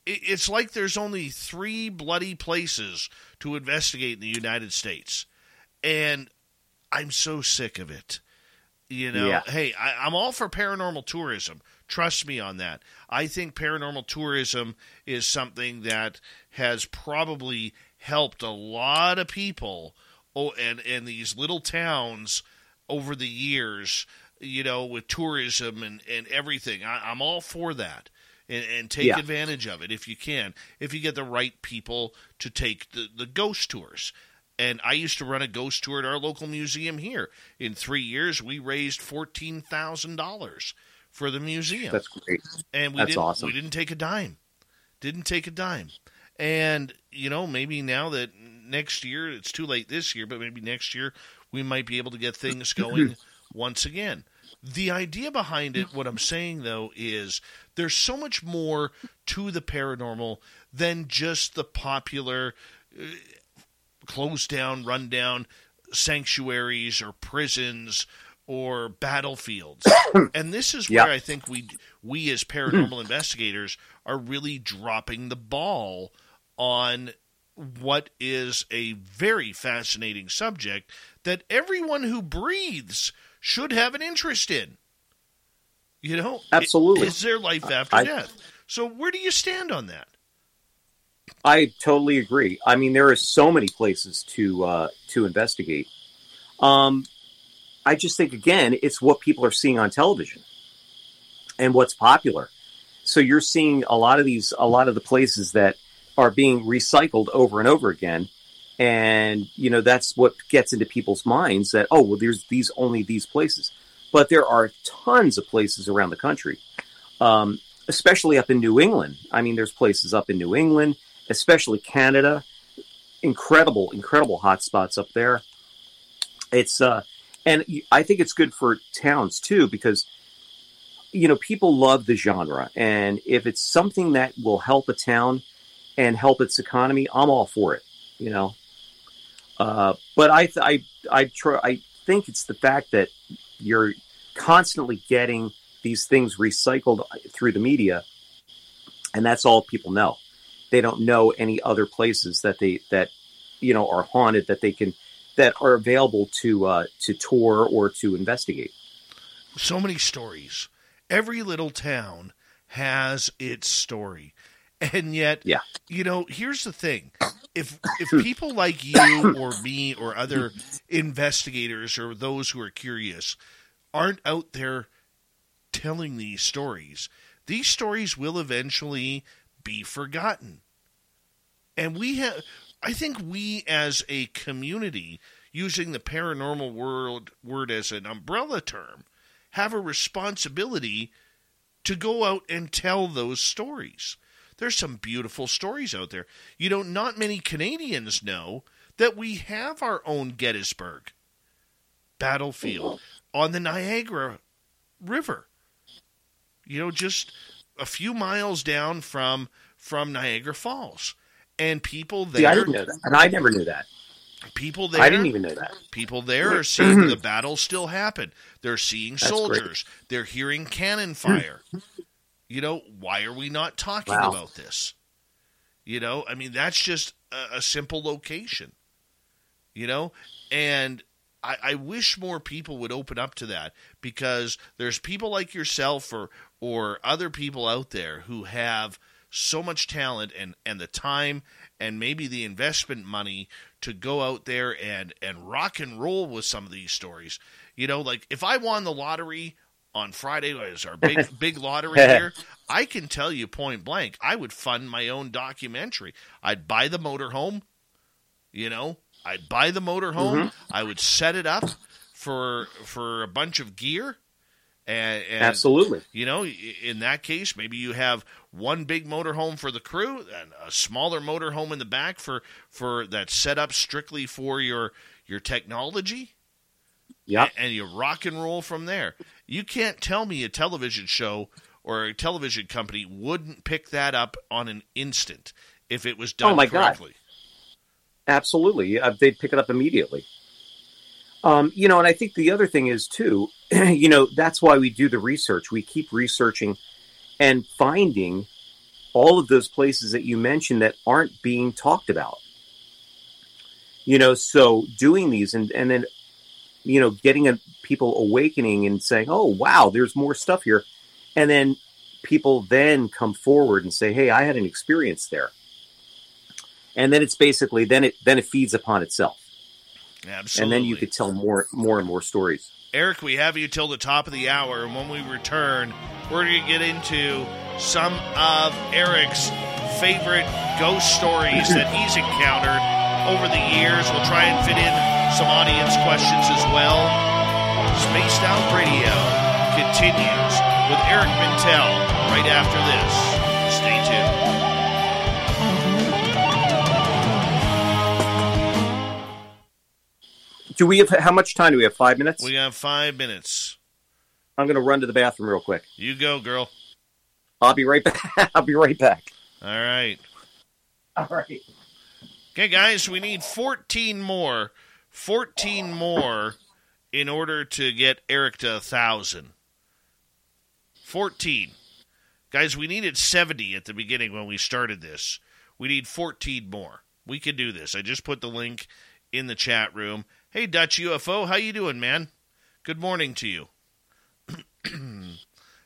It's like there's only three bloody places to investigate in the United States, and I'm so sick of it. You know, yeah. hey, I, I'm all for paranormal tourism. Trust me on that. I think paranormal tourism is something that has probably helped a lot of people oh, and, and these little towns over the years you know, with tourism and, and everything. I, am all for that. And, and take yeah. advantage of it if you can, if you get the right people to take the, the ghost tours. and I used to run a ghost tour at our local museum here. In three years, we raised fourteen thousand dollars for the museum. That's great. And we That's didn't awesome. we didn't take a dime. Didn't take a dime. And you know, maybe now that next year it's too late this year, but maybe next year we might be able to get things *laughs* going once again. The idea behind it, what I'm saying though, is there's so much more to the paranormal than just the popular uh, closed down, run down sanctuaries or prisons or battlefields. *coughs* and this is where Yeah. I think we we as paranormal *coughs* investigators are really dropping the ball on what is a very fascinating subject that everyone who breathes should have an interest in. You know, Absolutely. Is there life after I- death? So where do you stand on that? I totally agree. I mean, there are so many places to uh, to investigate. Um, I just think again, it's what people are seeing on television and what's popular. So you're seeing a lot of these, a lot of the places that are being recycled over and over again, and you know that's what gets into people's minds that oh well, there's these only these places, but there are tons of places around the country. Um, especially up in New England. I mean, there's places up in New England, especially Canada. Incredible, incredible hotspots up there. It's uh, and I think it's good for towns too because you know people love the genre, and if it's something that will help a town and help its economy, I'm all for it. You know, uh, but I I I try I think it's the fact that you're constantly getting these things recycled through the media, and that's all people know. They don't know any other places that they that you know are haunted that they can that are available to uh, to tour or to investigate. so many stories. Every little town has its story. And yet, Yeah. you know, here's the thing. If if people like you or me or other investigators or those who are curious aren't out there telling these stories, these stories will eventually be forgotten. And we have I think we as a community using the paranormal world word as an umbrella term have a responsibility to go out and tell those stories. There's some beautiful stories out there. You know, not many Canadians know that we have our own Gettysburg battlefield on the Niagara River. You know, just a few miles down from from Niagara Falls. And people there See, I didn't know that, and I never knew that. people there I didn't even know that. People there are seeing the battle still happen. They're seeing That's soldiers. They're hearing cannon fire. You know, why are we not talking Wow. about this? You know, I mean, that's just a, a simple location. You know, and I, I wish more people would open up to that because there's people like yourself or or other people out there who have so much talent and, and the time and maybe the investment money to go out there and, and rock and roll with some of these stories. You know, like if I won the lottery on Friday was our big *laughs* big lottery *laughs* here, I can tell you point blank, I would fund my own documentary. I'd buy the motorhome, you know, I'd buy the motorhome, mm-hmm. I would set it up for for a bunch of gear and, and Absolutely. you know, in that case, maybe you have one big motorhome for the crew and a smaller motorhome in the back for for that's set up strictly for your your technology. Yeah. And you rock and roll from there. You can't tell me a television show or a television company wouldn't pick that up on an instant if it was done Oh, my God. correctly. Absolutely, uh, they'd pick it up immediately. Um, you know, and I think the other thing is too, *clears throat* you know, that's why we do the research. We keep researching and finding all of those places that you mentioned that aren't being talked about. You know, so doing these and and then, you know, getting a, people awakening and saying, "Oh, wow, there's more stuff here," and then people then come forward and say, "Hey, I had an experience there." and then it's basically then it then it feeds upon itself Absolutely. and then you could tell more more and more stories Eric, we have you till the top of the hour, and when we return, we're going to get into some of Eric's favorite ghost stories that he's encountered over the years. We'll try and fit in some audience questions as well. Spaced Out Radio continues with Eric Mintel right after this. Stay tuned. Do we have how much time do we have? Five minutes. We have five minutes. I'm going to run to the bathroom real quick. You go, girl. I'll be right back. *laughs* I'll be right back. All right. All right. Okay, guys, we need 14 more. 14 more in order to get Eric to 1,000. 14. Guys, we needed 70 at the beginning when we started this. We need 14 more. We can do this. I just put the link in the chat room. Hey, Dutch UFO, how you doing, man? Good morning to you. *clears throat*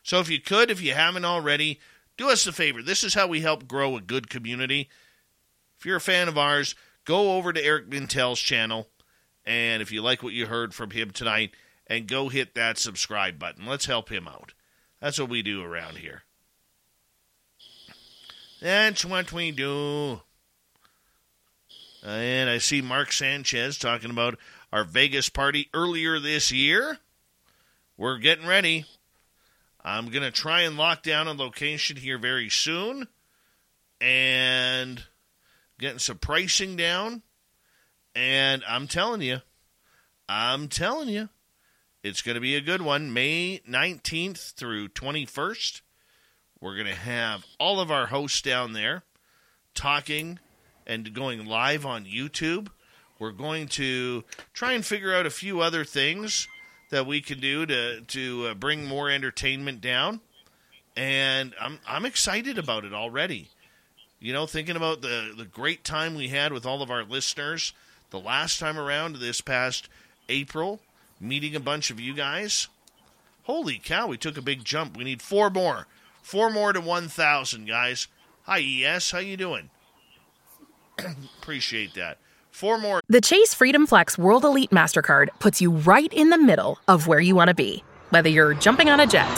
so if you could, if you haven't already, do us a favor. This is how we help grow a good community. If you're a fan of ours, go over to Eric Mintel's channel, and if you like what you heard from him tonight, and go hit that subscribe button. Let's help him out. That's what we do around here. That's what we do. And I see Mark Sanchez talking about our Vegas party earlier this year. We're getting ready. I'm going to try and lock down a location here very soon. And getting some pricing down. And I'm telling you, I'm telling you, it's going to be a good one. May 19th through 21st. We're going to have all of our hosts down there talking and going live on YouTube. We're going to try and figure out a few other things that we can do to to uh, bring more entertainment down. And I'm I'm excited about it already. You know, thinking about the the great time we had with all of our listeners the last time around this past April, meeting a bunch of you guys. Holy cow, we took a big jump. We need four more. Four more to 1,000, guys. Hi, ES. How you doing? *clears throat* Appreciate that. Four more. The Chase Freedom Flex World Elite MasterCard puts you right in the middle of where you want to be. Whether you're jumping on a jet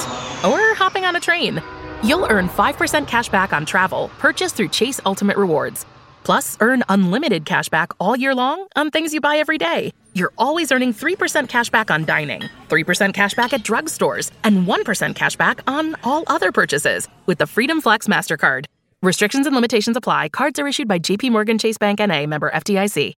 or hopping on a train, you'll earn 5% cash back on travel purchased through Chase Ultimate Rewards. Plus, earn unlimited cash back all year long on things you buy every day. You're always earning 3% cash back on dining, 3% cash back at drugstores, and 1% cash back on all other purchases with the Freedom Flex MasterCard. Restrictions and limitations apply. Cards are issued by JP Morgan Chase Bank NA member FDIC.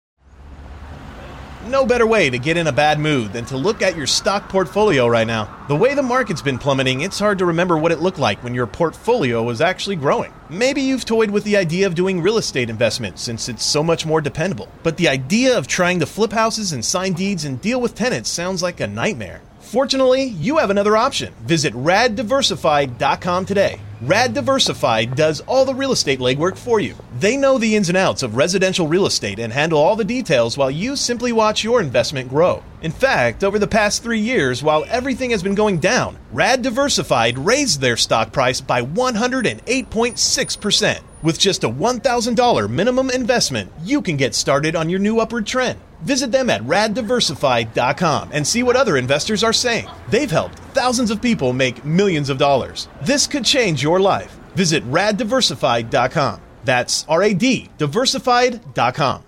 No better way to get in a bad mood than to look at your stock portfolio right now. The way the market's been plummeting, it's hard to remember what it looked like when your portfolio was actually growing. Maybe you've toyed with the idea of doing real estate investments since it's so much more dependable. But the idea of trying to flip houses and sign deeds and deal with tenants sounds like a nightmare. Fortunately, you have another option. Visit raddiversified.com today. Rad Diversified does all the real estate legwork for you. They know the ins and outs of residential real estate and handle all the details while you simply watch your investment grow. In fact, over the past three years, while everything has been going down, Rad Diversified raised their stock price by 108.6%. With just a $1,000 minimum investment, you can get started on your new upward trend. Visit them at raddiversified.com and see what other investors are saying. They've helped thousands of people make millions of dollars. This could change your life. Visit raddiversified.com. That's R A D diversified.com.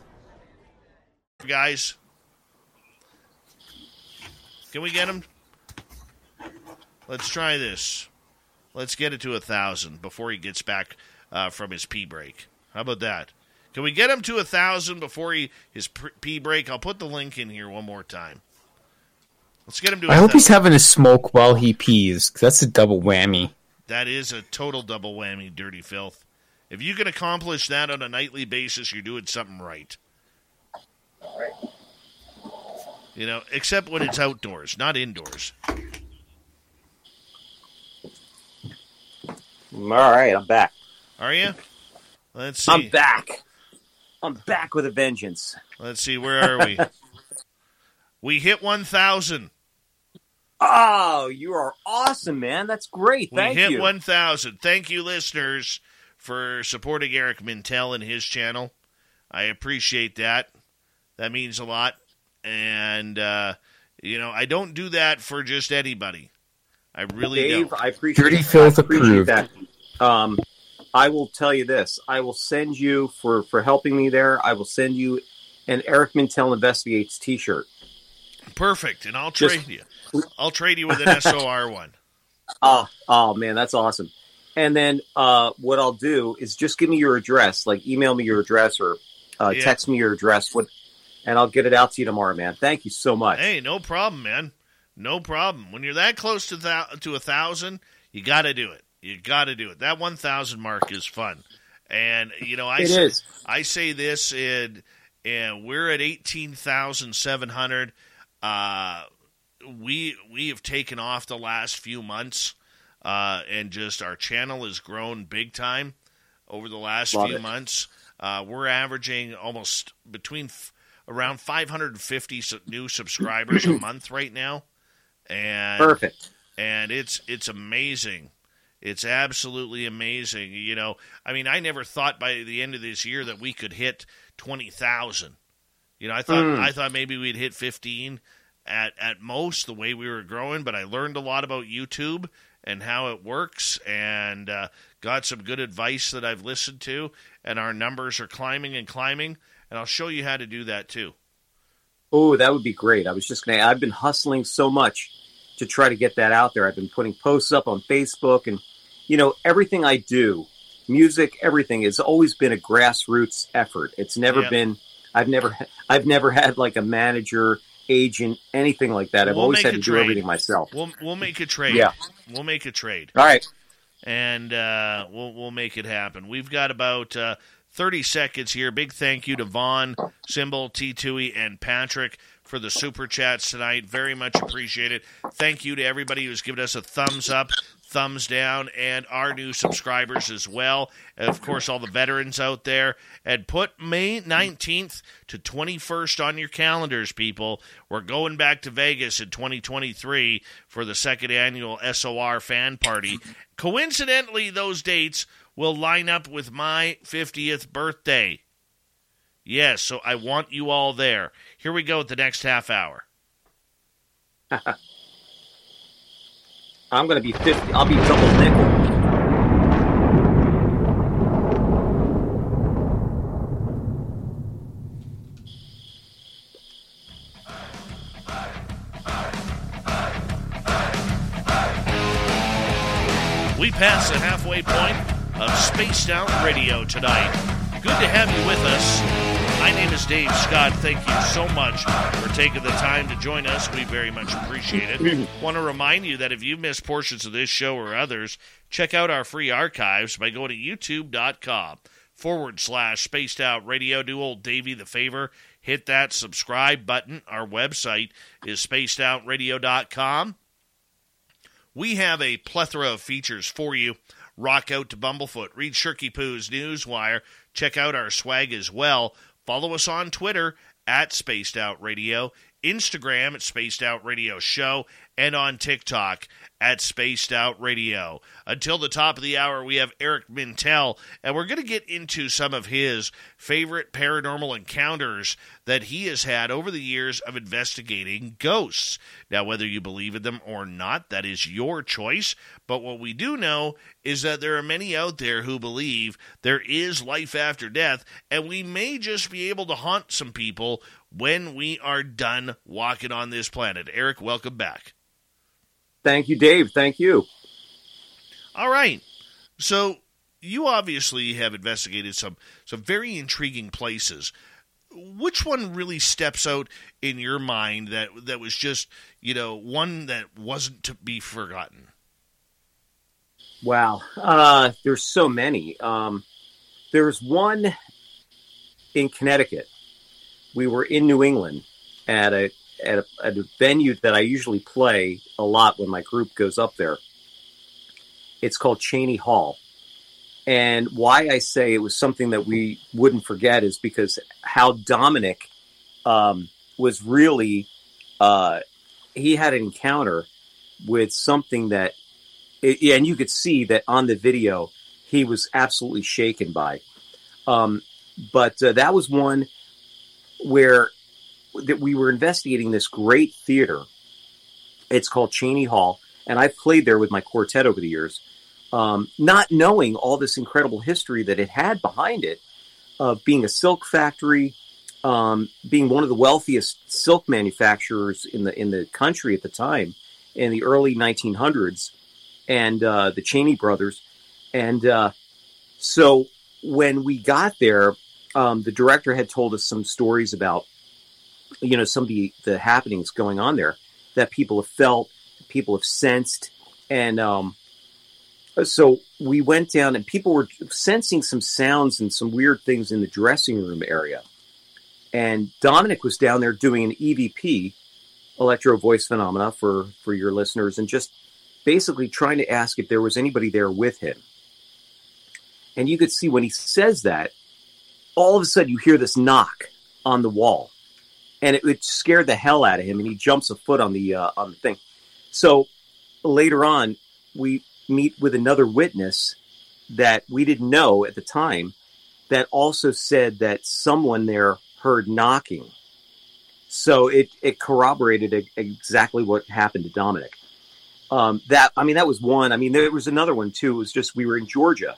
Guys, can we get him? Let's try this. Let's get it to a thousand before he gets back uh, from his pee break. How about that? Can we get him to a thousand before he his pee break? I'll put the link in here one more time. Let's get him to. I hope he's having a smoke while he pees. 'cause that's a double whammy. That is a total double whammy, dirty filth. If you can accomplish that on a nightly basis, you're doing something right. right. You know, except when it's outdoors, not indoors. All right, I'm back. Are you? Let's see. I'm back. I'm back with a vengeance. Let's see. Where are we? *laughs* we hit 1,000. Oh, you are awesome, man. That's great. We Thank hit you. 1,000. Thank you, listeners, for supporting Eric Mintel and his channel. I appreciate that. That means a lot. And, uh, you know, I don't do that for just anybody. I really Dave, don't. I appreciate, Dirty I filth appreciate approved. that. Um, I will tell you this. I will send you for for helping me there. I will send you an Eric Mintel investigates T-shirt. Perfect, and I'll Just- trade you. I'll trade you with an *laughs* SOR one. Oh, oh man, that's awesome. And then uh, what I'll do is just give me your address, like email me your address or uh, Yeah. text me your address, what, and I'll get it out to you tomorrow, man. Thank you so much. Hey, no problem, man. No problem. When you're that close to thou- to a thousand, you got to do it. You got to do it. That one thousand mark is fun, and you know I It say, is. I say this, and and we're at eighteen thousand seven hundred. Uh, we we have taken off the last few months, uh, and just our channel has grown big time over the last Love few it. months. Uh, we're averaging almost between f- around 550 su- new subscribers a *clears throat* month right now, and Perfect. and it's it's amazing. It's absolutely amazing. You know, I mean, I never thought by the end of this year that we could hit twenty thousand. You know, I thought Mm. I thought maybe we'd hit fifteen at at most the way we were growing, but I learned a lot about YouTube and how it works, and uh, got some good advice that I've listened to, and our numbers are climbing and climbing. And I'll show you how to do that too. Oh, that would be great. I was just gonna. I've been hustling so much to try to get that out there. I've been putting posts up on Facebook, and you know everything I do, music, everything has always been a grassroots effort. It's never Yeah. been. I've never. I've never had like a manager, agent, anything like that. I've We'll always had to do everything myself. We'll we'll make a trade. Yeah. we'll make a trade. All right. and uh, we'll we'll make it happen. We've got about uh, thirty seconds here. Big thank you to Vaughn, Symbol, T2E, and Patrick for the super chats tonight. Very much appreciated. Thank you to everybody who's given us a thumbs up. Thumbs down, and our new subscribers as well. And of course, all the veterans out there. And put May 19th to 21st on your calendars, people. We're going back to Vegas in 2023 for the second annual SOR fan party. Coincidentally, those dates will line up with my 50th birthday. Yes, so I want you all there. Here we go with the next half hour. *laughs* I'm to be fifty. I'll be double nickel. We pass the halfway point of Spaced Out Radio tonight. Good to have you with us. My name is Dave Scott. Thank you so much for taking the time to join us. We very much appreciate it. Want to remind you that if you missed portions of this show or others, check out our free archives by going to youtube.com forward slash spaced out radio. Do old Davey the favor. Hit that subscribe button. Our website is spacedoutradio.com. We have a plethora of features for you. Rock out to Bumblefoot, read Shirky Poo's Newswire, check out our swag as well. Follow us on Twitter at Spaced Out Radio, Instagram at Spaced Out Radio Show, and on TikTok at Spaced Out Radio. Until the top of the hour, we have Eric Mintel, and we're going to get into some of his favorite paranormal encounters that he has had over the years of investigating ghosts. Now, whether you believe in them or not, that is your choice. But what we do know is that there are many out there who believe there is life after death, and we may just be able to haunt some people when we are done walking on this planet. Eric, welcome back. Thank you, Dave. Thank you. All right. So you obviously have investigated some some very intriguing places. Which one really steps out in your mind that that was just you know one that wasn't to be forgotten? Wow. Uh, there's so many. Um, there's one in Connecticut. We were in New England at a, at a at a venue that I usually play a lot when my group goes up there. It's called Cheney Hall. And why I say it was something that we wouldn't forget is because how Dominic um, was really, uh, he had an encounter with something that it, and you could see that on the video he was absolutely shaken by. Um, but uh, that was one where that we were investigating this great theater. It's called Cheney Hall, and I've played there with my quartet over the years, um, not knowing all this incredible history that it had behind it of being a silk factory, um, being one of the wealthiest silk manufacturers in the in the country at the time, in the early 1900s, and uh, the Cheney brothers, and uh, so when we got there, um, the director had told us some stories about, you know, some of the, the happenings going on there that people have felt, people have sensed, and um, so we went down and people were sensing some sounds and some weird things in the dressing room area. And Dominic was down there doing an EVP, electro voice phenomena for for your listeners, and just basically trying to ask if there was anybody there with him. And you could see when he says that, all of a sudden you hear this knock on the wall, and it, it scared the hell out of him, and he jumps a foot on the uh, on the thing. So later on, we meet with another witness that we didn't know at the time that also said that someone there heard knocking. So it, it corroborated exactly what happened to Dominic. Um, that I mean, that was one. I mean, there was another one too. It was just we were in Georgia.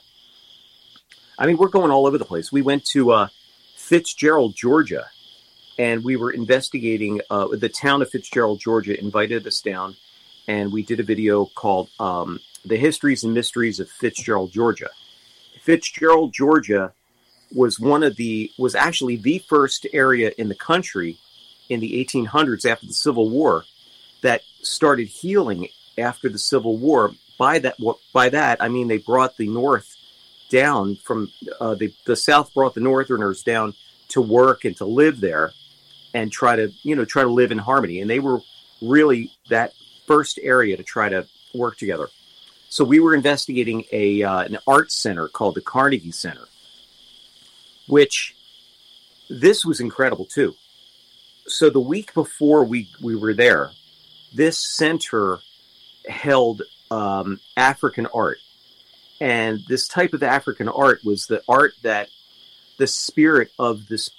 I mean, we're going all over the place. We went to uh, Fitzgerald, Georgia, and we were investigating. Uh, the town of Fitzgerald, Georgia, invited us down, and we did a video called um, "The Histories and Mysteries of Fitzgerald, Georgia." Fitzgerald, Georgia, was one of the was actually the first area in the country in the 1800s after the Civil War that started healing after the Civil War. By that, by that I mean they brought the North down from uh, the the South brought the Northerners down to work and to live there and try to you know try to live in harmony. And they were really that first area to try to work together. So we were investigating a uh, an art center called the Carnegie Center, which this was incredible too. So the week before we we were there, this center held um, African art. And this type of African art was the art that the spirit of this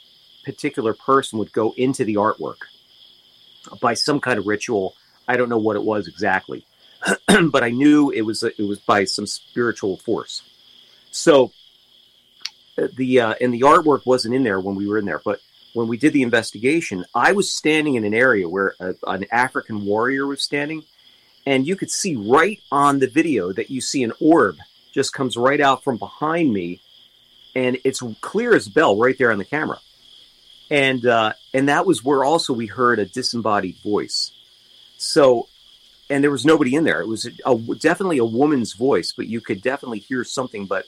particular person would go into the artwork by some kind of ritual. I don't know what it was exactly, *clears throat* but I knew it was it was by some spiritual force. So uh, the uh, and the artwork wasn't in there when we were in there, but when we did the investigation, I was standing in an area where a, an African warrior was standing, and you could see right on the video that you see an orb just comes right out from behind me, and it's clear as bell right there on the camera. And uh, and that was where also we heard a disembodied voice. So, and there was nobody in there. It was a, a, definitely a woman's voice, but you could definitely hear something. But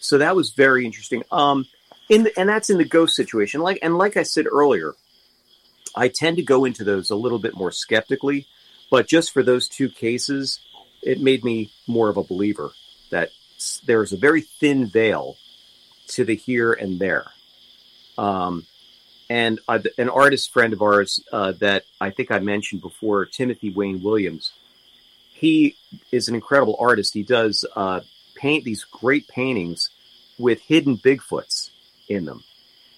so that was very interesting. Um, in the, and that's in the ghost situation. Like and like I said earlier, I tend to go into those a little bit more skeptically but just for those two cases, it made me more of a believer that there's a very thin veil to the here and there. Um, and uh, an artist friend of ours uh, that I think I mentioned before, Timothy Wayne Williams, he is an incredible artist. He does uh, paint these great paintings with hidden Bigfoots in them.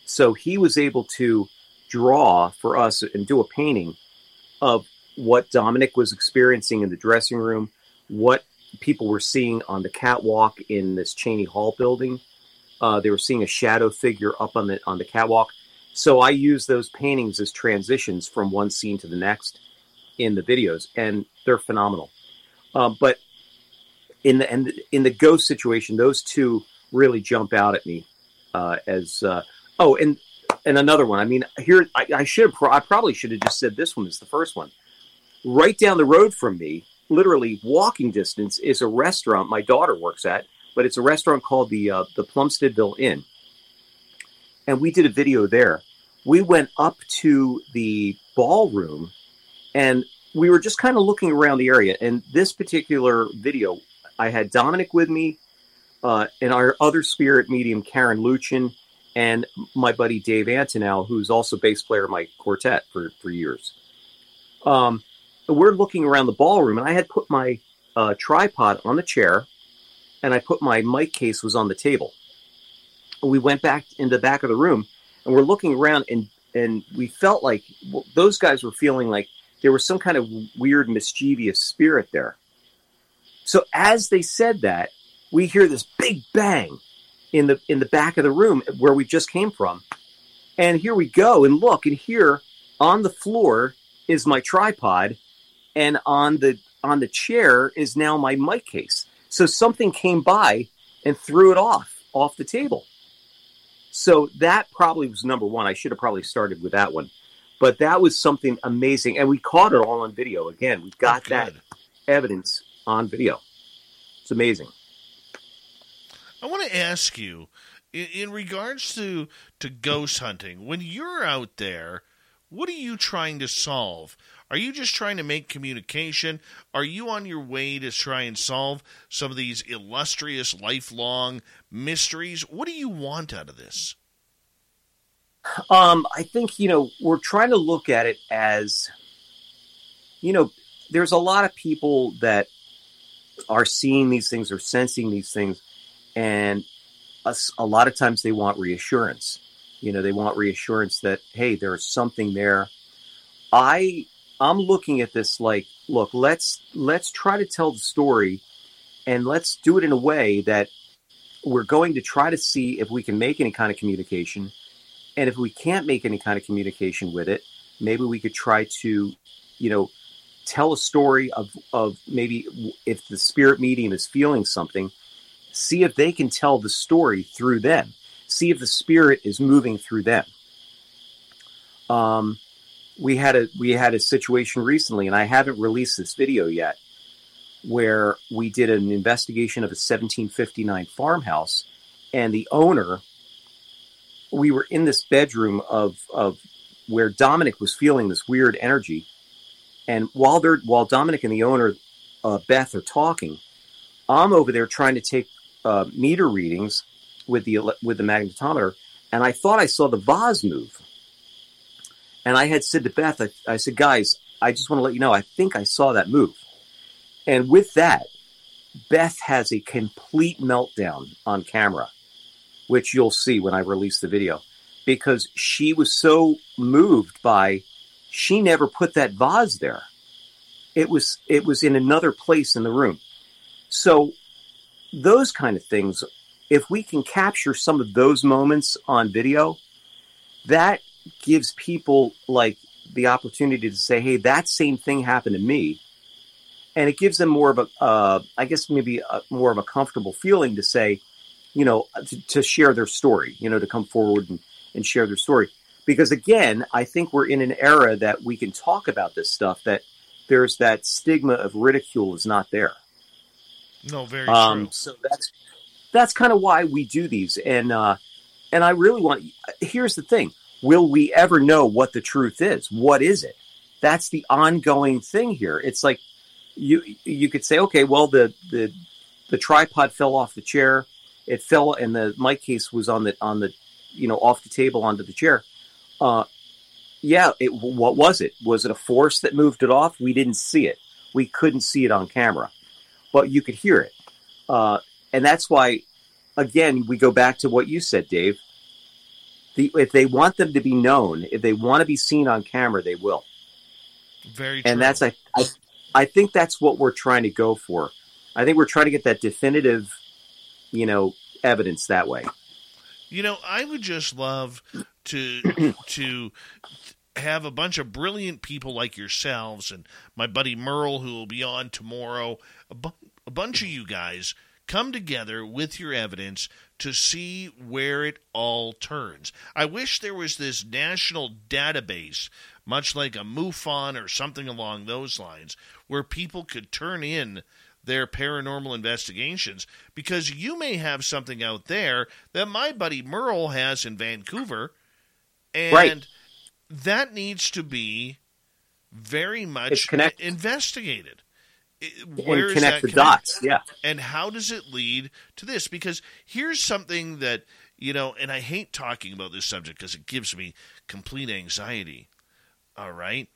So he was able to draw for us and do a painting of what Dominic was experiencing in the dressing room, what people were seeing on the catwalk in this Cheney Hall building. Uh, they were seeing a shadow figure up on the on the catwalk. So I use those paintings as transitions from one scene to the next in the videos, and they're phenomenal. Uh, but in the and in the ghost situation, those two really jump out at me uh, as uh, oh, and and another one. I mean, here I, I should have, I probably should have just said this one is the first one right down the road from me, literally walking distance, is a restaurant my daughter works at, but it's a restaurant called the uh, the Plumsteadville Inn, and we did a video there. We went up to the ballroom, and we were just kind of looking around the area. And this particular video, I had Dominic with me, uh, and our other spirit medium, Karen Luchin, and my buddy Dave Antonell, who's also bass player of my quartet for, for years. Um, we're looking around the ballroom, and I had put my uh, tripod on the chair, and I put my mic case was on the table. We went back in the back of the room, and we're looking around, and and we felt like well, those guys were feeling like there was some kind of weird, mischievous spirit there. So as they said that, we hear this big bang in the in the back of the room where we just came from, And here we go. And look, and here on the floor is my tripod, and on the on the chair is now my mic case. So something came by and threw it off off the table. So that probably was number one. I should have probably started with that one, but that was something amazing, and we caught it all on video. Again, we got Oh, that evidence on video. It's amazing. I want to ask you, in, in regards to to ghost hunting, when you're out there, what are you trying to solve? Are you just trying to make communication? Are you on your way to try and solve some of these illustrious lifelong mysteries? What do you want out of this? Um, I think you know we're trying to look at it as, you know, there's a lot of people that are seeing these things or sensing these things, and a lot of times they want reassurance. You know, they want reassurance that hey, there's something there. I I'm looking at this like, look, let's let's try to tell the story, and let's do it in a way that we're going to try to see if we can make any kind of communication and if we can't make any kind of communication with it, maybe we could try to, you know, tell a story of, of maybe if the spirit medium is feeling something, see if they can tell the story through them. See if the spirit is moving through them. Um, we had a we had a situation recently, and I haven't released this video yet, where we did an investigation of a 1759 farmhouse, and the owner we were in this bedroom of of where Dominic was feeling this weird energy, and while they're while Dominic and the owner uh, Beth are talking, I'm over there trying to take uh, meter readings with the with the magnetometer, and I thought I saw the vase move, and I had said to Beth, I, I said, guys, I just want to let you know, I think I saw that move, and with that, Beth has a complete meltdown on camera which you'll see when I release the video, because she was so moved by she never put that vase there. It was it was in another place in the room. So those kind of things, if we can capture some of those moments on video, that gives people like the opportunity to say, "Hey, that same thing happened to me," and it gives them more of a, uh, I guess maybe a, more of a comfortable feeling to say, you know, to, to share their story, you know, to come forward and, and share their story. Because again, I think we're in an era that we can talk about this stuff, that there's that stigma of ridicule is not there. No, very Um, true. so that's that's kind of why we do these, and uh, and I really want. Here's the thing: Will we ever know what the truth is? What is it? That's the ongoing thing here. It's like you you could say, okay, well the the the tripod fell off the chair, it fell, and the mic case was on the on the you know off the table onto the chair. Uh, yeah, it, what was it? Was it a force that moved it off? We didn't see it. We couldn't see it on camera, but you could hear it. Uh, and that's why, again, we go back to what you said, Dave. The, if they want them to be known, if they want to be seen on camera, they will. Very true. And that's I, I, I think that's what we're trying to go for. I think we're trying to get that definitive, you know, evidence that way. You know, I would just love to *clears throat* to have a bunch of brilliant people like yourselves and my buddy Merle, who will be on tomorrow. A, bu- a bunch of you guys come together with your evidence to see where it all turns. I wish there was this national database, much like a MUFON or something along those lines, where people could turn in their paranormal investigations because you may have something out there that my buddy Merle has in Vancouver and Right. that needs to be very much investigated. And Where is connect that the dots, yeah. And how does it lead to this? Because here's something that, you know, and I hate talking about this subject because it gives me complete anxiety. All right.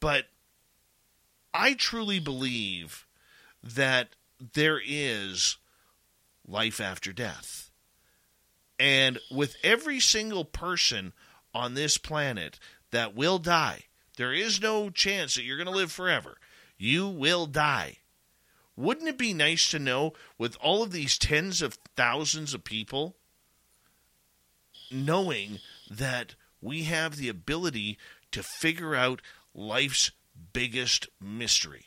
But I truly believe that there is life after death. And with every single person on this planet that will die, there is no chance that you're going to live forever. You will die. Wouldn't it be nice to know, with all of these tens of thousands of people, knowing that we have the ability to figure out life's biggest mystery.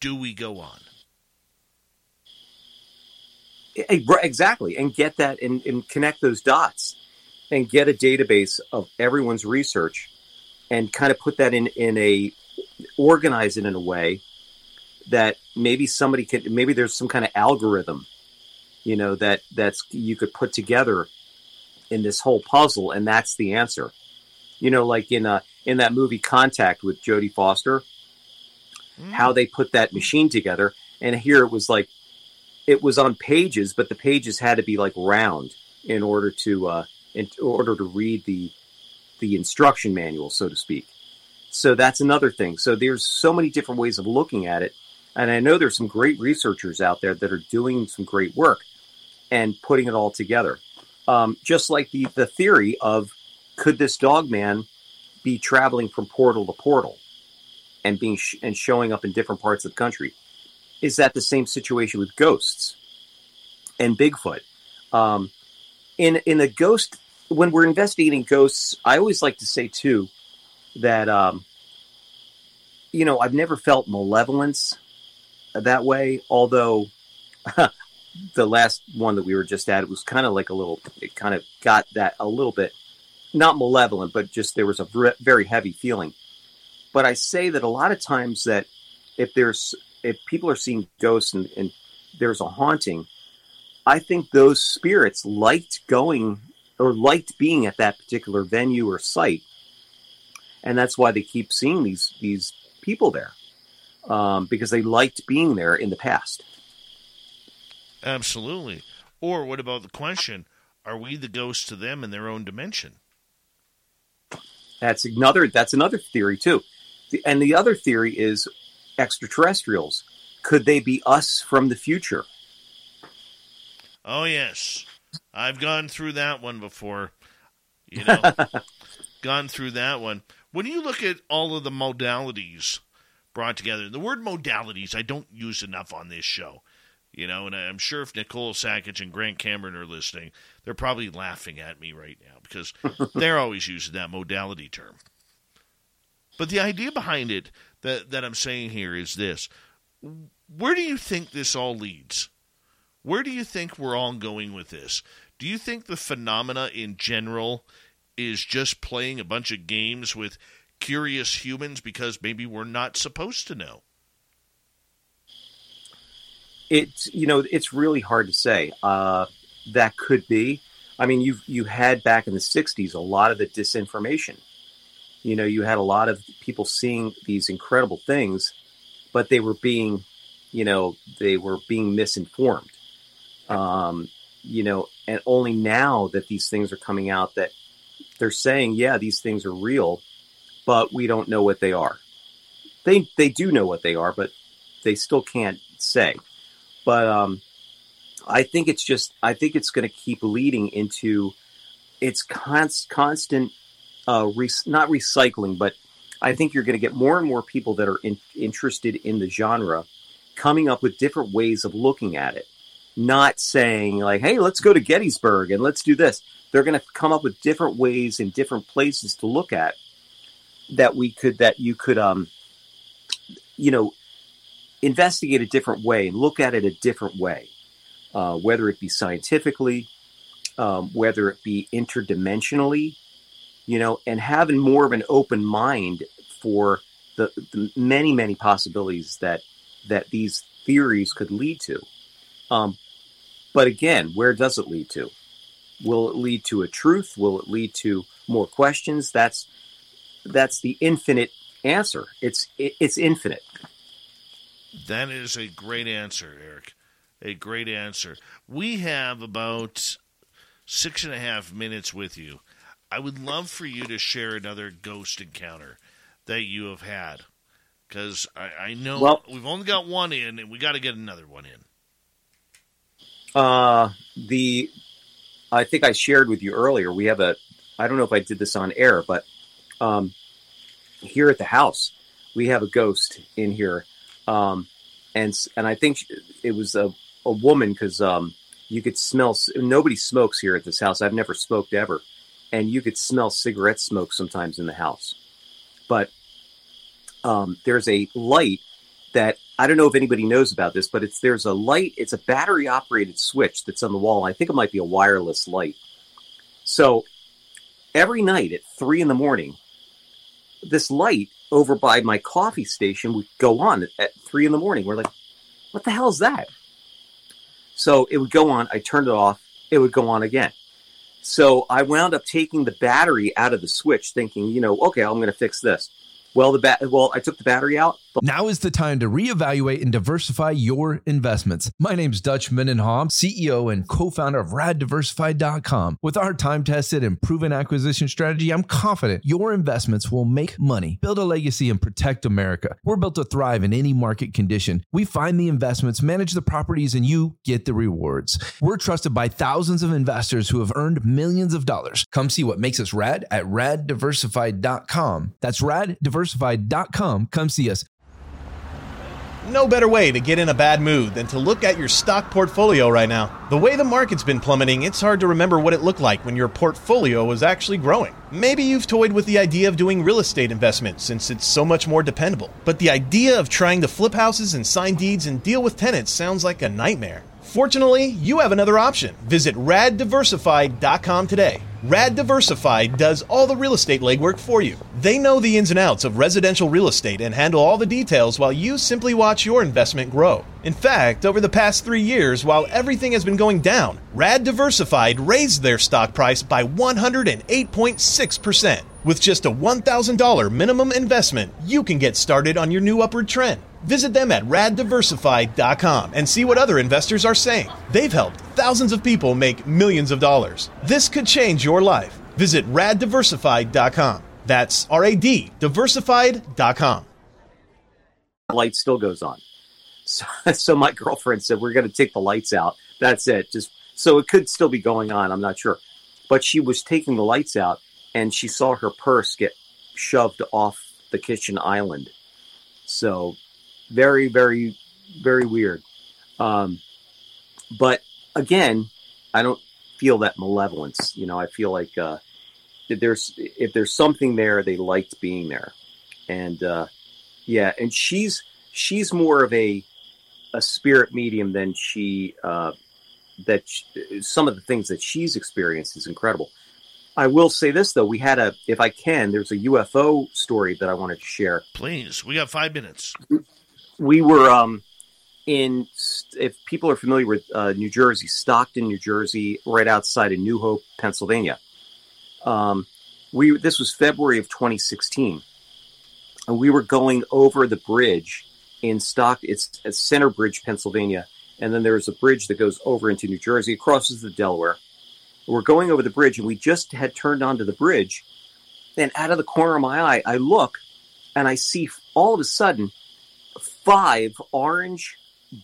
Do we go on? Exactly, and get that and, and connect those dots and get a database of everyone's research and kind of put that in in a organize it in a way that maybe somebody could maybe there's some kind of algorithm you know that that's you could put together in this whole puzzle and that's the answer you know like in uh in that movie contact with jodie foster mm. how they put that machine together and here it was like it was on pages but the pages had to be like round in order to uh in order to read the the instruction manual so to speak so that's another thing so there's so many different ways of looking at it and I know there's some great researchers out there that are doing some great work and putting it all together. Um, just like the, the theory of could this dog man be traveling from portal to portal and being sh- and showing up in different parts of the country? Is that the same situation with ghosts and Bigfoot? Um, in in the ghost, when we're investigating ghosts, I always like to say too that um, you know I've never felt malevolence that way. Although *laughs* the last one that we were just at, it was kind of like a little, it kind of got that a little bit, not malevolent, but just there was a very heavy feeling. But I say that a lot of times that if there's, if people are seeing ghosts and, and there's a haunting, I think those spirits liked going or liked being at that particular venue or site. And that's why they keep seeing these, these people there um, because they liked being there in the past. Absolutely. Or what about the question: Are we the ghosts to them in their own dimension? That's another. That's another theory too. And the other theory is extraterrestrials. Could they be us from the future? Oh yes, I've gone through that one before. You *laughs* know, gone through that one. When you look at all of the modalities brought together. The word modalities I don't use enough on this show. You know, and I'm sure if Nicole Sackage and Grant Cameron are listening, they're probably laughing at me right now because *laughs* they're always using that modality term. But the idea behind it that, that I'm saying here is this where do you think this all leads? Where do you think we're all going with this? Do you think the phenomena in general is just playing a bunch of games with curious humans because maybe we're not supposed to know? It's you know it's really hard to say. Uh, that could be. I mean, you you had back in the '60s a lot of the disinformation. You know, you had a lot of people seeing these incredible things, but they were being, you know, they were being misinformed. Um, you know, and only now that these things are coming out that they're saying, yeah, these things are real, but we don't know what they are. They they do know what they are, but they still can't say. But um, I think it's just I think it's going to keep leading into its const, constant uh, re- not recycling, but I think you're going to get more and more people that are in, interested in the genre coming up with different ways of looking at it. Not saying like, "Hey, let's go to Gettysburg and let's do this." They're going to come up with different ways and different places to look at that we could that you could um you know investigate a different way and look at it a different way uh, whether it be scientifically um, whether it be interdimensionally you know and having more of an open mind for the, the many many possibilities that that these theories could lead to um, but again where does it lead to will it lead to a truth will it lead to more questions that's that's the infinite answer. It's it's infinite. That is a great answer, Eric. A great answer. We have about six and a half minutes with you. I would love for you to share another ghost encounter that you have had, because I, I, know well, we've only got one in, and we got to get another one in. Uh, the I think I shared with you earlier. We have a. I don't know if I did this on air, but um, here at the house, we have a ghost in here, um, and and I think it was a, a woman because um, you could smell. Nobody smokes here at this house. I've never smoked ever, and you could smell cigarette smoke sometimes in the house. But um, there's a light that I don't know if anybody knows about this, but it's there's a light. It's a battery operated switch that's on the wall. I think it might be a wireless light. So every night at three in the morning, this light over by my coffee station would go on at three in the morning. We're like, what the hell is that? So it would go on. I turned it off. It would go on again. So I wound up taking the battery out of the switch, thinking, you know, okay, I'm going to fix this. Well, the bat. Well, I took the battery out. Now is the time to reevaluate and diversify your investments. My name's Dutch Mendenhall, CEO and co-founder of RadDiversified.com. With our time-tested and proven acquisition strategy, I'm confident your investments will make money, build a legacy, and protect America. We're built to thrive in any market condition. We find the investments, manage the properties, and you get the rewards. We're trusted by thousands of investors who have earned millions of dollars. Come see what makes us rad at RadDiversified.com. That's RadDiversified.com. Come see us. No better way to get in a bad mood than to look at your stock portfolio right now. The way the market's been plummeting, it's hard to remember what it looked like when your portfolio was actually growing. Maybe you've toyed with the idea of doing real estate investments since it's so much more dependable. But the idea of trying to flip houses and sign deeds and deal with tenants sounds like a nightmare. Fortunately, you have another option. Visit raddiversified.com today. Rad Diversified does all the real estate legwork for you. They know the ins and outs of residential real estate and handle all the details while you simply watch your investment grow. In fact, over the past three years, while everything has been going down, Rad Diversified raised their stock price by 108.6%. With just a $1,000 minimum investment, you can get started on your new upward trend. Visit them at raddiversified.com and see what other investors are saying. They've helped thousands of people make millions of dollars. This could change your life. Visit raddiversified.com. That's R A D diversified.com. Light still goes on. So, *laughs* so my girlfriend said, We're going to take the lights out. That's it. Just so it could still be going on. I'm not sure. But she was taking the lights out and she saw her purse get shoved off the kitchen island. So very, very, very weird. Um, but again, I don't feel that malevolence. You know, I feel like uh, if there's if there's something there, they liked being there, and uh, yeah, and she's she's more of a a spirit medium than she uh, that she, some of the things that she's experienced is incredible. I will say this though, we had a if I can, there's a UFO story that I wanted to share. Please, we got five minutes we were um, in if people are familiar with uh, New Jersey, Stockton, New Jersey, right outside of New Hope, Pennsylvania. Um, we this was February of 2016, and we were going over the bridge in Stock. It's at Center Bridge, Pennsylvania, and then there's a bridge that goes over into New Jersey, crosses the Delaware. We're going over the bridge, and we just had turned onto the bridge, and out of the corner of my eye, I look, and I see all of a sudden five orange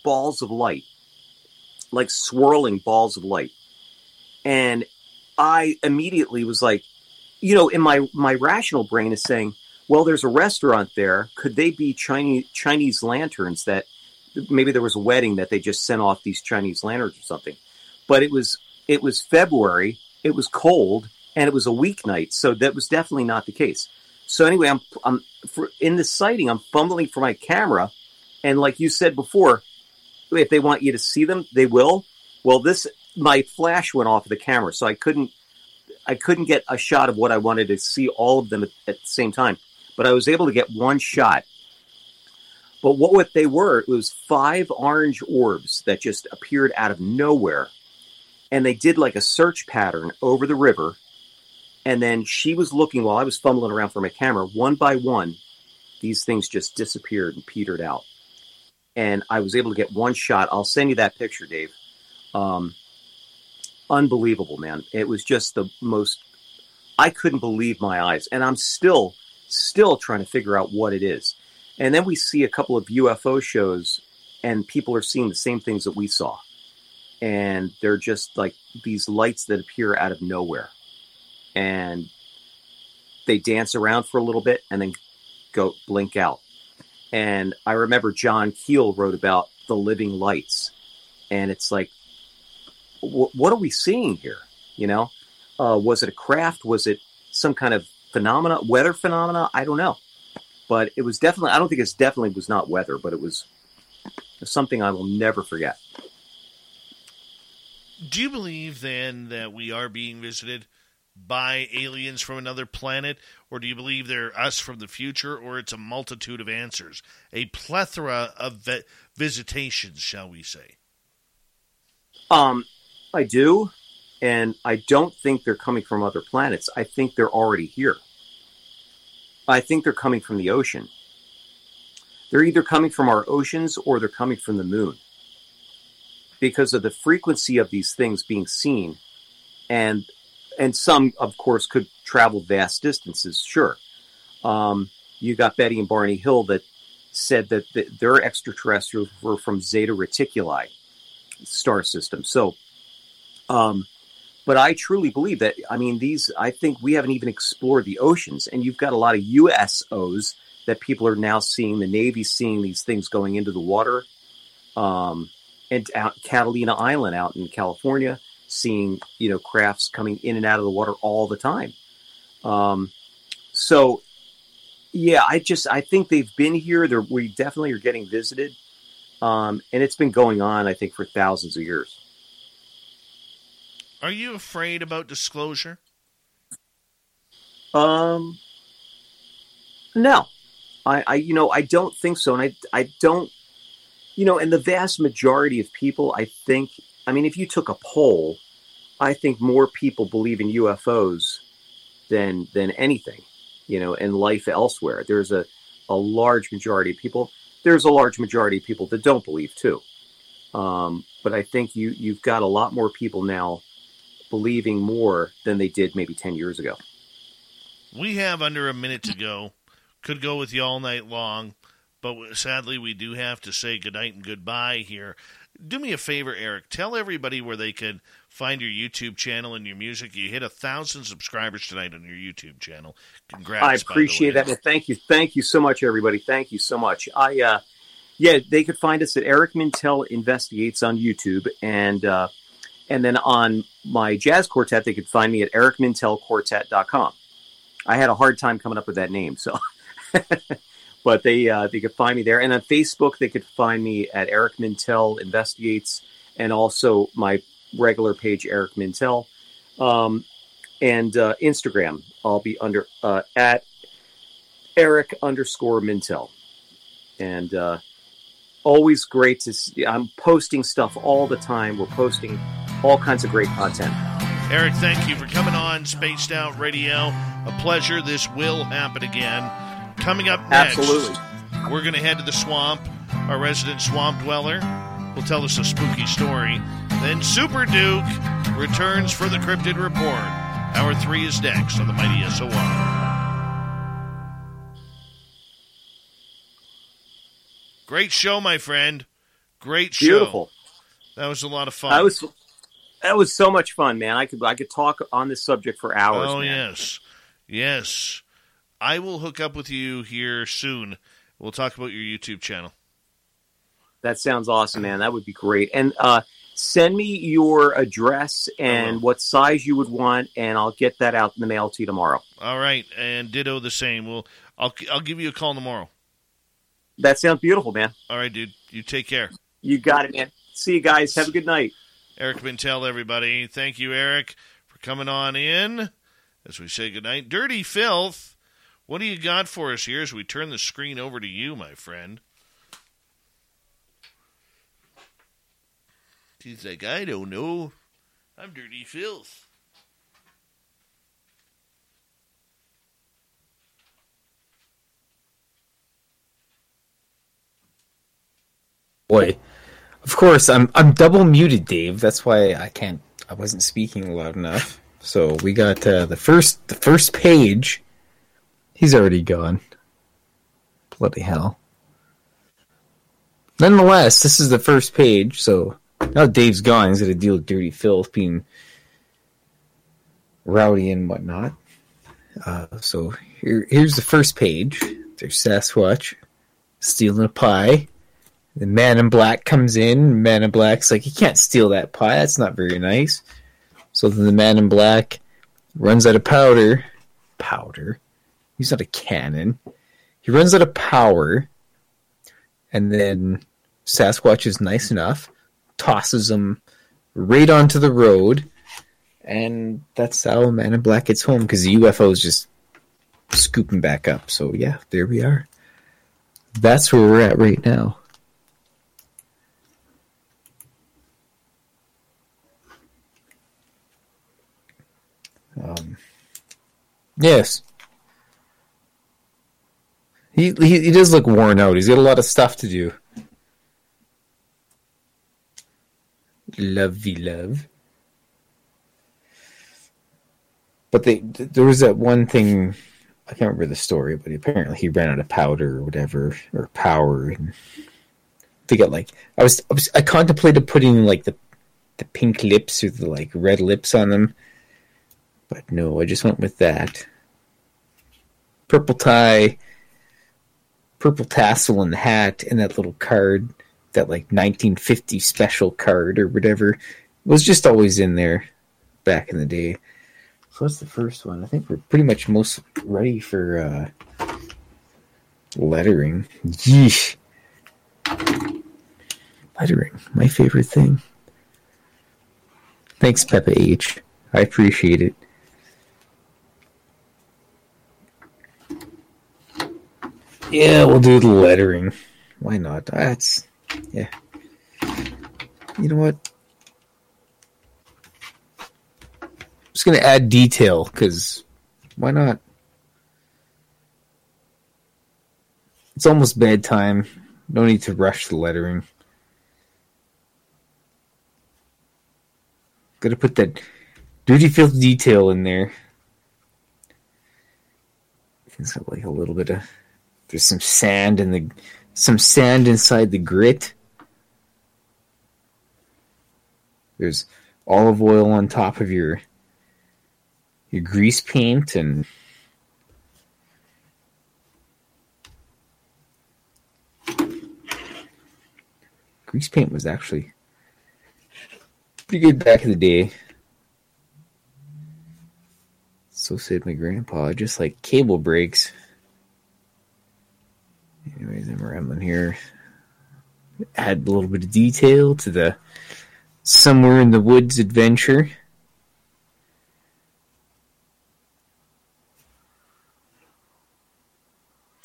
balls of light, like swirling balls of light. And I immediately was like, you know, in my my rational brain is saying, well, there's a restaurant there. Could they be Chinese Chinese lanterns that maybe there was a wedding that they just sent off these Chinese lanterns or something? But it was it was February, it was cold, and it was a weeknight, so that was definitely not the case. So anyway, I'm I'm for, in the sighting. I'm fumbling for my camera, and like you said before, if they want you to see them, they will. Well, this my flash went off of the camera, so I couldn't I couldn't get a shot of what I wanted to see all of them at, at the same time. But I was able to get one shot. But what, what they were, it was five orange orbs that just appeared out of nowhere. And they did like a search pattern over the river. And then she was looking while I was fumbling around for my camera. One by one, these things just disappeared and petered out and I was able to get one shot. I'll send you that picture, Dave. Um, unbelievable, man. It was just the most. I couldn't believe my eyes, and I'm still, still trying to figure out what it is. And then we see a couple of UFO shows, and people are seeing the same things that we saw, and they're just like these lights that appear out of nowhere, and they dance around for a little bit and then go blink out and I remember John Keel wrote about the living lights. And it's like, wh- what are we seeing here? You know? Uh, was it a craft? Was it some kind of phenomena, weather phenomena? I don't know, but it was definitely. I don't think it's definitely was not weather, but it was something I will never forget. Do you believe then that we are being visited by aliens from another planet, or do you believe they're us from the future, or it's a multitude of answers, a plethora of vi- visitations, shall we say? Um, I do, and I don't think they're coming from other planets. I think they're already here. I think they're coming from the ocean. They're either coming from our oceans or they're coming from the moon because of the frequency of these things being seen and and some of course could travel vast distances sure. Um, you got betty and barney hill that said that the, their extraterrestrials were from zeta reticuli star system. So um, but i truly believe that i mean these i think we haven't even explored the oceans and you've got a lot of usos that people are now seeing the navy seeing these things going into the water. Um, and out Catalina Island out in California, seeing you know crafts coming in and out of the water all the time. Um, so yeah, I just I think they've been here. They're, we definitely are getting visited, um, and it's been going on I think for thousands of years. Are you afraid about disclosure? Um, no, I, I you know I don't think so, and I I don't you know, and the vast majority of people, I think, I mean, if you took a poll, I think more people believe in UFOs than than anything, you know, and life elsewhere. There's a, a large majority of people. There's a large majority of people that don't believe too. Um, but I think you you've got a lot more people now believing more than they did maybe ten years ago. We have under a minute to go. Could go with you all night long. But sadly, we do have to say goodnight and goodbye here. Do me a favor, Eric. Tell everybody where they can find your YouTube channel and your music. You hit a thousand subscribers tonight on your YouTube channel. Congrats! I appreciate that. Thank you, thank you so much, everybody. Thank you so much. I, uh, yeah, they could find us at Eric Mintel Investigates on YouTube, and uh, and then on my jazz quartet, they could find me at ericmintelquartet.com. I had a hard time coming up with that name, so. *laughs* but they uh, they could find me there. And on Facebook, they could find me at Eric Mintel Investigates, and also my regular page, Eric Mintel, um, and uh, Instagram. I'll be under uh, at Eric underscore Mintel, and uh, always great to see. I'm posting stuff all the time. We're posting all kinds of great content. Eric, thank you for coming on Spaced Out Radio. A pleasure. This will happen again. Coming up next, Absolutely. we're going to head to the swamp. Our resident swamp dweller will tell us a spooky story. Then Super Duke returns for the Cryptid Report. Hour three is next on the Mighty SOR. Great show, my friend. Great show. Beautiful. That was a lot of fun. That was that was so much fun, man. I could I could talk on this subject for hours. Oh man. yes, yes. I will hook up with you here soon. We'll talk about your YouTube channel. That sounds awesome, man. That would be great. And uh, send me your address and what size you would want, and I'll get that out in the mail to you tomorrow. All right, and ditto the same. We'll I'll I'll give you a call tomorrow. That sounds beautiful, man. All right, dude. You take care. You got it, man. See you guys. Have a good night. Eric Mintel, everybody. Thank you, Eric, for coming on in as we say goodnight. Dirty Filth, what do you got for us here as we turn the screen over to you, my friend? He's like, I don't know. I'm Dirty Filth. Boy, of course I'm I'm double muted, Dave. That's why I can't. I wasn't speaking loud enough. So we got uh, the first the first page. He's already gone. Bloody hell. Nonetheless, this is the first page. So now Dave's gone. He's gonna deal with dirty filth, being rowdy and whatnot. Uh, so here here's the first page. There's Sasquatch stealing a pie. The man in black comes in. Man in black's like, you can't steal that pie. That's not very nice. So then the man in black runs out of powder. Powder? He's not a cannon. He runs out of power, and then Sasquatch is nice enough, tosses him right onto the road, and that's how Man in Black gets home because the UFO is just scooping back up. So yeah, there we are. That's where we're at right now. Um, yes. He, he he does look worn out. He's got a lot of stuff to do. Lovey love. But they there was that one thing I can't remember the story, but apparently he ran out of powder or whatever or power and they got like I was I, was, I contemplated putting like the the pink lips or the like red lips on them. But no, I just went with that. Purple tie purple tassel and the hat and that little card, that like 1950 special card or whatever, was just always in there back in the day. So what's the first one? I think we're pretty much most ready for uh, lettering. Yeesh. Lettering, my favorite thing. Thanks, Peppa H. I appreciate it. Yeah, we'll do the lettering. Why not? That's yeah. You know what? I'm just gonna add detail because why not? It's almost bedtime. No need to rush the lettering. Gotta put that duty field detail in there. It's got like a little bit of there's some sand in the some sand inside the grit. There's olive oil on top of your your grease paint and grease paint was actually pretty good back in the day. So said my grandpa, just like cable breaks. Anyways, I'm rambling here. Add a little bit of detail to the somewhere in the woods adventure.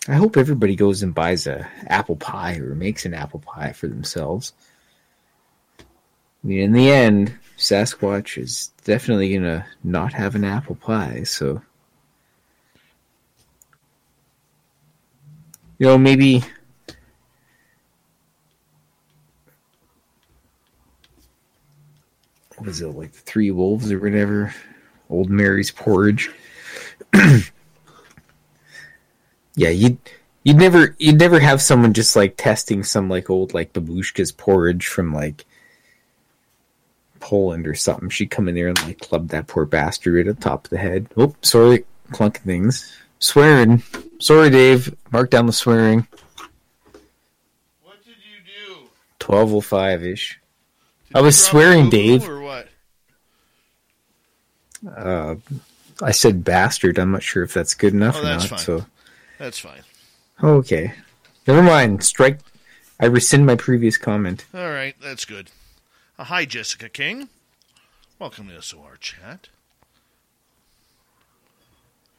I hope everybody goes and buys a apple pie or makes an apple pie for themselves. I mean, in the end, Sasquatch is definitely gonna not have an apple pie, so you know, maybe what was it like the three wolves or whatever? Old Mary's porridge. *clears throat* yeah, you'd you'd never you'd never have someone just like testing some like old like babushka's porridge from like Poland or something. She'd come in there and like club that poor bastard right at the top of the head. Oh, sorry, clunk things. Swearing. Sorry, Dave. Mark down the swearing. What did you do? Twelve oh five ish. I was swearing, Dave. Or what? Uh, I said bastard. I'm not sure if that's good enough Oh, or not. fine. So That's fine. okay, never mind. Strike. I rescind my previous comment. All right, that's good. Uh, hi, Jessica King. Welcome to SOR Chat.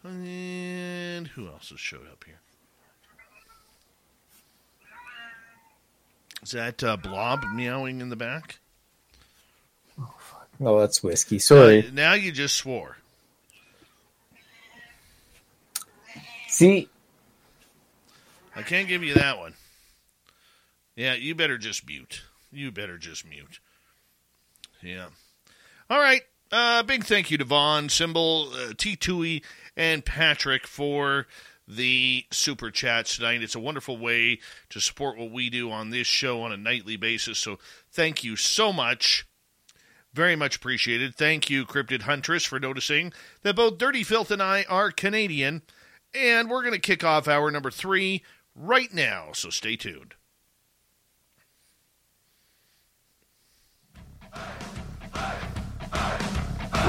And who else has showed up here? Is that uh, Blob meowing in the back? Oh, that's whiskey. Sorry. Uh, now you just swore. See, I can't give you that one. Yeah, you better just mute. You better just mute. Yeah. All right. Uh, big thank you to Vaughn, Symbol, uh, T. Tui, and Patrick for the super chats tonight. It's a wonderful way to support what we do on this show on a nightly basis. So thank you so much. Very much appreciated. Thank you, Cryptid Huntress, for noticing that both Dirty Filth and I are Canadian. And we're going to kick off hour number three right now. So stay tuned.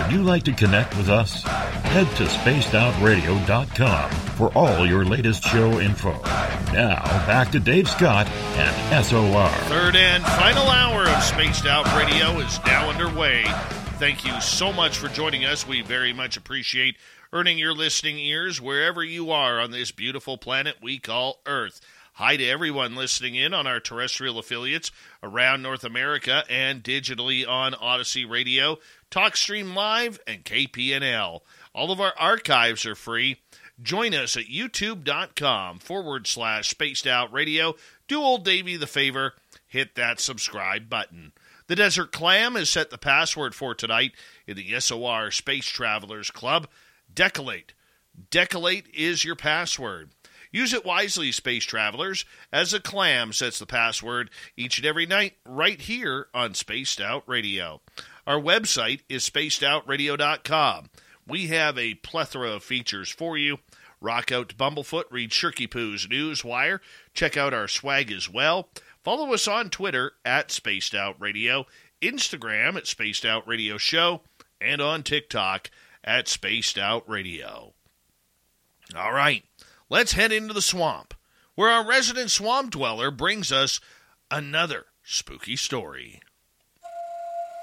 Would you like to connect with us? Head to spacedoutradio.com for all your latest show info. Now, back to Dave Scott and SOR. Third and final hour of Spaced Out Radio is now underway. Thank you so much for joining us. We very much appreciate earning your listening ears wherever you are on this beautiful planet we call Earth. Hi to everyone listening in on our terrestrial affiliates around North America and digitally on Odyssey Radio, TalkStream Live, and KPNL. All of our archives are free. Join us at youtube.com forward slash spaced out radio. Do old Davy the favor, hit that subscribe button. The Desert Clam has set the password for tonight in the SOR Space Travelers Club. Decolate. Decolate is your password. Use it wisely, space travelers, as a clam sets the password each and every night right here on Spaced Out Radio. Our website is spacedoutradio.com. We have a plethora of features for you. Rock out to Bumblefoot, read Shirky Poo's News Wire, check out our swag as well. Follow us on Twitter at Spaced Out Radio, Instagram at Spaced Out Radio Show, and on TikTok at Spaced Out Radio. All right, let's head into the swamp, where our resident swamp dweller brings us another spooky story.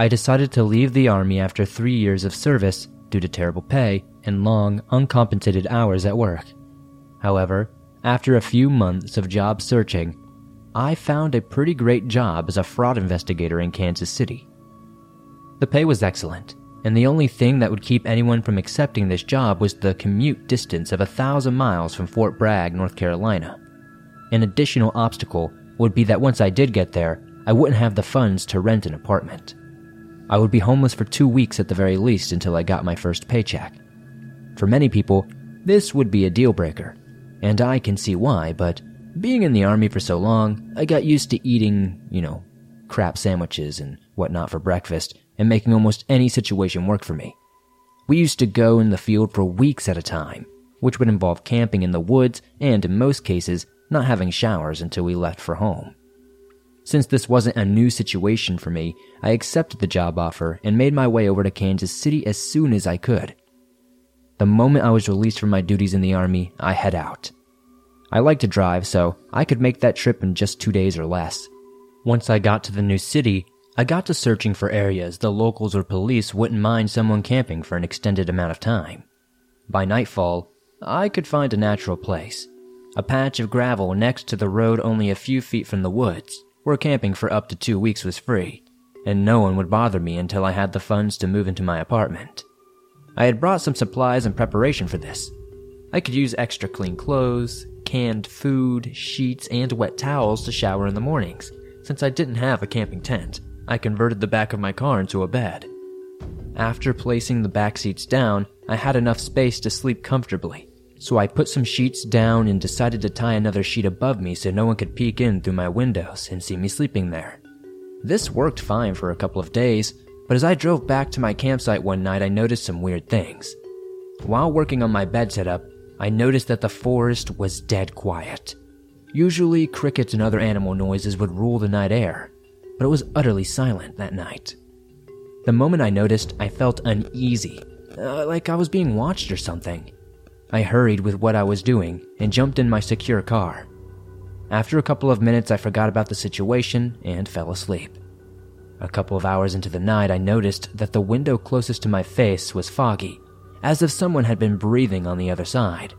I decided to leave the Army after three years of service due to terrible pay and long, uncompensated hours at work. However, after a few months of job searching, I found a pretty great job as a fraud investigator in Kansas City. The pay was excellent, and the only thing that would keep anyone from accepting this job was the commute distance of a thousand miles from Fort Bragg, North Carolina. An additional obstacle would be that once I did get there, I wouldn't have the funds to rent an apartment. I would be homeless for two weeks at the very least until I got my first paycheck. For many people, this would be a deal breaker, and I can see why, but being in the army for so long, I got used to eating, you know, crap sandwiches and whatnot for breakfast and making almost any situation work for me. We used to go in the field for weeks at a time, which would involve camping in the woods and, in most cases, not having showers until we left for home. Since this wasn't a new situation for me, I accepted the job offer and made my way over to Kansas City as soon as I could. The moment I was released from my duties in the Army, I head out. I like to drive, so I could make that trip in just two days or less. Once I got to the new city, I got to searching for areas the locals or police wouldn't mind someone camping for an extended amount of time. By nightfall, I could find a natural place a patch of gravel next to the road only a few feet from the woods where camping for up to two weeks was free, and no one would bother me until I had the funds to move into my apartment. I had brought some supplies in preparation for this. I could use extra clean clothes, canned food, sheets, and wet towels to shower in the mornings. Since I didn't have a camping tent, I converted the back of my car into a bed. After placing the back seats down, I had enough space to sleep comfortably so I put some sheets down and decided to tie another sheet above me so no one could peek in through my windows and see me sleeping there. This worked fine for a couple of days, but as I drove back to my campsite one night, I noticed some weird things. While working on my bed setup, I noticed that the forest was dead quiet. Usually, crickets and other animal noises would rule the night air, but it was utterly silent that night. The moment I noticed, I felt uneasy, uh, like I was being watched or something. I hurried with what I was doing and jumped in my secure car. After a couple of minutes, I forgot about the situation and fell asleep. A couple of hours into the night, I noticed that the window closest to my face was foggy, as if someone had been breathing on the other side.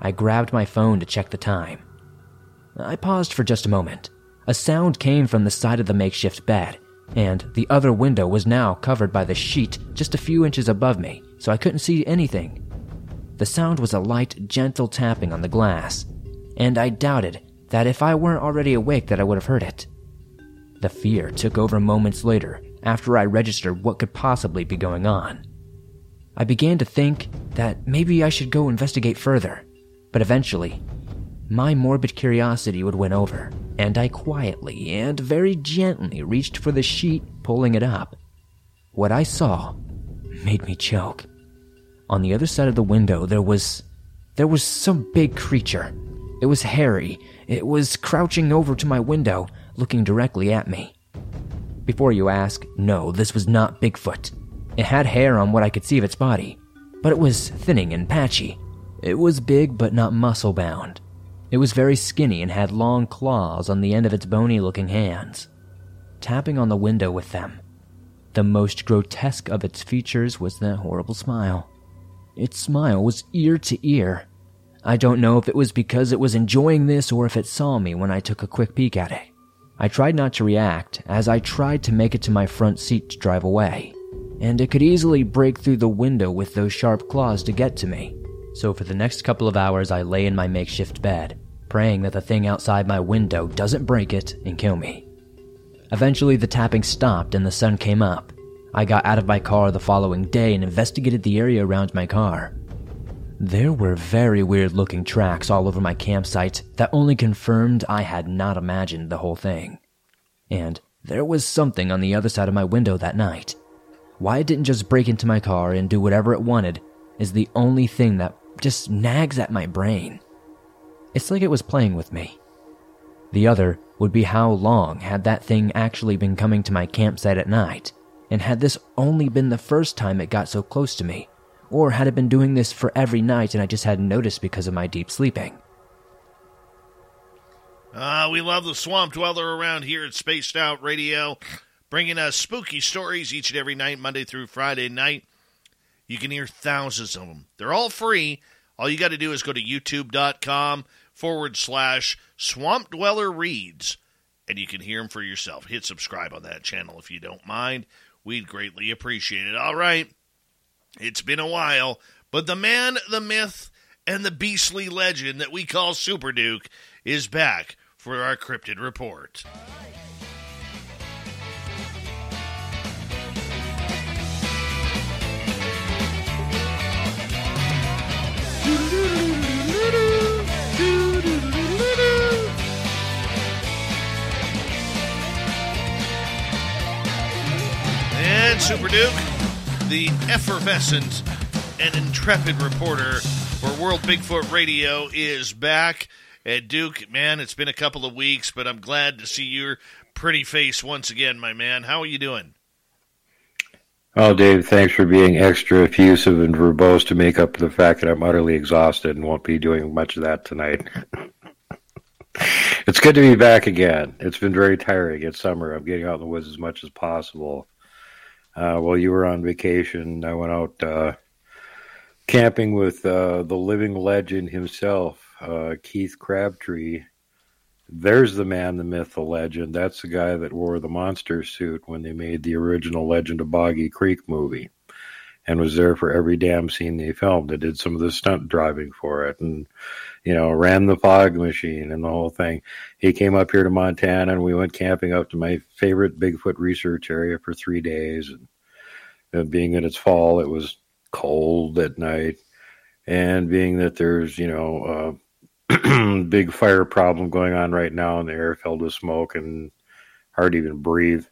I grabbed my phone to check the time. I paused for just a moment. A sound came from the side of the makeshift bed, and the other window was now covered by the sheet just a few inches above me, so I couldn't see anything. The sound was a light, gentle tapping on the glass, and I doubted that if I weren't already awake that I would have heard it. The fear took over moments later after I registered what could possibly be going on. I began to think that maybe I should go investigate further, but eventually, my morbid curiosity would win over, and I quietly and very gently reached for the sheet, pulling it up. What I saw made me choke. On the other side of the window, there was. there was some big creature. It was hairy. It was crouching over to my window, looking directly at me. Before you ask, no, this was not Bigfoot. It had hair on what I could see of its body, but it was thinning and patchy. It was big but not muscle bound. It was very skinny and had long claws on the end of its bony looking hands. Tapping on the window with them, the most grotesque of its features was that horrible smile. Its smile was ear to ear. I don't know if it was because it was enjoying this or if it saw me when I took a quick peek at it. I tried not to react as I tried to make it to my front seat to drive away, and it could easily break through the window with those sharp claws to get to me. So for the next couple of hours, I lay in my makeshift bed, praying that the thing outside my window doesn't break it and kill me. Eventually, the tapping stopped and the sun came up. I got out of my car the following day and investigated the area around my car. There were very weird looking tracks all over my campsite that only confirmed I had not imagined the whole thing. And there was something on the other side of my window that night. Why it didn't just break into my car and do whatever it wanted is the only thing that just nags at my brain. It's like it was playing with me. The other would be how long had that thing actually been coming to my campsite at night, and had this only been the first time it got so close to me, or had it been doing this for every night and I just hadn't noticed because of my deep sleeping? Uh, we love the swamp dweller around here at Spaced Out Radio, bringing us spooky stories each and every night, Monday through Friday night. You can hear thousands of them. They're all free. All you got to do is go to youtube.com forward slash swamp dweller reads, and you can hear them for yourself. Hit subscribe on that channel if you don't mind. We'd greatly appreciate it. All right. It's been a while, but the man, the myth, and the beastly legend that we call Super Duke is back for our cryptid report. Super Duke, the effervescent and intrepid reporter for World Bigfoot Radio, is back. And Duke, man, it's been a couple of weeks, but I'm glad to see your pretty face once again, my man. How are you doing? Oh, Dave, thanks for being extra effusive and verbose to make up for the fact that I'm utterly exhausted and won't be doing much of that tonight. *laughs* it's good to be back again. It's been very tiring. It's summer. I'm getting out in the woods as much as possible. Uh, while you were on vacation, I went out uh, camping with uh, the living legend himself, uh, Keith Crabtree. There's the man, the myth, the legend. That's the guy that wore the monster suit when they made the original Legend of Boggy Creek movie and was there for every damn scene they filmed. They did some of the stunt driving for it and, you know, ran the fog machine and the whole thing. He came up here to Montana and we went camping up to my favorite Bigfoot research area for three days. And, and being that it's fall, it was cold at night. And being that there's, you know, uh, a *clears throat* big fire problem going on right now and the air filled with smoke and hard to even breathe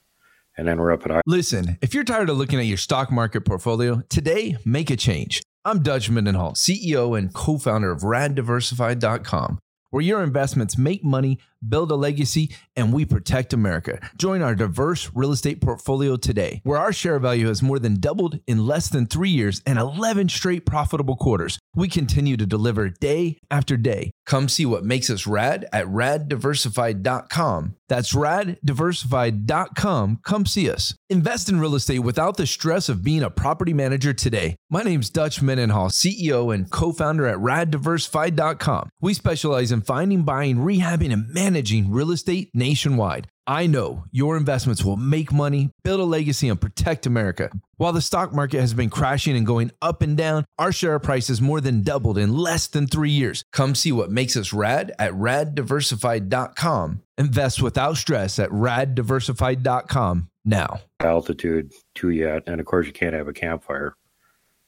and then we're up at. Listen, if you're tired of looking at your stock market portfolio, today make a change. I'm Dutch Mendenhall, CEO and co founder of raddiversified.com, where your investments make money, build a legacy, and we protect America. Join our diverse real estate portfolio today, where our share value has more than doubled in less than three years and 11 straight profitable quarters. We continue to deliver day after day. Come see what makes us rad at raddiversified.com. That's raddiversified.com. Come see us. Invest in real estate without the stress of being a property manager today. My name's Dutch Mendenhall, CEO and co founder at raddiversified.com. We specialize in finding, buying, rehabbing, and managing real estate nationwide. I know your investments will make money, build a legacy, and protect America. While the stock market has been crashing and going up and down, our share price has more than doubled in less than three years. Come see what makes us rad at raddiversified.com. Invest without stress at raddiversified.com now. Altitude too yet, and of course you can't have a campfire.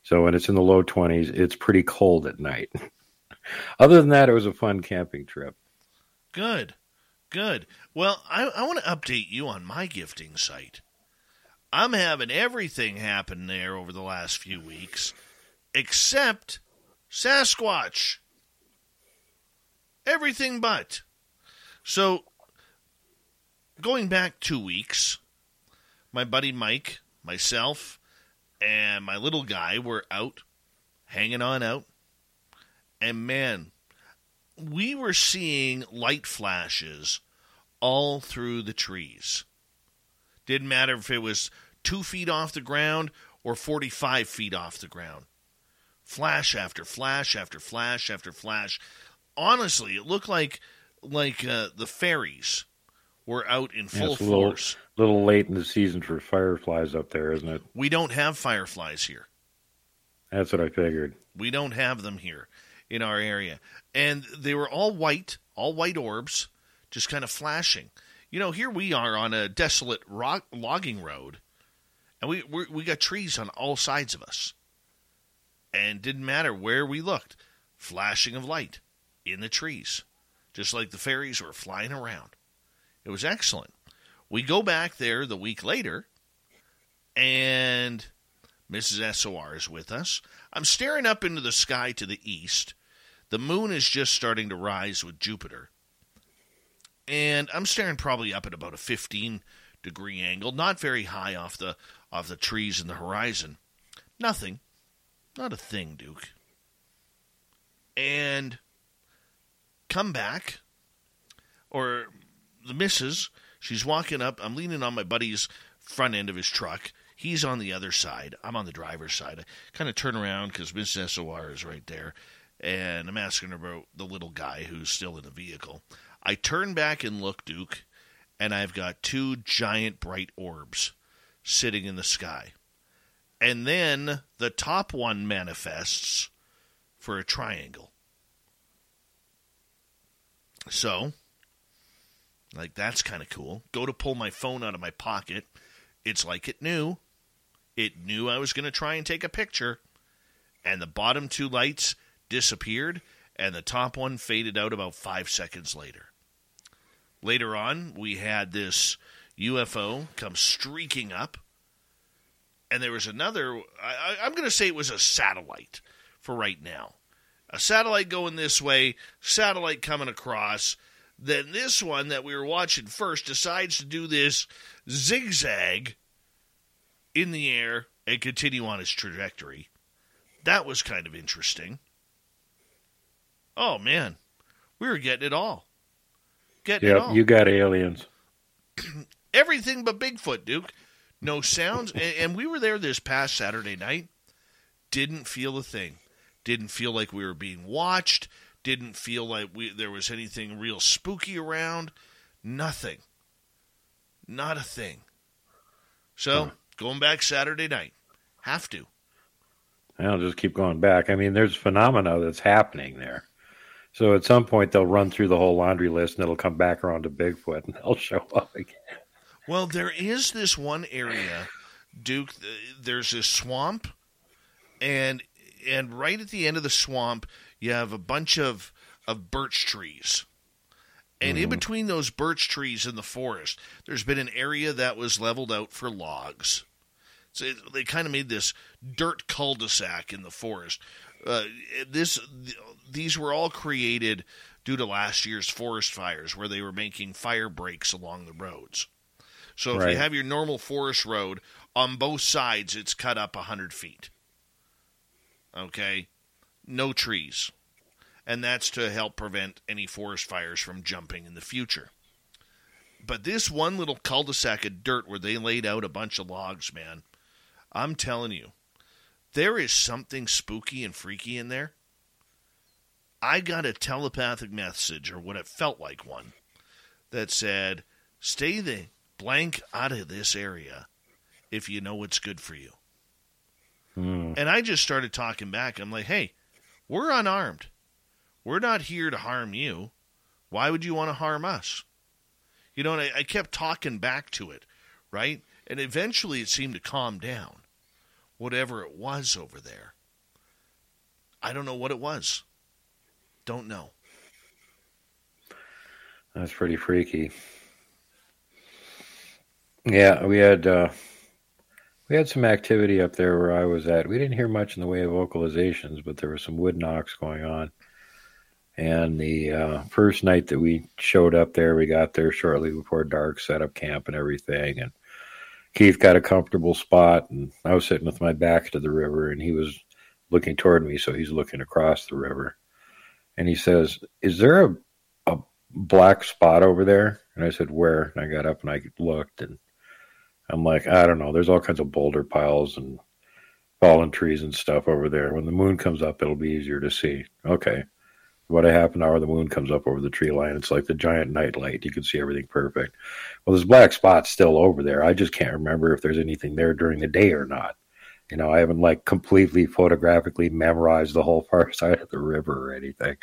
So when it's in the low 20s, it's pretty cold at night. *laughs* Other than that, it was a fun camping trip. Good. Good. Well, I, I want to update you on my gifting site. I'm having everything happen there over the last few weeks, except Sasquatch. Everything but. So, going back two weeks, my buddy Mike, myself, and my little guy were out, hanging on out. And man, we were seeing light flashes all through the trees. Didn't matter if it was two feet off the ground or 45 feet off the ground. Flash after flash after flash after flash. Honestly, it looked like like uh, the fairies were out in full yeah, a little, force. little late in the season for fireflies up there, isn't it? We don't have fireflies here. That's what I figured. We don't have them here in our area. And they were all white, all white orbs, just kind of flashing. You know, here we are on a desolate rock, logging road, and we we got trees on all sides of us. And didn't matter where we looked, flashing of light in the trees, just like the fairies were flying around. It was excellent. We go back there the week later, and Mrs. SOR is with us. I'm staring up into the sky to the east. The moon is just starting to rise with Jupiter. And I'm staring probably up at about a 15 degree angle, not very high off the off the trees in the horizon. Nothing. Not a thing, Duke. And come back or the missus, she's walking up. I'm leaning on my buddy's front end of his truck. He's on the other side. I'm on the driver's side. I kind of turn around because Mrs. SOR is right there. And I'm asking about the little guy who's still in the vehicle. I turn back and look, Duke, and I've got two giant bright orbs sitting in the sky. And then the top one manifests for a triangle. So like, that's kind of cool. Go to pull my phone out of my pocket. It's like it knew. It knew I was going to try and take a picture. And the bottom two lights disappeared, and the top one faded out about five seconds later. Later on, we had this UFO come streaking up. And there was another, I, I'm going to say it was a satellite for right now. A satellite going this way, satellite coming across then this one that we were watching first decides to do this zigzag in the air and continue on its trajectory. That was kind of interesting. Oh man, we were getting it all. Getting yep, it all. you got aliens. *clears throat* Everything but Bigfoot, Duke. No sounds, and, and we were there this past Saturday night. Didn't feel a thing. Didn't feel like we were being watched didn't feel like we, there was anything real spooky around. Nothing. Not a thing. So, hmm. going back Saturday night. Have to. I'll just keep going back. I mean, there's phenomena that's happening there. So at some point they'll run through the whole laundry list and it'll come back around to Bigfoot and *laughs* they'll show up again. Well, there is this one area, Duke. There's this swamp, and and right at the end of the swamp, you have a bunch of of birch trees. And mm-hmm. in between those birch trees in the forest, there's been an area that was leveled out for logs. So they kind of made this dirt cul-de-sac in the forest. Uh, this these were all created due to last year's forest fires, where they were making fire breaks along the roads. So if right. you have your normal forest road on both sides, it's cut up hundred feet. Okay, no trees. And that's to help prevent any forest fires from jumping in the future. But this one little cul de sac of dirt where they laid out a bunch of logs, man, I'm telling you, there is something spooky and freaky in there. I got a telepathic message, or what it felt like one, that said, stay the blank out of this area if you know what's good for you. Mm. And I just started talking back. I'm like, hey, we're unarmed. We're not here to harm you. Why would you want to harm us? You know, and I, I kept talking back to it, right? And eventually it seemed to calm down. whatever it was over there. I don't know what it was. Don't know. That's pretty freaky. Yeah, we had uh, we had some activity up there where I was at. We didn't hear much in the way of vocalizations, but there was some wood knocks going on. And the uh, first night that we showed up there, we got there shortly before dark, set up camp and everything. And Keith got a comfortable spot, and I was sitting with my back to the river, and he was looking toward me, so he's looking across the river. And he says, "Is there a a black spot over there?" And I said, "Where?" And I got up and I looked, and I'm like, "I don't know. There's all kinds of boulder piles and fallen trees and stuff over there. When the moon comes up, it'll be easier to see." Okay. What happened hour the moon comes up over the tree line. It's like the giant night light. You can see everything perfect. Well, there's black spots still over there. I just can't remember if there's anything there during the day or not. You know, I haven't like completely photographically memorized the whole *laughs* far side of the river or anything.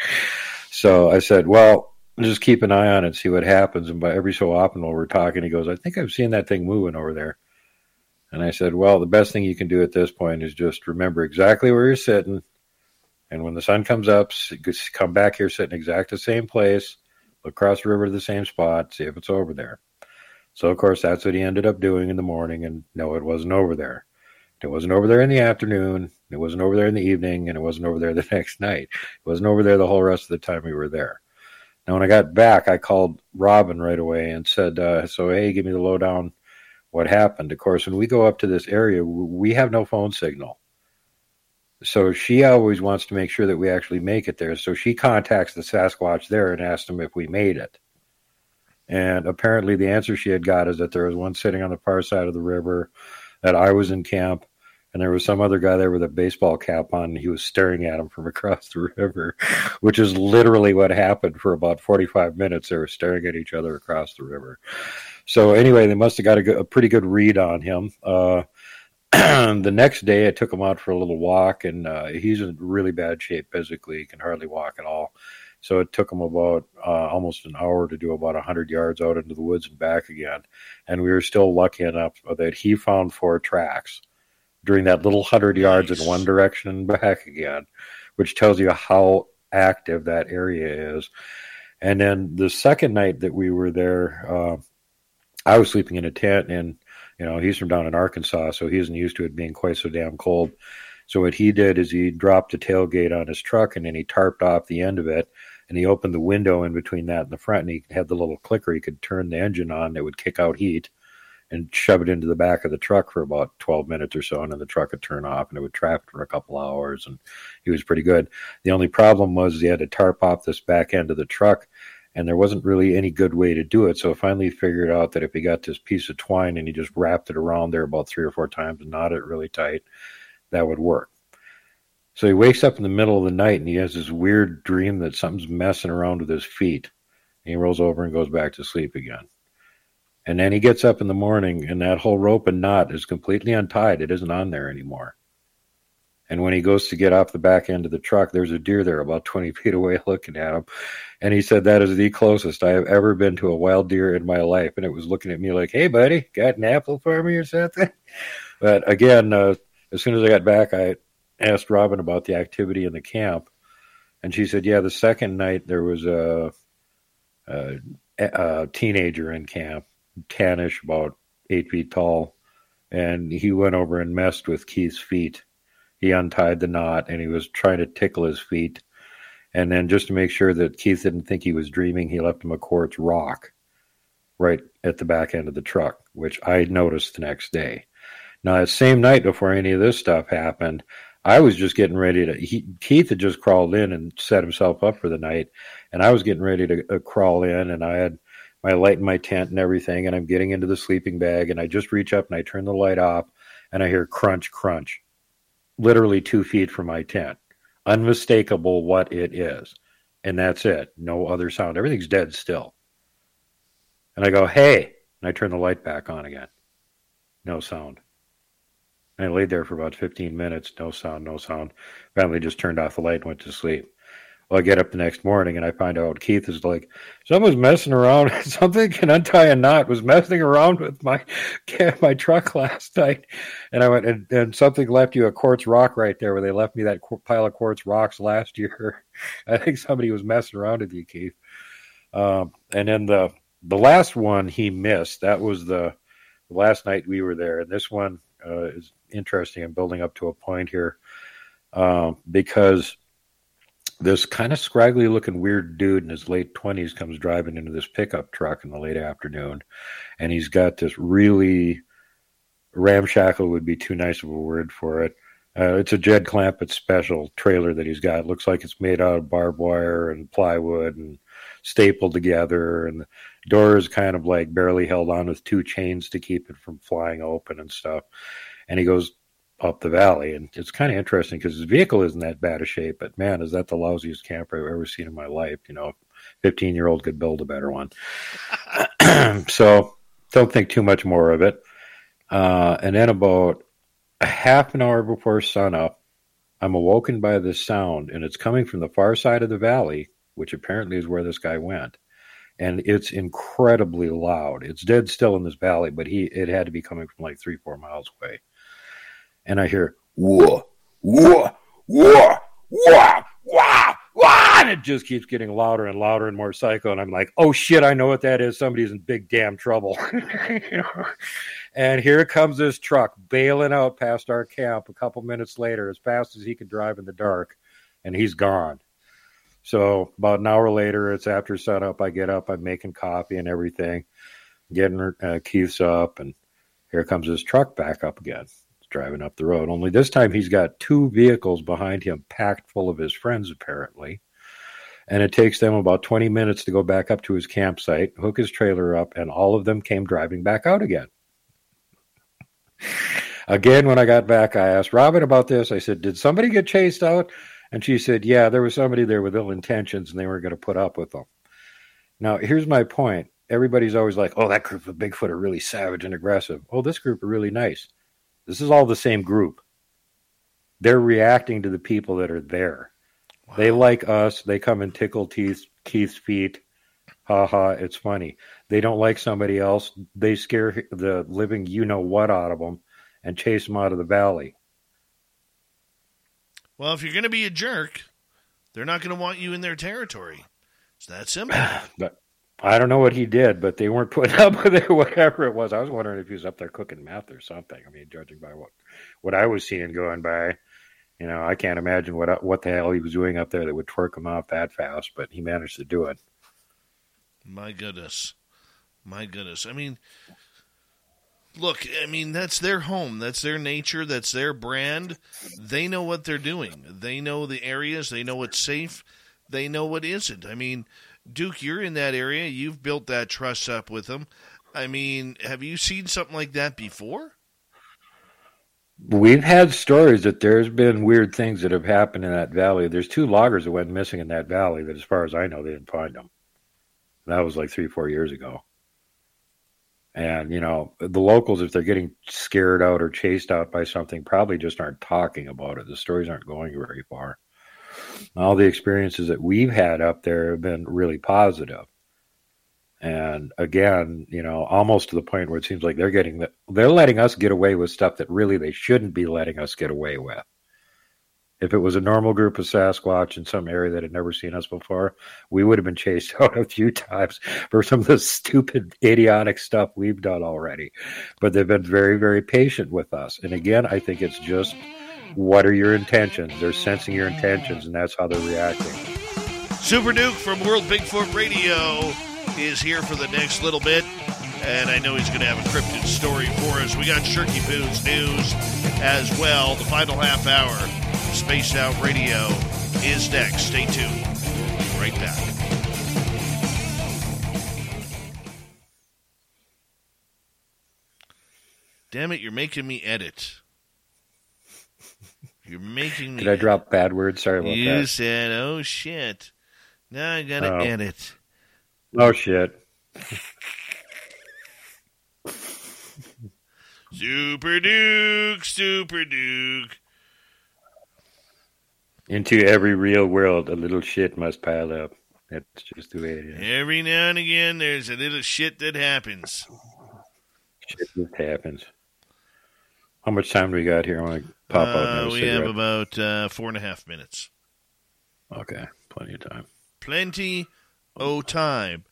So I said, well, just keep an eye on it, see what happens. And by every so often while we're talking, he goes, I think I've seen that thing moving over there. And I said, well, the best thing you can do at this point is just remember exactly where you're sitting. And when the sun comes up, come back here, sit in exact the same place, look across the river to the same spot, see if it's over there. So, of course, that's what he ended up doing in the morning. And no, it wasn't over there. It wasn't over there in the afternoon. It wasn't over there in the evening, and it wasn't over there the *laughs* next night. It wasn't over there the whole rest of the time we were there. Now, when I got back, I called Robin right away and said, uh, "So, hey, give me the lowdown. What happened?" Of course, when we go up to this area, we have no phone signal. So she always wants to make sure that we actually make it there. So she contacts the Sasquatch there and asks them if we made it. And apparently, the answer she had got is that there was one sitting on the far side of the river, that I was in camp, and there was some other guy there with a baseball cap on. And he was staring at him from across the river, which is literally what happened for about 45 minutes. They were staring at each other across the river. So, anyway, they must have got a, a pretty good read on him. Uh, *clears throat* the next day, I took him out for a little walk, and uh, he's in really bad shape physically. He can hardly walk at all. So it took him about uh, almost an hour to do about 100 yards out into the woods and back again. And we were still lucky enough that he found four tracks during that little 100 yards nice. in one direction and back again, which tells you how active that area is. And then the second night that we were there, uh, I was sleeping in a tent, and you know he's from down in Arkansas, so he isn't used to it being quite so damn cold. So what he did is he dropped the tailgate on his truck, and then he tarped off the end of it, and he opened the window in between that and the front, and he had the little clicker. He could turn the engine on; it would kick out heat, and shove it into the back of the truck for about 12 minutes or so, and then the truck would turn off, and it would trap for a couple hours, and he was pretty good. The only problem was he had to tarp off this back end of the truck, and there wasn't really any good way to do it. So finally he figured out that if he got this piece of twine and he just wrapped it around there about three or four times and knotted it really tight, that would work. So he wakes up in the middle of the night and he has this weird dream that something's messing around with his feet. And he rolls over and goes back to sleep again. And then he gets up in the morning and that whole rope and knot is completely untied. It isn't on there anymore. And when he goes to get off the back end of the truck, there's a deer there about 20 *laughs* feet away looking at him. And he said, That is the closest I have ever been to a wild deer in my life. And it was looking at me like, Hey, buddy, got an apple for me or something? *laughs* But again, uh, as soon as I got back, I asked Robin about the activity in the camp, and she said, "Yeah, the second night there was a, a, a teenager in camp, tannish, about eight feet tall, and he went over and messed with Keith's feet. He untied the knot, and he was trying to tickle his feet." And then, just to make sure that Keith didn't think he was dreaming, he left him a quartz rock right at the back end of the truck, which I noticed the next day. Now, that same night before any of this stuff happened, I was just getting ready to. He, Keith had just crawled in and set himself up for the night, and I was getting ready to uh, crawl in, and I had my light in my tent and everything, and I'm getting into the sleeping bag, and I just reach up and I turn the light off, and I hear crunch, crunch, literally two feet from my tent, unmistakable what it is, and that's it. No other sound. Everything's dead still. And I go, hey, and I turn the light back on again. No sound. I laid there for about 15 minutes, no sound, no sound. Finally, just turned off the light and went to sleep. Well, I get up the next morning and I find out Keith is like, someone's messing around. *laughs* Something can untie a knot was messing around with my *laughs* my truck last night. And I went, and, and something left you a quartz rock right there where they left me that pile of quartz rocks last year. *laughs* I think somebody was messing around with you, Keith. Um, and then the the last one he missed. That was the, the last night we were there. And this one uh, is interesting. I'm building up to a point here um, because this kind of scraggly looking weird dude in his late 20s comes driving into this pickup truck in the late afternoon and he's got this really ramshackle would be too nice of a word for it. Uh, it's a jed clampett special trailer that he's got. It looks like it's made out of barbed wire and plywood and stapled together and the door is kind of like barely held on with two chains to keep it from flying open and stuff. And he goes up the valley. And it's kind of interesting because his vehicle isn't that bad a shape, but man, is that the lousiest camper I've ever seen in my life. You know, a 15 year old could build a better one. *clears throat* so don't think too much more of it. Uh, and then about a half an hour before sunup, I'm awoken by this sound, and it's coming from the far side of the valley, which apparently is where this guy went. And it's incredibly loud. It's dead still in this valley, but he it had to be coming from like three, four miles away and I hear whoa, whoa, whoa, whoa, whoa, whoa, and it just keeps getting louder and louder and more psycho. And I'm like, oh shit, I know what that is. Somebody's in big damn trouble. *laughs* And here comes this truck bailing out past our camp a couple minutes later, as fast as he could drive in the dark, and he's gone. So about an hour later, it's after sunup. I get up, I'm making coffee and everything, getting uh, Keith's up, and here comes his truck back up again driving up the road. Only this time he's got two vehicles behind him packed full of his friends, apparently. And it takes them about 20 minutes to go back up to his campsite, hook his trailer up, and all of them came driving back out again. again, when I got back, I asked Robin about this. I said, Did somebody get chased out? And she said, Yeah, there was somebody there with ill intentions and they weren't going to put up with them. Now, here's my point. Everybody's always like, Oh, that group of Bigfoot are really savage and aggressive. Oh, this group are really nice. This is all the same group. They're reacting to the people that are there. Wow. They like us. They come and tickle Keith's, Keith's feet. Ha ha, it's funny. They don't like somebody else. They scare the living you know what out of them and chase them out of the valley. Well, if you're going to be a jerk, they're not going to want you in their territory. It's that simple. *sighs* but I don't know what he did, but they weren't putting up with it, *laughs* whatever it was. I was wondering if he was up there cooking meth or something. I mean, judging by what what I was seeing going by, you know, I can't imagine what what the hell he was doing up there that would twerk him off that fast, but he managed to do it. My goodness, my goodness. I mean, look, I mean that's their home, that's their nature, that's their brand. They know what they're doing. They know the areas. They know what's safe. They know what isn't. I mean Duke, you're in that area. You've built that trust up with them. I mean, have you seen something like that before? We've had stories that there's been weird things that have happened in that valley. There's two loggers that went missing in that valley that, as far as I know, they didn't find them. That was like three, four years ago. And, you know, the locals, if they're getting scared out or chased out by something, probably just aren't talking about it. The stories aren't going very far all the experiences that we've had up there have been really positive. And again, you know, almost to the point where it seems like they're getting that they're letting us get away with stuff that really they shouldn't be letting us get away with. If it was a normal group of Sasquatch in some area that had never seen us before, we would have been chased *laughs* out a few times for some of the stupid, idiotic stuff we've done already. But they've been very, very patient with us. And again, I think it's just what are your intentions? They're sensing your intentions, and that's how they're reacting. Super Duke from World Bigfoot Radio is here for the next little bit, and I know he's going to have a cryptid story for us. We got Shirky Poo's news as well. The final half hour of Spaced Out Radio is next. Stay tuned. Right back. Damn it, you're making me edit. You're making me. Did I drop bad words? Sorry about you that. You said, "Oh shit!" Now I gotta oh. edit. Oh shit! *laughs* Super Duke, Super Duke. Into every real world, a little shit must pile up. That's just the way it is. Every now and again, there's a little shit that happens. Shit just happens. How much time do we got here? I want to pop out. Uh, another we cigarette. have about uh, four and a half minutes. Okay, plenty of time. Plenty o time.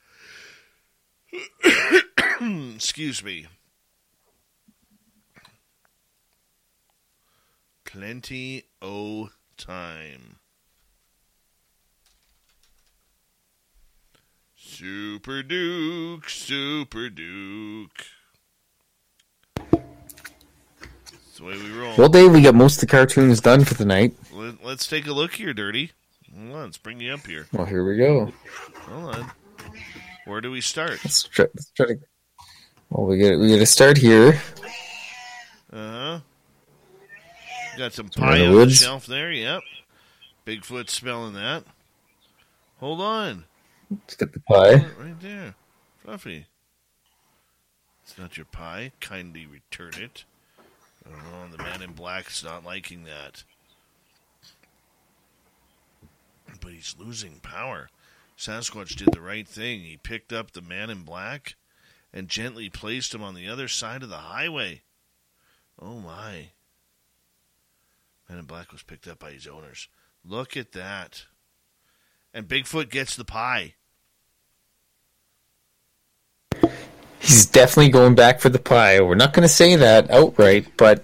*coughs* Excuse me. Plenty o time. Super Duke, Super Duke. The way we roll. Well, Dave, we got most of the cartoons done for the night. Let, us take a look here, Dirty. Hold on, let's bring you up here. Well, here we go. Hold on. Where do we start? Let's try, let's try to. Well, we got we got to start here. Uh huh. Got some pie the on the woods. shelf there. Yep. Bigfoot smelling that. Hold on. Let's get the pie. Right there. Fluffy. It's not your pie. Kindly return it. Oh, the man in black's not liking that. But he's losing power. Sasquatch did the right thing. He picked up the man in black and gently placed him on the other side of the highway. Oh my. Man in black was picked up by his owners. Look at that. And Bigfoot gets the pie. He's definitely going back for the pie. We're not going to say that outright, but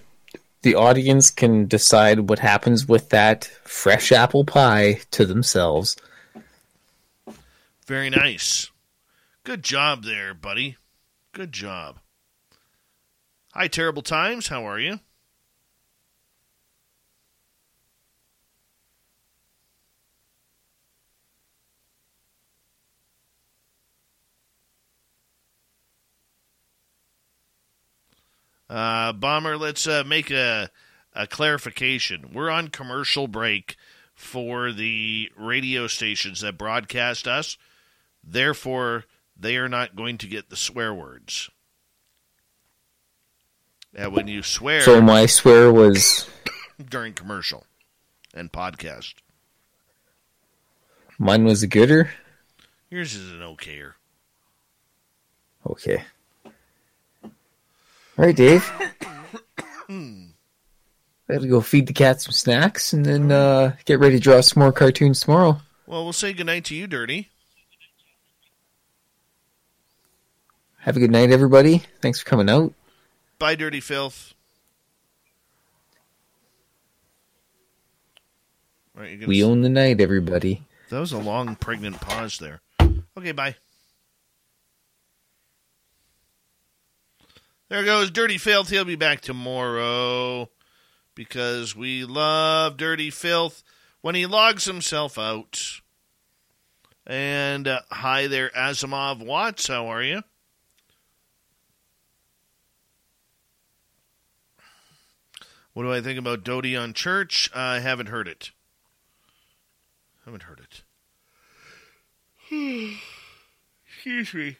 the audience can decide what happens with that fresh apple pie to themselves. Very nice. Good job there, buddy. Good job. Hi, Terrible Times. How are you? Uh, Bomber, let's uh, make a, a clarification. We're on commercial break for the radio stations that broadcast us. Therefore, they are not going to get the swear words. And when you swear So my swear was *coughs* during commercial and podcast, mine was a gooder. yours is an okayer. Okay. All right, Dave. *coughs* Gotta go feed the cat some snacks and then uh, get ready to draw some more cartoons tomorrow. Well, we'll say goodnight to you, Dirty. Have a good night, everybody. Thanks for coming out. Bye, Dirty Filth. Right, We own the night, everybody. That was a long, pregnant pause there. Okay, bye. There goes Dirty Filth. He'll be back tomorrow because we love Dirty Filth when he logs himself out. And uh, hi there, Asimov Watts. How are you? What do I think about Doty on Church? I haven't heard it. Haven't heard it. *sighs* Excuse me.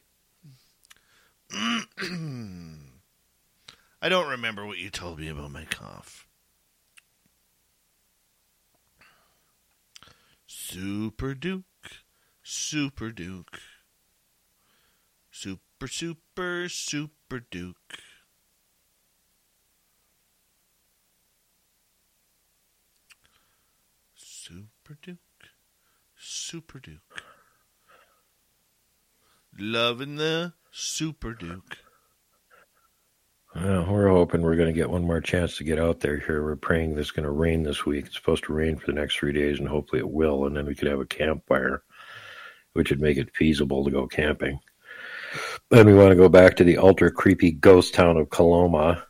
*clears throat* I don't remember what you told me about my cough. Super Duke. Super Duke. Super, super, super Duke. Super Duke. Super Duke. Loving the Super Duke. Well, we're hoping we're going to get one more chance to get out there here. We're praying this is going to rain this week. It's supposed to rain for the next three days, and hopefully it will. And then we could have a campfire, which would make it feasible to go camping. Then we want to go back to the ultra creepy ghost town of Coloma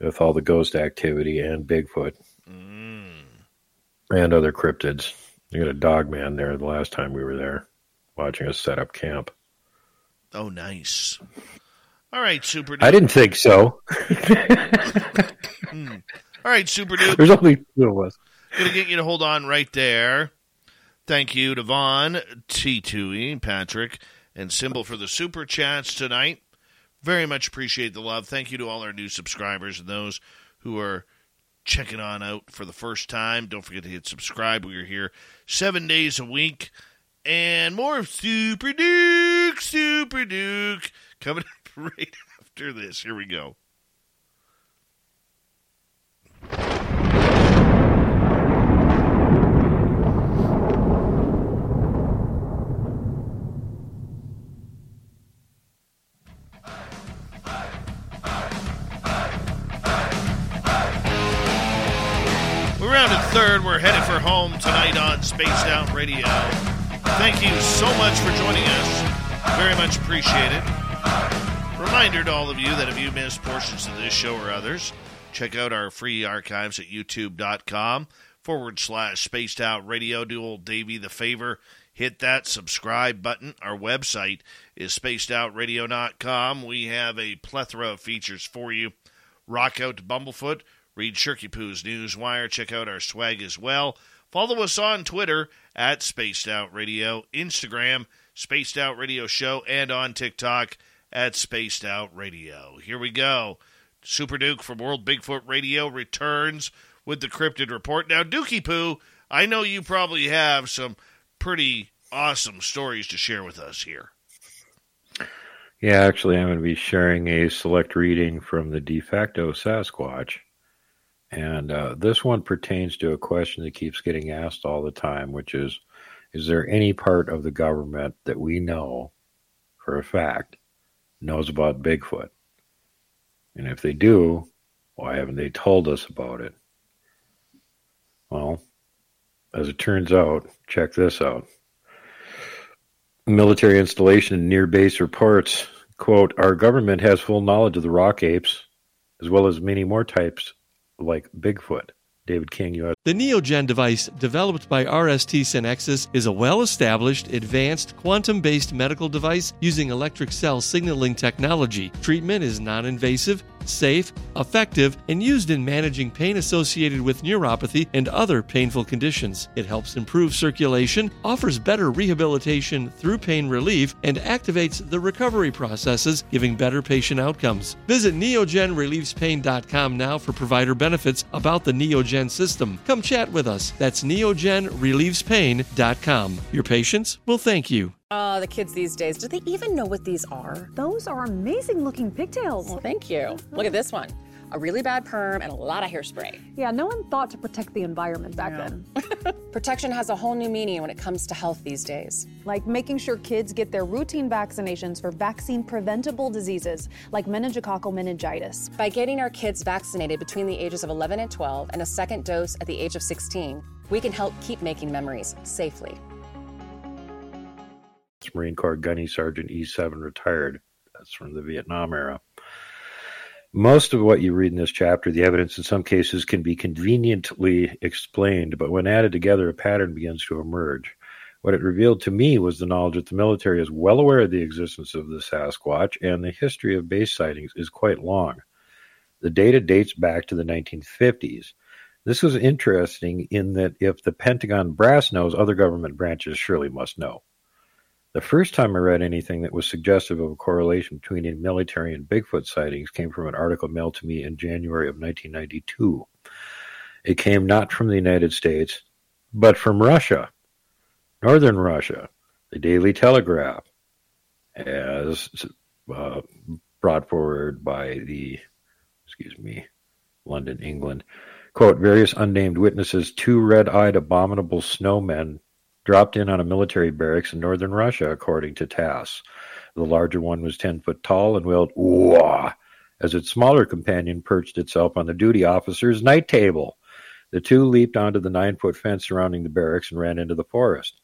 with all the ghost activity and Bigfoot mm. and other cryptids. You got a dog man there the last time we were there watching us set up camp. Oh, nice. All right, Super Duke. I didn't think so. *laughs* Hmm. All right, Super Duke. There's only two of us. Gonna get you to hold on right there. Thank you to Vaughn, T2E, Patrick, and Symbol for the super chats tonight. Very much appreciate the love. Thank you to all our new subscribers and those who are checking on out for the first time. Don't forget to hit subscribe. We are here seven days a week. And more Super Duke, Super Duke coming *laughs* right after this. Here we go. Third. We're headed for home tonight on Spaced Out Radio. Thank you so much for joining us. Very much appreciated. Reminder to all of you that if you missed portions of this show or others, check out our free archives at youtube.com forward slash spaced out radio. Do old Davey the favor. Hit that subscribe button. Our website is spacedoutradio.com. We have a plethora of features for you. Rock out to Bumblefoot. Read Shirky Poo's Newswire. Check out our swag as well. Follow us on Twitter at Spaced Out Radio, Instagram, Spaced Out Radio Show, and on TikTok at Spaced Out Radio. Here we go. Super Duke from World Bigfoot Radio returns with the cryptid report. Now, Dookie Poo, I know you probably have some pretty awesome stories to share with us here. Yeah, actually, I'm going to be sharing a select reading from the de facto Sasquatch. And uh, this one pertains to a question that keeps getting asked all the time, which is Is there any part of the government that we know for a fact knows about Bigfoot? And if they do, why haven't they told us about it? Well, as it turns out, check this out. Military installation near base reports, quote, our government has full knowledge of the rock apes, as well as many more types like Bigfoot. David King, U.S. The NeoGen device, developed by RST Sanexas, is a well established, advanced, quantum based medical device using electric cell signaling technology. Treatment is non invasive, safe, effective, and used in managing pain associated with neuropathy and other painful conditions. It helps improve circulation, offers better rehabilitation through pain relief, and activates the recovery processes, giving better patient outcomes. Visit neogenrelievespain.com now for provider benefits about the NeoGen system. Come chat with us. That's neogenrelievespain.com. Your patients will thank you. Oh, the kids these days, do they even know what these are? Those are amazing looking pigtails. Well, thank you. Look at this one. A really bad perm and a lot of hairspray. Yeah, no one thought to protect the environment back then. *laughs* Protection has a whole new meaning when it comes to health these days. Like making sure kids get their routine vaccinations for vaccine preventable diseases like meningococcal meningitis. By getting our kids vaccinated between the ages of 11 and 12 and a second dose at the age of 16, we can help keep making memories safely. Marine Corps Gunny Sergeant E7 retired. That's from the Vietnam era. Most of what you read in this chapter, the evidence in some cases can be conveniently explained, but when added together, a pattern begins to emerge. What it revealed to me was the knowledge that the military is well aware of the existence of the Sasquatch, and the history of base sightings is quite long. The data dates back to the 1950s. This was interesting in that if the Pentagon brass knows, other government branches surely must know. The first time I read anything that was suggestive of a correlation between a military and Bigfoot sightings came from an article mailed to me in January of 1992. It came not from the United States, but from Russia, northern Russia, the Daily Telegraph, as uh, brought forward by the, excuse me, London, England. Quote, various unnamed witnesses, two red eyed abominable snowmen dropped in on a military barracks in northern Russia, according to TASS. The larger one was 10 foot tall and wailed, Wah! as its smaller companion perched itself on the duty officer's night table. The two leaped onto the nine foot fence surrounding the barracks and ran into the forest.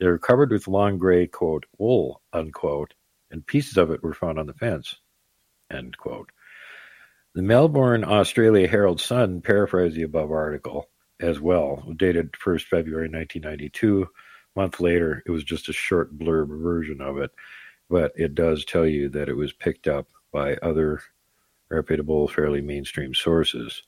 They were covered with long gray, quote, wool, unquote, and pieces of it were found on the fence, end quote. The Melbourne, Australia Herald Sun paraphrased the above article as well, dated 1st February 1992. A month later, it was just a short blurb version of it, but it does tell you that it was picked up by other reputable, fairly mainstream sources.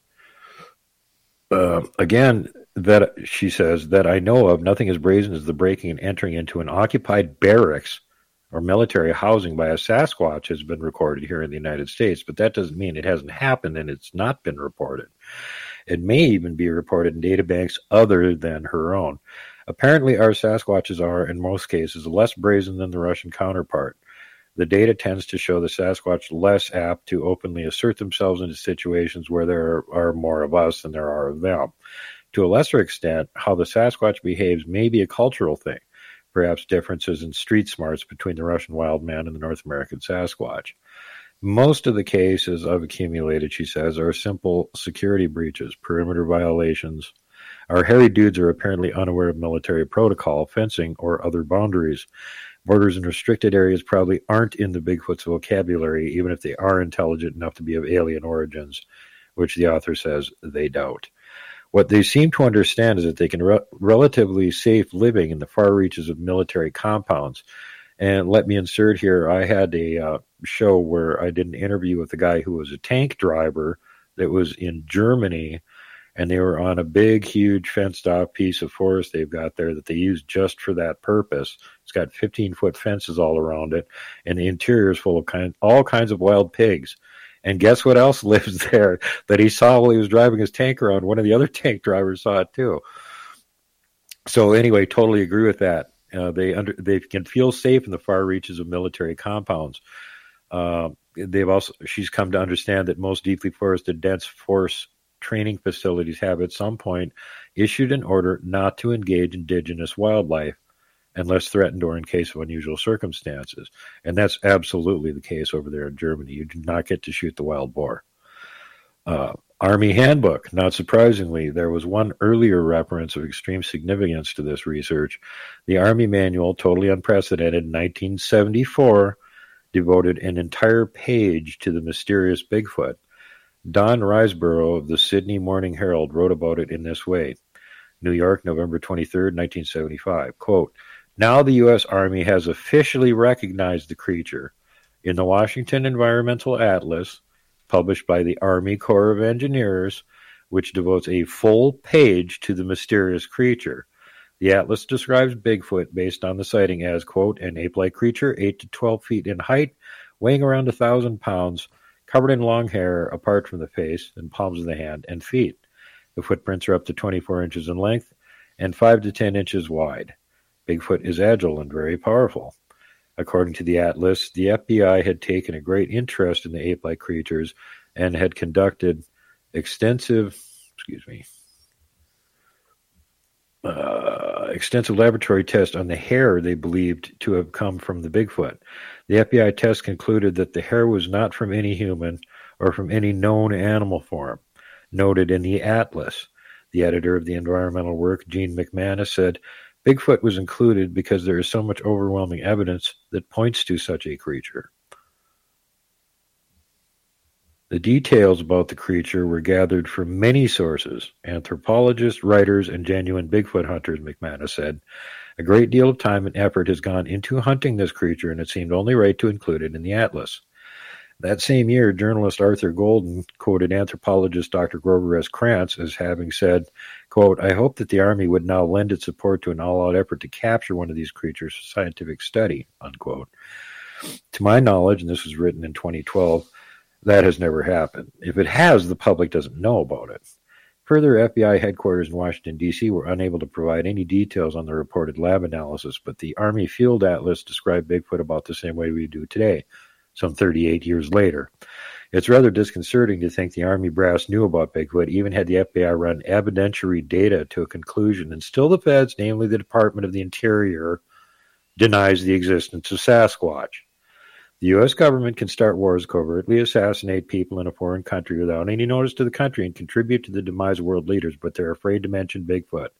Uh, again, that she says that I know of, nothing as brazen as the breaking and entering into an occupied barracks or military housing by a Sasquatch has been recorded here in the United States, but that doesn't mean it hasn't happened and it's not been reported. It may even be reported in databanks other than her own. Apparently, our Sasquatches are, in most cases, less brazen than the Russian counterpart. The data tends to show the Sasquatch less apt to openly assert themselves into situations where there are more of us than there are of them. To a lesser extent, how the Sasquatch behaves may be a cultural thing, perhaps differences in street smarts between the Russian wild man and the North American Sasquatch. Most of the cases I've accumulated, she says, are simple security breaches, perimeter violations. Our hairy dudes are apparently unaware of military protocol, fencing, or other boundaries. Borders and restricted areas probably aren't in the Bigfoot's vocabulary, even if they are intelligent enough to be of alien origins, which the author says they doubt. What they seem to understand is that they can re- relatively safe living in the far reaches of military compounds. And let me insert here: I had a uh, show where I did an interview with a guy who was a tank driver that was in Germany and they were on a big, huge fenced off piece of forest they've got there that they use just for that purpose. It's got 15 foot fences all around it, and the interior is full of kind, all kinds of wild pigs. And guess what else *laughs* lives there that he saw while he was driving his tank around? One of the other *laughs* tank drivers saw it too. So anyway, totally agree with that. Uh, they under they can feel safe in the far reaches of military compounds. Uh, they've also she's come to understand that most deeply forested dense forest training facilities have at some point issued an order not to engage indigenous wildlife unless threatened or in case of unusual circumstances. And that's absolutely the case over there in Germany. You do not get to shoot the wild boar. Uh, Army Handbook. Not surprisingly, there was one earlier reference of extreme significance to this research. The Army Manual, totally unprecedented, in 1974, devoted an entire page to the mysterious Bigfoot. Don Riseborough of the Sydney Morning Herald wrote about it in this way. New York, November 23, 1975. Quote, now the U.S. Army has officially recognized the creature. In the Washington Environmental Atlas, published by the Army Corps of Engineers, which devotes a full page to the mysterious creature. The atlas describes Bigfoot based on the sighting as, quote, an ape like creature, 8 to 12 feet in height, weighing around a thousand pounds, covered in long hair apart from the face and palms of the hand and feet. The footprints are up to 24 inches in length and 5 to 10 inches wide. Bigfoot is agile and very powerful. According to the Atlas, the FBI had taken a great interest in the ape like creatures and had conducted extensive, excuse me, uh, extensive laboratory tests on the hair they believed to have come from the Bigfoot. The FBI test concluded that the hair was not from any human or from any known animal form. Noted in the Atlas, the editor of the environmental work, Gene McManus, said Bigfoot was included because there is so much overwhelming evidence that points to such a creature. The details about the creature were gathered from many sources anthropologists, writers, and genuine Bigfoot hunters, McManus said. A great deal of time and effort has gone into hunting this creature, and it seemed only right to include it in the atlas. That same year, journalist Arthur Golden quoted anthropologist Dr. Grover S. Krantz as having said, quote, I hope that the Army would now lend its support to an all-out effort to capture one of these creatures for scientific study, unquote. To my knowledge, and this was written in 2012, that has never happened. If it has, the public doesn't know about it. Further, FBI headquarters in Washington, D.C. were unable to provide any details on the reported lab analysis, but the Army Field Atlas described Bigfoot about the same way we do today, some 38 years later. It's rather disconcerting to think the Army brass knew about Bigfoot, even had the FBI run evidentiary data to a conclusion, and still the feds, namely the Department of the Interior, denies the existence of Sasquatch. The U.S. government can start wars, covertly assassinate people in a foreign country without any notice to the country, and contribute to the demise of world leaders, but they're afraid to mention Bigfoot.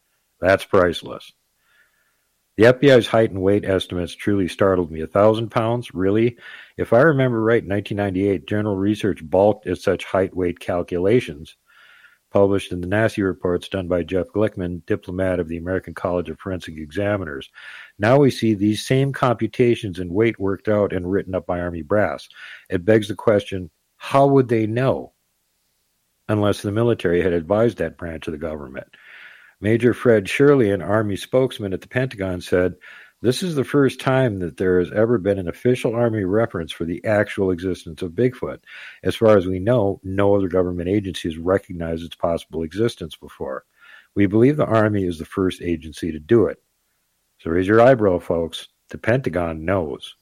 That's priceless. The FBI's height and weight estimates truly startled me. A thousand pounds? Really? If I remember right, in 1998, General Research balked at such height weight calculations published in the NASI reports done by Jeff Glickman, diplomat of the American College of Forensic Examiners. Now we see these same computations and weight worked out and written up by Army brass. It begs the question how would they know unless the military had advised that branch of the government? Major Fred Shirley, an Army spokesman at the Pentagon, said This is the first time that there has ever been an official Army reference for the actual existence of Bigfoot. As far as we know, no other government agency has recognized its possible existence before. We believe the Army is the first agency to do it. So raise your eyebrow, folks. The Pentagon knows.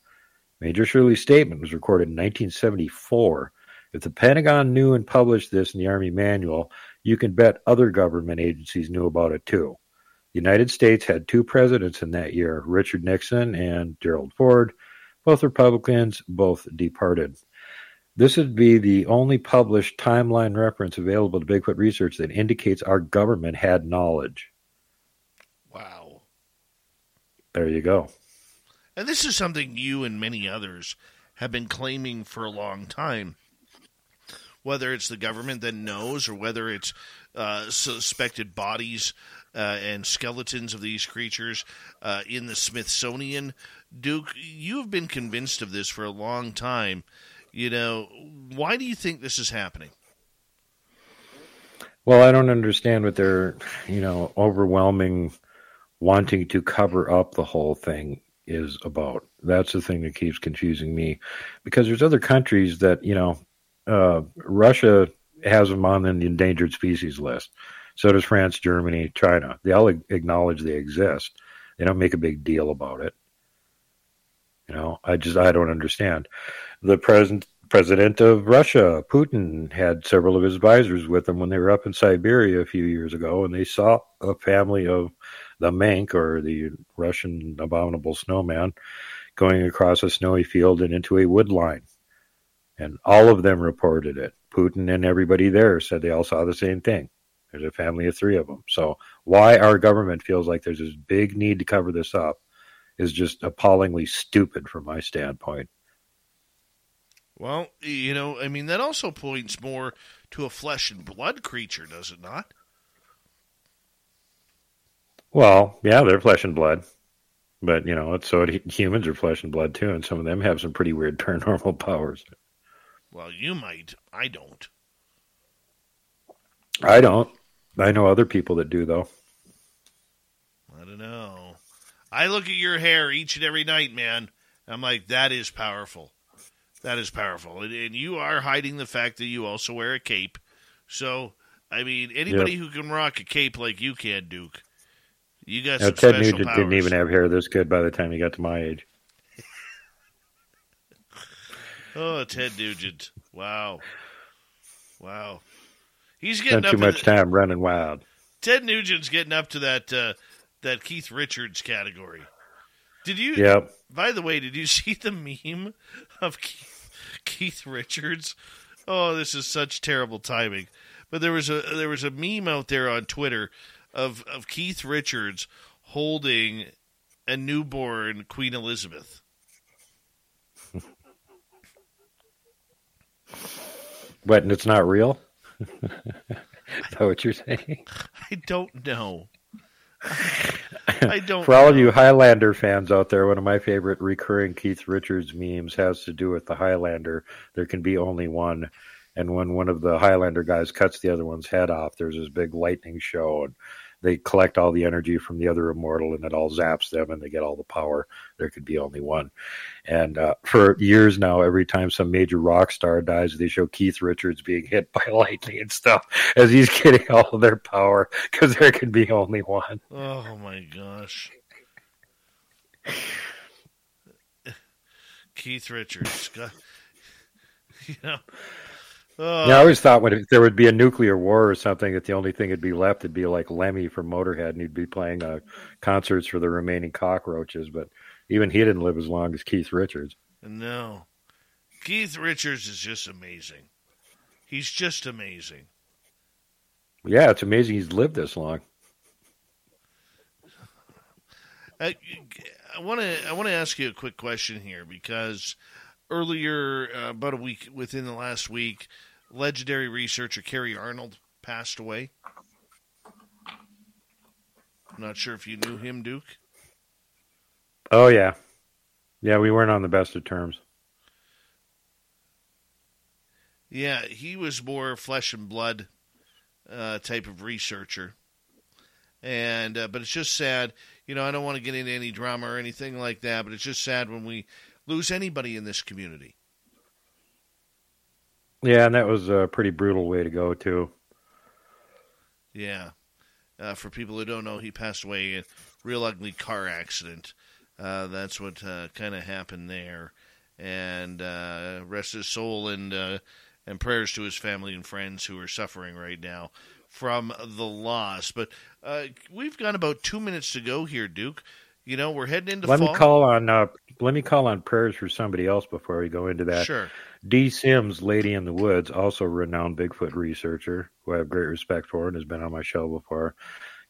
Major Shirley's statement was recorded in 1974. If the Pentagon knew and published this in the Army manual, you can bet other government agencies knew about it too. The United States had two presidents in that year, Richard Nixon and Gerald Ford, both Republicans, both departed. This would be the only published timeline reference available to Bigfoot research that indicates our government had knowledge. Wow. There you go. And this is something you and many others have been claiming for a long time. Whether it's the government that knows or whether it's uh, suspected bodies uh, and skeletons of these creatures uh, in the Smithsonian. Duke, you have been convinced of this for a long time. You know, why do you think this is happening? Well, I don't understand what their, you know, overwhelming wanting to cover up the whole thing is about. That's the thing that keeps confusing me because there's other countries that, you know, uh, Russia has them on the endangered species list. So does France, Germany, China. They all acknowledge they exist. They don't make a big deal about it. You know, I just I don't understand. The president president of Russia, Putin, had several of his advisors with him when they were up in Siberia a few years ago, and they saw a family of the Mank or the Russian abominable snowman going across a snowy field and into a wood line. And all of them reported it. Putin and everybody there said they all saw the same thing. There's a family of three of them. So why our government feels like there's this big need to cover this up is just appallingly stupid from my standpoint. Well, you know, I mean, that also points more to a flesh and blood creature, does it not? Well, yeah, they're flesh and blood. But, you know, it's so humans are flesh and blood too, and some of them have some pretty weird *laughs* paranormal powers. Well, you might. I don't. I don't. I know other people that do, though. I don't know. I look at your hair each and every night, man. I'm like, that is powerful. That is powerful. And, and you are hiding the fact that you also wear a cape. So, I mean, anybody yep. who can rock a cape like you can, Duke, you got now, some Ted special Nugent powers. didn't even have hair this good by the time he got to my age. Oh, Ted Nugent. Wow. Wow. He's getting Spent too much the, time running wild. Ted Nugent's getting up to that uh, that Keith Richards category. Did you? Yep. By the way, did you *laughs* see the meme of Keith, Keith Richards? Oh, this is such terrible timing. But there was a there was a meme out there on Twitter of of Keith Richards holding a newborn Queen Elizabeth. But it's not real. *laughs* Is that what you're saying? I don't know. I don't. For all know. of you Highlander fans out there, one of my favorite recurring Keith Richards memes has to do with the Highlander. There can be only one, and when one of the Highlander guys cuts the other one's head off, there's this big lightning show, and they collect all the energy from the other immortal and it all zaps them and they get all the power. There could be only one. And uh, for years now, every time some major rock star dies, they show Keith Richards being hit by *laughs* lightning and stuff as he's getting all of their power because there could be only one. Oh my gosh. Keith Richards. *laughs* you know, Uh, yeah, I always thought when if there would be a nuclear war or something, that the only thing that'd be left would be like Lemmy from Motorhead, and he'd be playing uh, concerts for the remaining cockroaches. But even he didn't live as long as Keith Richards. No, Keith Richards is just amazing. He's just amazing. Yeah, it's amazing he's lived this long. I want to I want to ask you a quick question here because earlier, uh, about a week within the last week, legendary researcher Kerry Arnold passed away. I'm not sure if you knew him, Duke. Oh yeah, yeah. We weren't on the best of terms. Yeah, he was more flesh and blood uh, type of researcher, And uh, but it's just sad. You know, I don't want to get into any drama or anything like that, but it's just sad when we lose anybody in this community. Yeah, and that was a pretty brutal way to go too. Yeah. Uh, for people who don't know, he passed away in a real ugly car accident. Uh, that's what uh, kind of happened there. And uh, rest his soul and uh, and prayers to his family and friends who are suffering right now from the loss. But uh, we've got about two minutes to go here, Duke. You know, we're heading into let fall. me call on uh, let me call on prayers for somebody else before we go into that. Sure. D. Sims, Lady in the Woods, also a renowned Bigfoot researcher who I have great respect for and has been on my show before,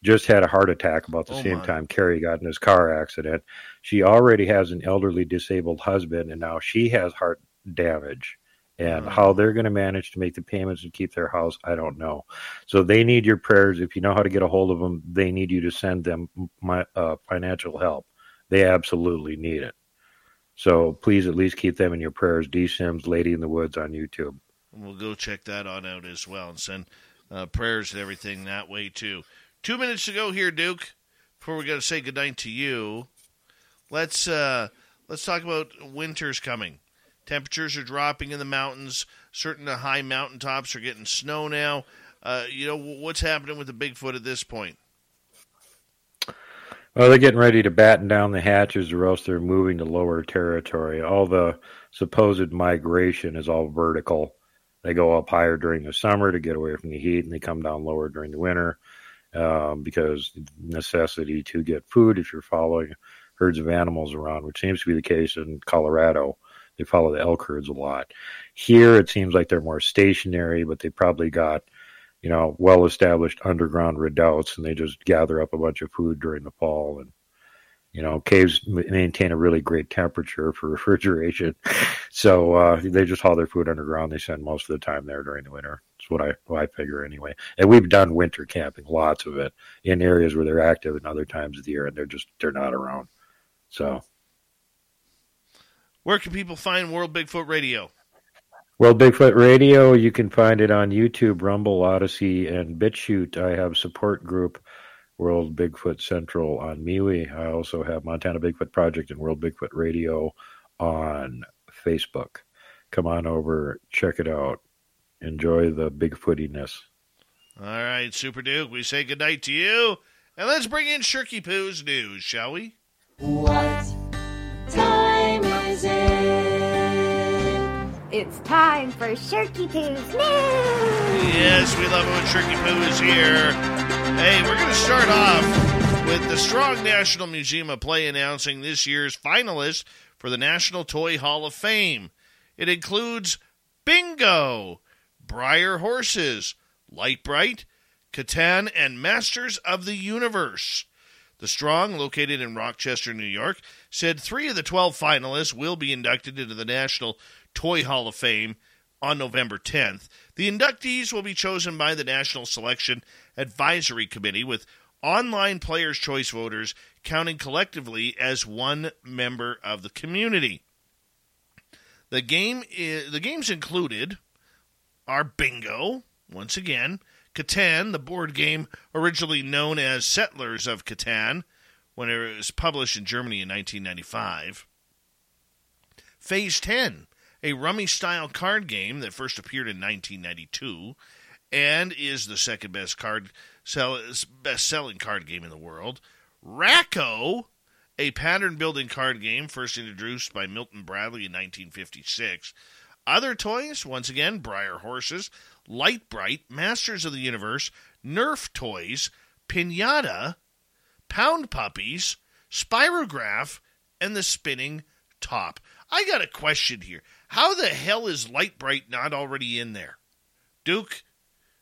just had a heart attack about the Oh, same my. time Carrie got in his car accident. She already has an elderly disabled husband, and now she has heart damage. And Oh. how they're going to manage to make the payments and keep their house, I don't know. So they need your prayers. If you know how to get a hold of them, they need you to send them my, uh, financial help. They absolutely need it. So please at least keep them in your prayers. D Sims, Lady in the Woods on YouTube. We'll go check that on out as well and send uh, prayers and everything that way too. Two minutes to go here, Duke. Before we got to say goodnight to you, let's uh, let's talk about winter's coming. Temperatures are dropping in the mountains. Certain high mountaintops are getting snow now. Uh, you know what's happening with the Bigfoot at this point? Well, they're getting ready to batten down the hatches, or else they're moving to lower territory. All the supposed migration is all vertical. They go up higher during the summer to get away from the heat, and they come down lower during the winter um, because necessity to get food. If you're following herds of animals around, which seems to be the case in Colorado, they follow the elk herds a lot. Here, it seems like they're more stationary, but they probably got you know, well established underground redoubts and they just gather up a bunch of food during the fall. And, you know, caves maintain a really great temperature for *laughs* refrigeration. So uh, they just haul their food underground. They spend most of the time there during the winter. That's what I, what I figure anyway. And we've done winter camping, lots of it, in areas where they're active and other times of the year and they're just, they're not around. So. Where can people find World Bigfoot Radio? Well, Bigfoot Radio, you can find it on YouTube, Rumble, Odysee, and BitChute. I have support group World Bigfoot Central on MeWe. I also have Montana Bigfoot Project and World Bigfoot Radio on Facebook. Come on over, check it out. Enjoy the Bigfootiness. All right, Super Duke, we say goodnight to you. And let's bring in Shirky Poo's news, shall we? What It's time for Shirky Poo's news. Yes, we love it when Shirky Poo is here. Hey, we're going to start off with the Strong National Museum of Play announcing this year's finalists for the National Toy Hall of Fame. It includes Bingo, Breyer Horses, Lite-Brite, Catan, and Masters of the Universe. The Strong, located in Rochester, New York, said three of the 12 finalists will be inducted into the National Toy Hall of Fame on November 10th. The inductees will be chosen by the National Selection Advisory Committee, with online Players' Choice voters counting collectively as one member of the community. The game is, the games included are Bingo, once again, Catan, the board game originally known as Settlers of Catan, when it was published in Germany in 1995. Phase 10, a rummy style card game that first appeared in 1992 and is the second best card sell, best selling card game in the world. Rack-O, a pattern building card game first introduced by Milton Bradley in 1956. Other toys, once again, Breyer Horses, Lite-Brite, Masters of the Universe, Nerf Toys, Pinata, Pound Puppies, Spirograph, and the Spinning Top. I got a question here. How the hell is Lite-Brite not already in there? Duke,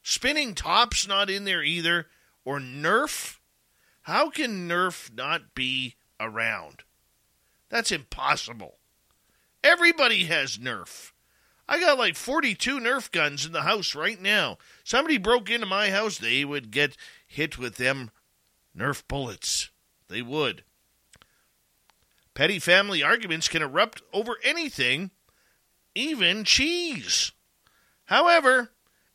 Spinning Top's not in there either, or Nerf? How can Nerf not be around? That's impossible. Everybody has Nerf. I got like 42 Nerf guns in the house right now. Somebody broke into my house, they would get hit with them Nerf bullets. They would. Petty family arguments can erupt over anything, even cheese. However,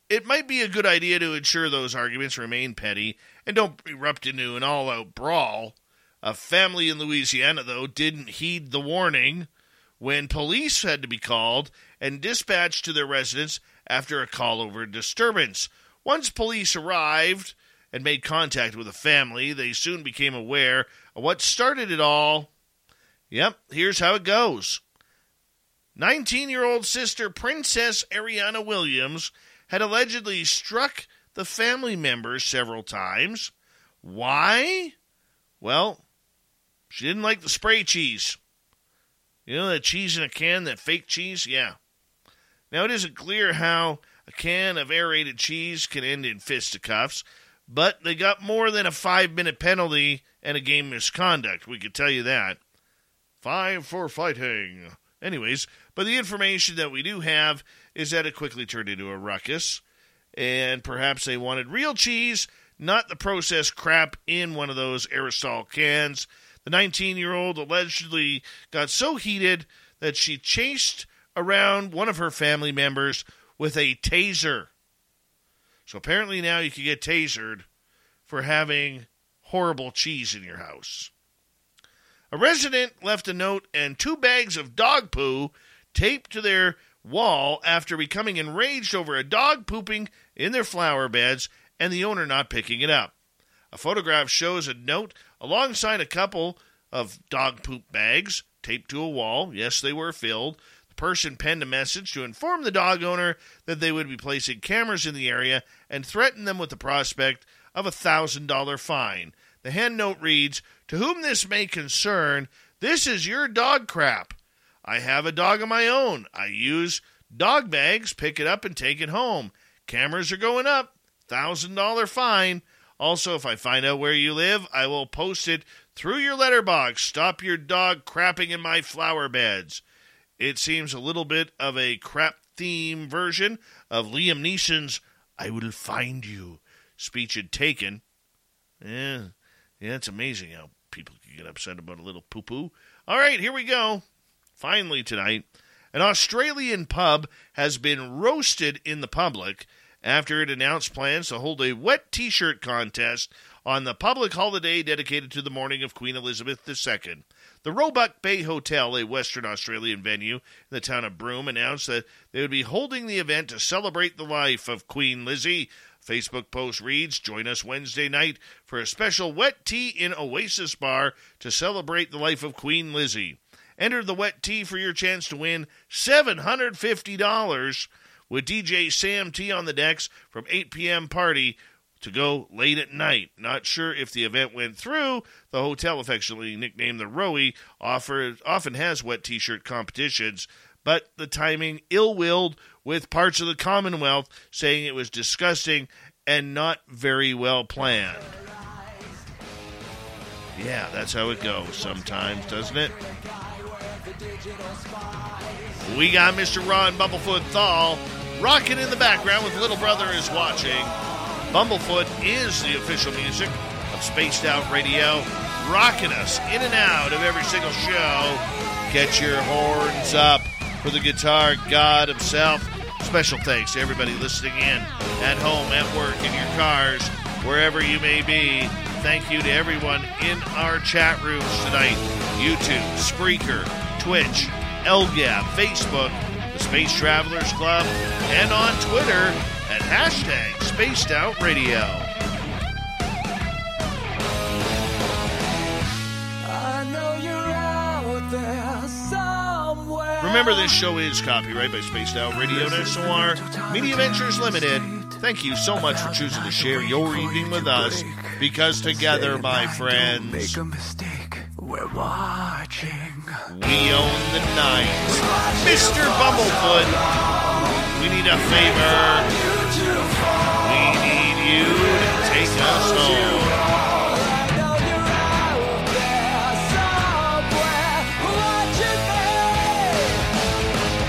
it might be a good idea to ensure those arguments remain petty and don't erupt into an all out brawl. A family in Louisiana, though, didn't heed the warning when police had to be called and dispatched to their residence after a call over disturbance. Once police arrived and made contact with the family, they soon became aware of what started it all. Yep, here's how it goes. 19 year old sister Princess Ariana Williams had allegedly struck the family members several times. Why? Well, she didn't like the spray cheese. You know that cheese in a can, that fake cheese? Yeah. Now, it isn't clear how a can of aerated cheese can end in fisticuffs, but they got more than a five minute penalty and a game misconduct. We could tell you that. Five for fighting. Anyways, but the information that we do have is that it quickly turned into a ruckus, and perhaps they wanted real cheese, not the processed crap in one of those aerosol cans. The 19 year old allegedly got so heated that she chased around one of her family members with a taser. So apparently now you can get tasered for having horrible cheese in your house. A resident left a note and two bags of dog poo taped to their wall after becoming enraged over a dog pooping in their flower beds and the owner not picking it up. A photograph shows a note alongside a couple of dog poop bags taped to a wall. Yes, they were filled. Person penned a message to inform the dog owner that they would be placing cameras in the area and threatened them with the prospect of a $1,000 fine. The hand note reads To whom this may concern, this is your dog crap. I have a dog of my own. I use dog bags, pick it up, and take it home. Cameras are going up. $1,000 fine. Also, if I find out where you live, I will post it through your letterbox. Stop your dog crapping in my flower beds. It seems a little bit of a crap theme version of Liam Neeson's I Will Find You speech had taken. Yeah, yeah, it's amazing how people can get upset about a little poo poo. All right, here we go. Finally, tonight, an Australian pub has been roasted in the public after it announced plans to hold a wet t shirt contest on the public holiday dedicated to the mourning of Queen Elizabeth II. The Roebuck Bay Hotel, a Western Australian venue in the town of Broome, announced that they would be holding the event to celebrate the life of Queen Lizzie. Facebook post reads Join us Wednesday night for a special wet tea in Oasis Bar to celebrate the life of Queen Lizzie. Enter the wet tea for your chance to win $750 with DJ Sam T on the decks from 8 p.m. party to go late at night. Not sure if the event went through. The hotel, affectionately nicknamed the Rowie, offer, often has wet t shirt competitions, but the timing ill willed with parts of the Commonwealth saying it was disgusting and not very well planned. Yeah, that's how it goes sometimes, doesn't it? We got Mr. Ron Bumblefoot Thal rocking in the background with Little Brother is watching. Bumblefoot is the official music of Spaced Out Radio, rocking us in and out of every single show. Get your horns up for the guitar god himself. Special thanks to everybody listening in at home, at work, in your cars, wherever you may be. Thank you to everyone in our chat rooms tonight YouTube, Spreaker, Twitch, LGAP, Facebook, the Space Travelers Club, and on Twitter at hashtag Spaced Out Radio. Remember, this show is copyright by Spaced Out Radio and SOR Media Ventures Limited. Thank you so much for choosing to share your evening with us because together, my friends, Make a mistake. We're watching. we own the night. Mr. Bumblefoot, we need a favor. We need you to take us home.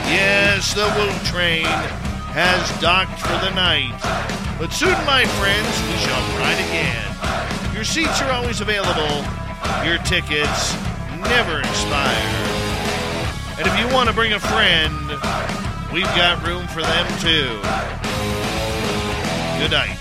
Yes, the Woo Train has docked for the night. But soon, my friends, we shall ride again. Your seats are always available. Your tickets never expire. And if you want to bring a friend, we've got room for them too. Good night.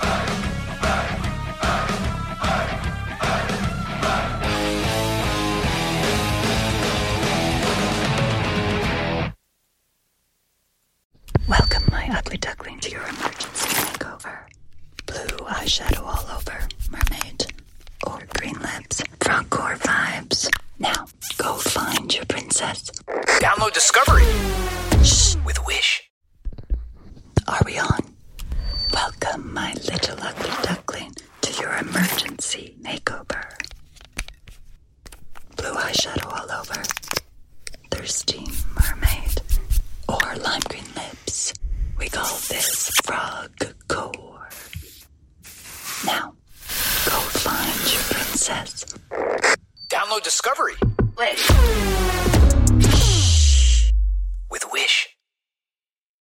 Welcome, my ugly duckling, to your emergency makeover. Blue eyeshadow all over, mermaid, or green lips, front core vibes. Now, go find your princess. Download Discovery with Wish. Are we on? Welcome, my little ugly duckling, to your emergency makeover. Blue eyeshadow all over, thirsty mermaid, or lime green lips. We call this frog core. Now, go find your princess. Download Discovery. Wish. With Wish.